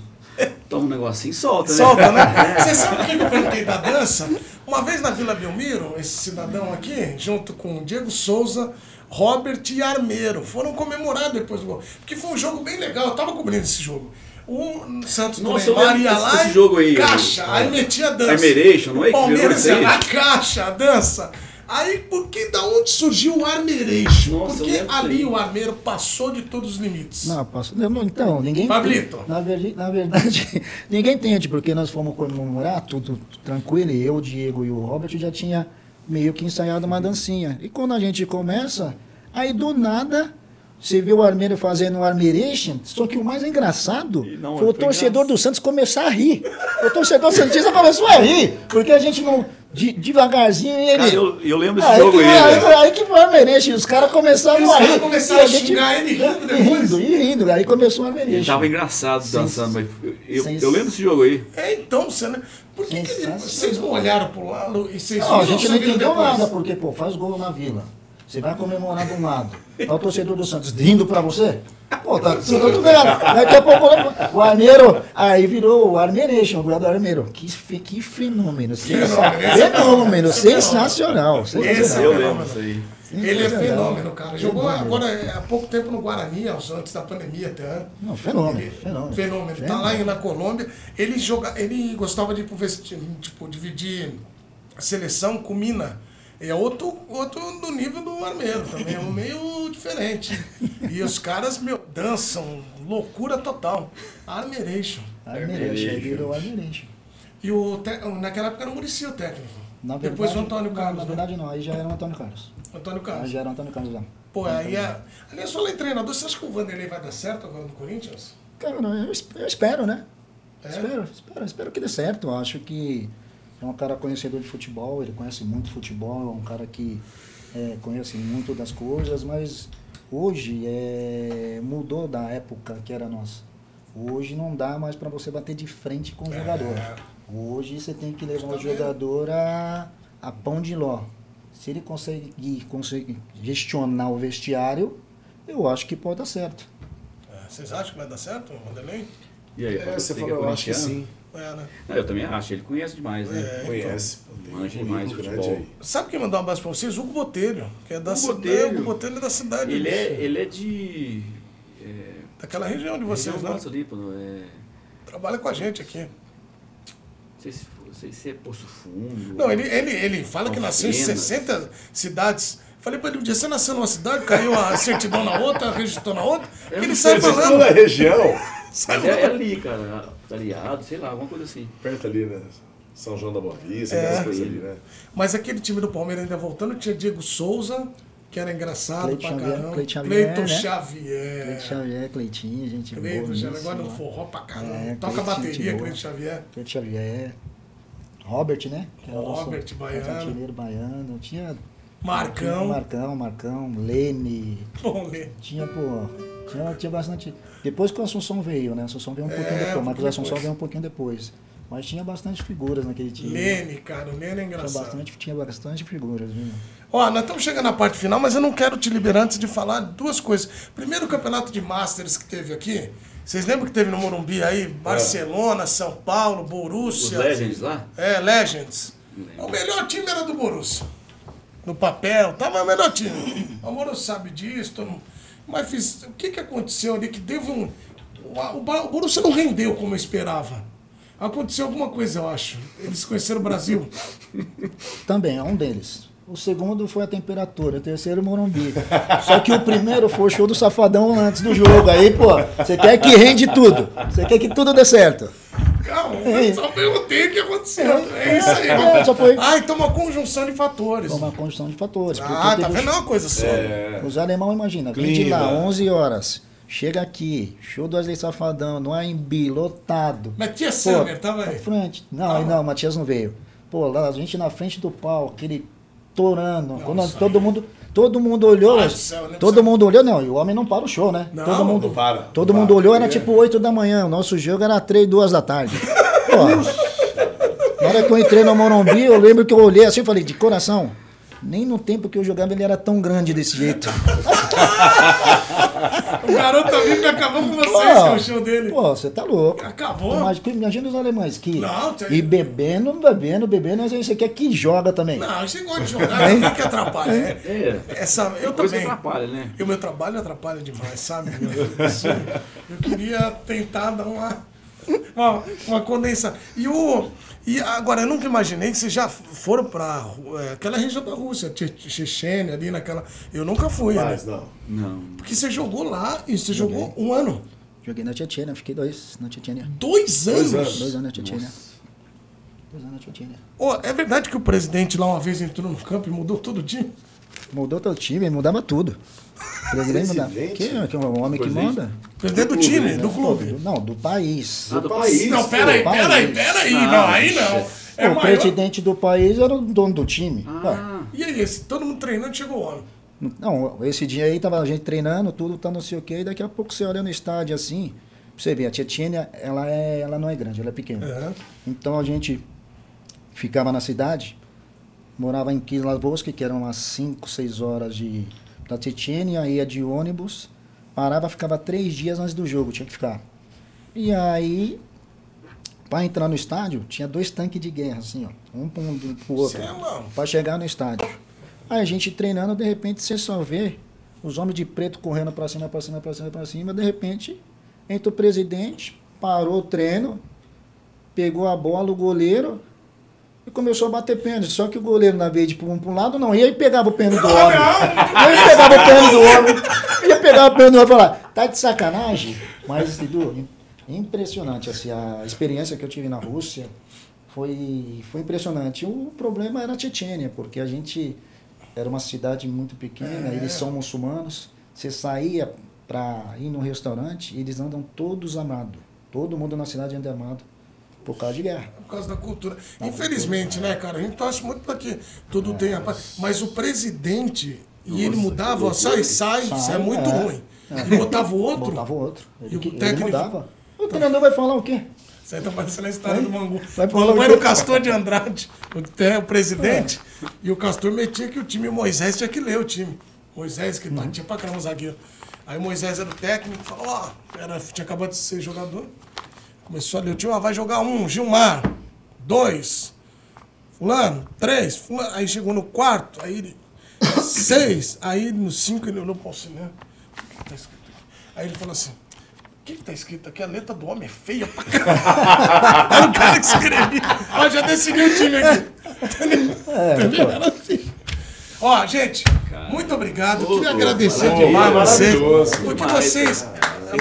Speaker 4: toma um negocinho, solta, né?
Speaker 1: Solta, né? [laughs] Você sabe por que eu perguntei da dança? Uma vez na Vila Belmiro, esse cidadão aqui, junto com Diego Souza, Robert e Armeiro, foram comemorar depois do gol. Porque foi um jogo bem legal, eu tava cobrindo esse jogo. O Santos
Speaker 4: Nossa,
Speaker 1: Neymar
Speaker 4: lembro
Speaker 1: ia lá
Speaker 4: desse
Speaker 1: e
Speaker 4: jogo aí,
Speaker 1: caixa,
Speaker 4: eu-
Speaker 1: aí metia a dança.
Speaker 4: Armeiration, não é que virou
Speaker 1: Palmeiras ia na caixa, a dança. Aí, porque da onde surgiu o
Speaker 4: eu
Speaker 1: Porque ali o Armeiro passou de todos os limites.
Speaker 2: Não, posso. não, não, Então, ninguém.
Speaker 1: Pablito.
Speaker 2: Na, ver- na verdade, [laughs] ninguém entende, porque nós fomos comemorar, tudo tranquilo, e eu, o Diego e o Robert já tinha meio que ensaiado uma dancinha. E quando a gente começa, aí do nada. Você vê o Armeiro fazendo um Armeiration, só que o mais engraçado
Speaker 4: não,
Speaker 2: foi o torcedor do Santos começar a rir. O torcedor Santista começou a rir, porque a gente não. de- devagarzinho e ele.
Speaker 4: Cara, eu, eu lembro desse
Speaker 2: Aí
Speaker 4: jogo
Speaker 2: que,
Speaker 4: aí,
Speaker 2: aí,
Speaker 4: velho.
Speaker 2: aí que foi o Almereche, os caras começaram
Speaker 1: os
Speaker 2: a
Speaker 1: caras
Speaker 2: rir.
Speaker 1: começaram a xingar ele rindo
Speaker 2: e
Speaker 1: depois.
Speaker 2: rindo, e rindo. Aí começou o
Speaker 4: Ele
Speaker 2: Almereche.
Speaker 4: tava engraçado
Speaker 2: Sens-
Speaker 4: dançando, mas eu, eu,
Speaker 2: Sens-
Speaker 4: eu lembro desse jogo aí.
Speaker 1: É, então, você, né? Por que, que vocês não olharam pro lado e vocês
Speaker 2: Não, a gente não entendeu
Speaker 1: depois?
Speaker 2: nada, porque, pô, faz gol na vila. Você vai comemorar de um lado. Tá o torcedor do Santos rindo pra você? Pô, tá tudo errado. Daqui a pouco o Armeiro, aí virou o Armeiration, o grau do Armeiro. Que, que fenômeno. Fenômeno, sensacional.
Speaker 1: Esse
Speaker 4: Eu
Speaker 2: sensacional.
Speaker 4: lembro disso aí.
Speaker 1: Ele é fenômeno, cara. Jogou agora é, há pouco tempo no Guarani, antes da pandemia até.
Speaker 2: Não, fenômeno,
Speaker 1: Ele-
Speaker 2: fenômeno.
Speaker 1: Fenômeno. Tá lá na Colômbia. Ele, joga, ele gostava de ir pro vesti- tipo, dividir a seleção com mina. É outro, outro do nível do Armeiro também, é um meio diferente. E os caras, meu, dançam, loucura total. Armeiration,
Speaker 2: aí virou Armeiration.
Speaker 1: E o, te- naquela época era o Muricy o técnico.
Speaker 2: Na
Speaker 1: Depois o
Speaker 2: verdade-
Speaker 1: Antônio Carlos.
Speaker 2: Na
Speaker 1: né?
Speaker 2: verdade não, aí já era o Antônio Carlos.
Speaker 1: Antônio
Speaker 2: Aí
Speaker 1: Carlos.
Speaker 2: já era o Antônio Carlos lá.
Speaker 1: Pô, aí é. Aliás, em treinador, você acha que o Vanderlei vai dar certo agora no Corinthians?
Speaker 2: Cara, eu, eu espero, né?
Speaker 1: É?
Speaker 2: Espero, espero, espero que dê certo. Eu acho que é um cara conhecedor de futebol, ele conhece muito futebol, é um cara que é, conhece muito das coisas, mas hoje é, mudou da época que era nossa. Hoje não dá mais para você bater de frente com o jogador. Hoje você tem que levar o jogador a, a pão de ló. Se ele conseguir, conseguir gestionar o vestiário, eu acho que pode dar certo.
Speaker 1: É, Vocês acham que vai dar certo, Vanderlei?
Speaker 4: E aí,
Speaker 3: É, você falou,
Speaker 4: é
Speaker 3: eu acho que sim.
Speaker 1: É, né?
Speaker 4: Não, eu também acho, ele conhece demais, né?
Speaker 1: É,
Speaker 3: Conhece. Tem
Speaker 4: Manja
Speaker 3: um
Speaker 4: demais
Speaker 3: currículo
Speaker 4: de
Speaker 3: grande
Speaker 4: futebol.
Speaker 3: aí.
Speaker 1: Sabe quem mandou um abraço pra vocês? Hugo Botelho, que é da
Speaker 4: Hugo
Speaker 1: cidade.
Speaker 4: Botelho.
Speaker 1: Hugo Botelho é da cidade.
Speaker 4: Ele é, ele é de. É,
Speaker 1: Daquela região de vocês,
Speaker 4: região
Speaker 1: né?
Speaker 4: nossa pô, é,
Speaker 1: Trabalha com a gente aqui.
Speaker 4: não sei se, não sei se é Poço Fundo.
Speaker 1: Não, ele, ele, ele fala que nasceu em
Speaker 4: Alfenas.
Speaker 1: 60 cidades. Falei pra ele um dia, você nasceu numa cidade, caiu a certidão na outra, registrou na outra.
Speaker 4: Eu
Speaker 1: ele sai
Speaker 3: Vocês
Speaker 1: falando.
Speaker 3: na região, [laughs]
Speaker 1: Sai
Speaker 4: é, é ali, cara, aliado, sei lá, alguma coisa assim.
Speaker 3: perto ali, né? São João da Boa Vista,
Speaker 1: É.
Speaker 3: aquelas coisas ali, né?
Speaker 1: Mas aquele time do Palmeiras ainda voltando, tinha Diego Souza, que era engraçado
Speaker 2: Cleiton
Speaker 1: pra
Speaker 2: Xavier,
Speaker 1: caramba.
Speaker 2: Cleiton Xavier,
Speaker 1: Cleiton
Speaker 2: né?
Speaker 1: Xavier.
Speaker 2: Xavier, Cleitinho, gente boa.
Speaker 1: Cleiton Xavier, agora no
Speaker 2: ó.
Speaker 1: forró pra caramba.
Speaker 2: É,
Speaker 1: Toca
Speaker 2: Cleiton,
Speaker 1: bateria. Cleiton Xavier.
Speaker 2: Cleiton Xavier. Robert, né? Que era nosso-
Speaker 1: Robert, baiano.
Speaker 2: nosso artilheiro baiano. Tinha.
Speaker 1: Marcão.
Speaker 2: Marcão, Marcão, Lene.
Speaker 1: Bom, né?
Speaker 2: Tinha, pô. Tinha, tinha bastante. Depois que o Assunção veio, né? O Assunção veio um pouquinho
Speaker 1: É,
Speaker 2: depois. Marcos
Speaker 1: pouquinho
Speaker 2: Assunção veio um pouquinho depois. Mas tinha bastante figuras naquele time.
Speaker 1: Lene, cara, o Lene é
Speaker 2: Tinha
Speaker 1: engraçado.
Speaker 2: bastante, tinha bastante figuras, viu?
Speaker 1: Ó, nós estamos chegando na parte final, mas eu não quero te liberar antes de falar duas coisas. Primeiro, o campeonato de Masters que teve aqui. Vocês lembram que teve no Morumbi aí? Barcelona, São Paulo,
Speaker 4: Os
Speaker 1: Borussia.
Speaker 4: Legends lá?
Speaker 1: É, Legends. O melhor time era do Borussia. No papel, tá? Mas o melhor time. O Borussia sabe disso. todo mundo- Mas fiz, o que, que aconteceu ali que teve um. O, Borussia não rendeu como eu esperava. Aconteceu alguma coisa, eu acho. Eles conheceram o Brasil. [laughs]
Speaker 2: Também, é um deles. O segundo foi a temperatura, o terceiro Morumbi. Só que o primeiro foi o show do Safadão antes do jogo. Aí, pô, você quer que rende tudo. Você quer que tudo dê certo.
Speaker 1: Calma,
Speaker 2: É. [laughs]
Speaker 1: eu só perguntei o que aconteceu. É isso aí.
Speaker 2: É,
Speaker 1: vamos-
Speaker 2: só foi-
Speaker 1: Ah, então uma conjunção de fatores.
Speaker 2: Uma conjunção de fatores.
Speaker 1: Ah, tá vendo? Não é uma coisa só.
Speaker 2: Os alemão, imagina, vem de
Speaker 3: Clima.
Speaker 2: lá, 11 horas, chega aqui, show do Wesley Safadão, no AMB, lotado.
Speaker 1: Mas tinha
Speaker 2: Pô,
Speaker 1: Summer, tava
Speaker 2: na
Speaker 1: aí.
Speaker 2: frente. Não,
Speaker 1: Tava.
Speaker 2: aí não, o Matias não veio. Pô, lá a gente na frente do pau, aquele torando. Quando todo mundo, todo mundo olhou,
Speaker 1: do céu, né?
Speaker 2: todo mundo olhou, não, e o homem não para o show, né?
Speaker 1: Não,
Speaker 2: todo mundo,
Speaker 3: não para,
Speaker 2: Todo
Speaker 3: não
Speaker 2: mundo
Speaker 3: para.
Speaker 2: olhou, era
Speaker 3: É.
Speaker 2: tipo 8 da manhã, o nosso jogo era 3, 2 da tarde. [laughs] Pô, na hora que eu entrei no Morumbi, eu lembro que eu olhei assim e falei, de coração, nem no tempo que eu jogava ele era tão grande desse jeito. [laughs]
Speaker 1: O garoto vivo acabou com vocês,
Speaker 2: Pô,
Speaker 1: que é o show dele.
Speaker 2: Pô, você tá louco.
Speaker 1: Acabou.
Speaker 2: Imagina, imagina os alemães que.
Speaker 1: Não, tem-
Speaker 2: E bebendo, bebendo, bebendo, mas aí você quer que joga também.
Speaker 1: Não, você gosta de jogar, não que atrapalha. É,
Speaker 4: É.
Speaker 1: essa, eu
Speaker 4: Coisa
Speaker 1: também.
Speaker 4: atrapalha, né?
Speaker 1: E o meu trabalho atrapalha demais, sabe? Eu queria tentar dar uma, uma, uma condensa. E, o, e agora, eu nunca imaginei que vocês já foram para aquela região da Rússia, Che- Chechênia, ali naquela. Eu nunca fui, né?
Speaker 3: Mas não.
Speaker 4: Não.
Speaker 1: Porque você jogou lá e você jogou um ano.
Speaker 2: Joguei na Tchetchênia, fiquei dois na Tchetchênia.
Speaker 1: Dois anos.
Speaker 3: anos.
Speaker 2: Dois anos na Tchetchênia. Dois anos na Tchetchênia.
Speaker 1: Ô, é verdade que o presidente lá uma vez entrou no campo e mudou todo o time?
Speaker 2: Mudou teu time, mudava tudo. O presidente.
Speaker 3: Presidente?
Speaker 2: Que, que é um homem que manda?
Speaker 1: Presidente do,
Speaker 4: clube,
Speaker 1: time,
Speaker 4: né?
Speaker 1: do clube.
Speaker 2: Não, do país.
Speaker 4: Ah, do
Speaker 3: país.
Speaker 1: Não, peraí, peraí, peraí. Não, aí não. É
Speaker 2: o
Speaker 1: maior.
Speaker 2: presidente do país era o dono do time.
Speaker 4: Ah,
Speaker 1: E aí, esse, todo mundo treinando, chegou o homem.
Speaker 2: Não, esse dia aí tava a gente treinando, tudo tá não sei o quê, e daqui a pouco você olha no estádio assim, pra você ver, a Tchetchênia, ela, é, ela não é grande, ela é pequena.
Speaker 1: É.
Speaker 2: Então a gente ficava na cidade, morava em Kislavovsk, que eram umas 5, 6 horas de, da Tchetchênia, ia de ônibus, parava, ficava três dias antes do jogo, tinha que ficar. E aí, para entrar no estádio, tinha dois tanques de guerra, assim, ó, um para um pro outro,
Speaker 1: é
Speaker 2: para chegar no estádio. Aí a gente treinando, de repente você só vê os homens de preto correndo para cima, para cima, para cima, para cima, de repente entra o presidente, parou o treino, pegou a bola, o goleiro, e começou a bater pênalti. Só que o goleiro, na vez de ir para um, lado, não. E aí pegava o pênalti do homem. E aí pegava o pênalti do homem. Ia pegar o pênalti do homem e falar, tá de sacanagem? Mas, Edu, im- impressionante. Assim, a experiência que eu tive na Rússia foi, foi impressionante. O problema era a Tchetchênia, porque a gente era uma cidade muito pequena, eles são muçulmanos. Você saía para ir no restaurante, eles andam todos amados. Todo mundo na cidade anda amado por causa de guerra.
Speaker 1: Por causa da cultura. Infelizmente, né, cara? A gente torce muito para que tudo tenha paz. Mas o presidente, e ele mudava, ó, sai, sai, isso é
Speaker 2: Sai,
Speaker 1: muito
Speaker 2: é.
Speaker 1: ruim. E botava o [laughs] outro.
Speaker 2: Botava o outro. Ele,
Speaker 1: E o
Speaker 2: que- ele
Speaker 1: técnico?
Speaker 2: mudava. O treinador vai falar o quê?
Speaker 1: Isso aí tá parecendo a história do Mangu.
Speaker 2: Vai
Speaker 1: O
Speaker 2: falar
Speaker 1: Mangu
Speaker 2: o
Speaker 1: era o Castor de Andrade, o, o presidente, e o Castor metia que o time Moisés tinha que ler o time. Moisés, que batia pra caramba o zagueiro. Aí o Moisés era o técnico, falou, ó, era, tinha acabado de ser jogador. Começou a ler o time, ó, vai jogar um, Gilmar, dois, fulano, três, fulano. Aí chegou no quarto, aí ele, [coughs] seis, aí no cinco ele olhou para o cinema. O que que tá escrito aqui? Aí ele falou assim, o que, que tá escrito aqui? A letra do homem é feia pra caralho. [laughs] Aí o cara que escrevia, ó, já decidiu o time aqui. Entendeu? Entendeu? Era assim. Ó, gente, muito obrigado. Queria agradecer demais
Speaker 3: maravilhoso.
Speaker 1: Porque vocês,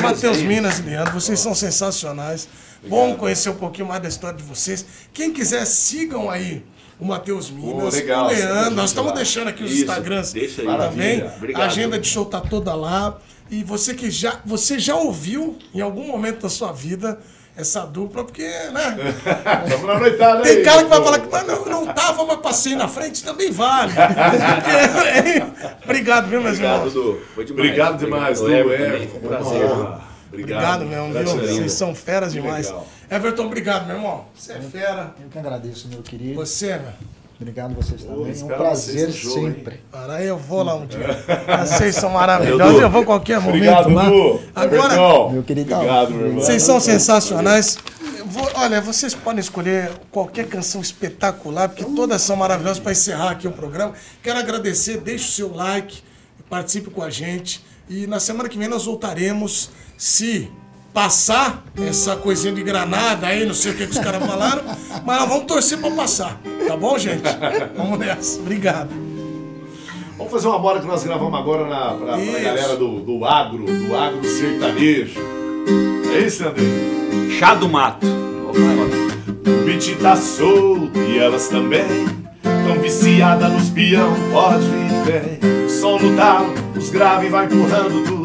Speaker 1: Matheus Minas e Leandro, vocês são sensacionais. Bom conhecer um pouquinho mais da história de vocês. Quem quiser, sigam aí o Matheus Minas,
Speaker 3: legal,
Speaker 1: o Leandro. Nós estamos
Speaker 3: lá.
Speaker 1: deixando aqui os
Speaker 4: Isso,
Speaker 1: Instagrams
Speaker 4: deixa aí.
Speaker 1: também.
Speaker 4: Obrigado.
Speaker 1: A agenda de show tá toda lá. E você que já, você já ouviu em algum momento da sua vida essa dupla, porque, né? [laughs]
Speaker 3: Vamos na noitada
Speaker 1: Tem
Speaker 3: aí,
Speaker 1: cara que vai falar que mas não, não tava, mas passei na frente, também vale. Porque- [laughs] Obrigado, viu, meus
Speaker 4: Obrigado,
Speaker 1: irmãos?
Speaker 4: Foi demais.
Speaker 3: Obrigado demais, Du,
Speaker 4: Everton,
Speaker 3: é.
Speaker 4: Foi um prazer.
Speaker 3: Obrigado.
Speaker 1: Obrigado mesmo, viu?
Speaker 3: Gratidão.
Speaker 1: Vocês são feras demais.
Speaker 3: legal.
Speaker 1: Everton, obrigado, meu irmão. Você é fera.
Speaker 2: Eu que agradeço, meu querido.
Speaker 1: Você, meu.
Speaker 2: Obrigado vocês também. É um prazer
Speaker 3: hein?
Speaker 2: sempre.
Speaker 1: Para eu vou lá um dia. [laughs] Vocês são maravilhosos. Eu vou a qualquer momento
Speaker 3: Obrigado,
Speaker 1: lá.
Speaker 3: Du.
Speaker 1: Agora,
Speaker 3: Everton.
Speaker 2: Meu queridão.
Speaker 3: Obrigado, meu irmão.
Speaker 1: Vocês são sensacionais. Vou- olha, vocês podem escolher qualquer canção espetacular, porque todas são maravilhosas para encerrar aqui o programa. Quero agradecer, deixe o seu like, participe com a gente. E na semana que vem nós voltaremos, se passar essa coisinha de granada aí, não sei o que, que os caras falaram, mas nós vamos torcer pra passar. Tá bom, gente? Vamos nessa. Obrigado.
Speaker 3: Vamos fazer uma moda que nós gravamos agora na, pra, pra galera do, do agro, do agro sertanejo. É isso, André?
Speaker 4: Chá do mato.
Speaker 3: O beat tá solto e elas também Tão viciada nos peão, pode vir bem Som no talo, os graves vai empurrando tudo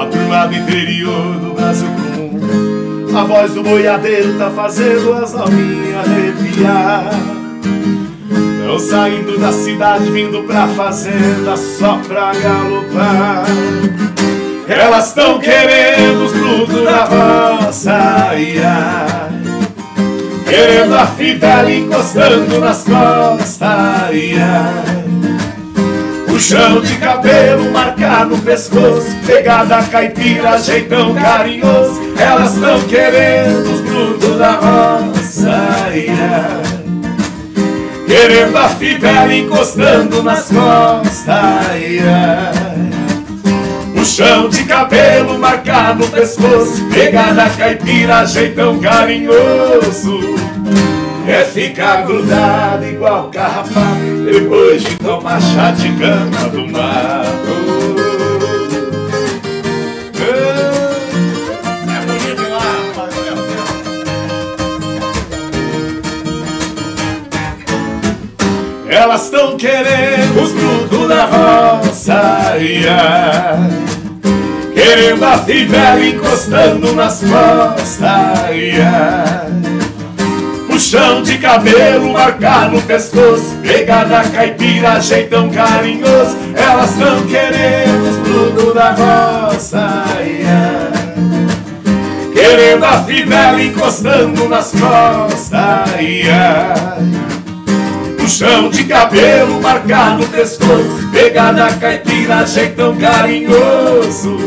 Speaker 3: A turma do interior do Brasil mundo A voz do boiadeiro tá fazendo as novinhas arrepiar Tão saindo da cidade, vindo pra fazenda só pra galopar Elas tão querendo os frutos da roça, ai. Querendo a fivela encostando nas costas ai. Puxão de cabelo, marcar no pescoço Pegada caipira, jeitão carinhoso Elas tão querendo os brutos da roça. Querendo a fivela encostando nas costas ai. Puxão de cabelo, marcar no pescoço Pegada caipira, jeitão carinhoso É ficar grudado igual carrapato Depois de tomar chá de cana do mato
Speaker 1: É.
Speaker 3: Elas estão querendo os brutos da roça ai. Querendo a fivela encostando nas costas ai. Puxão de cabelo, marcar no pescoço. Pegada caipira, jeitão carinhoso. Elas estão querendo os brutos da roça. Querendo a fivela encostando nas costas ai. Puxão de cabelo, marcar no pescoço. Pegada caipira, jeitão carinhoso.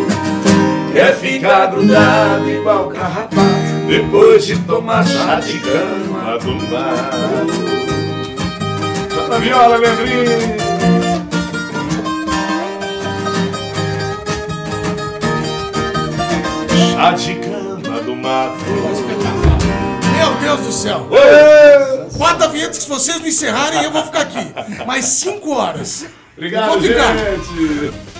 Speaker 3: Quer ficar grudado igual carrapato Depois de tomar chá de cama do mar Toca a viola, Leandrinho Chá de cama do mato
Speaker 1: Meu Deus do céu.
Speaker 3: Ê!
Speaker 1: Bota a vinheta que se vocês não encerrarem, eu vou ficar aqui. Mais cinco horas.
Speaker 3: Obrigado, gente!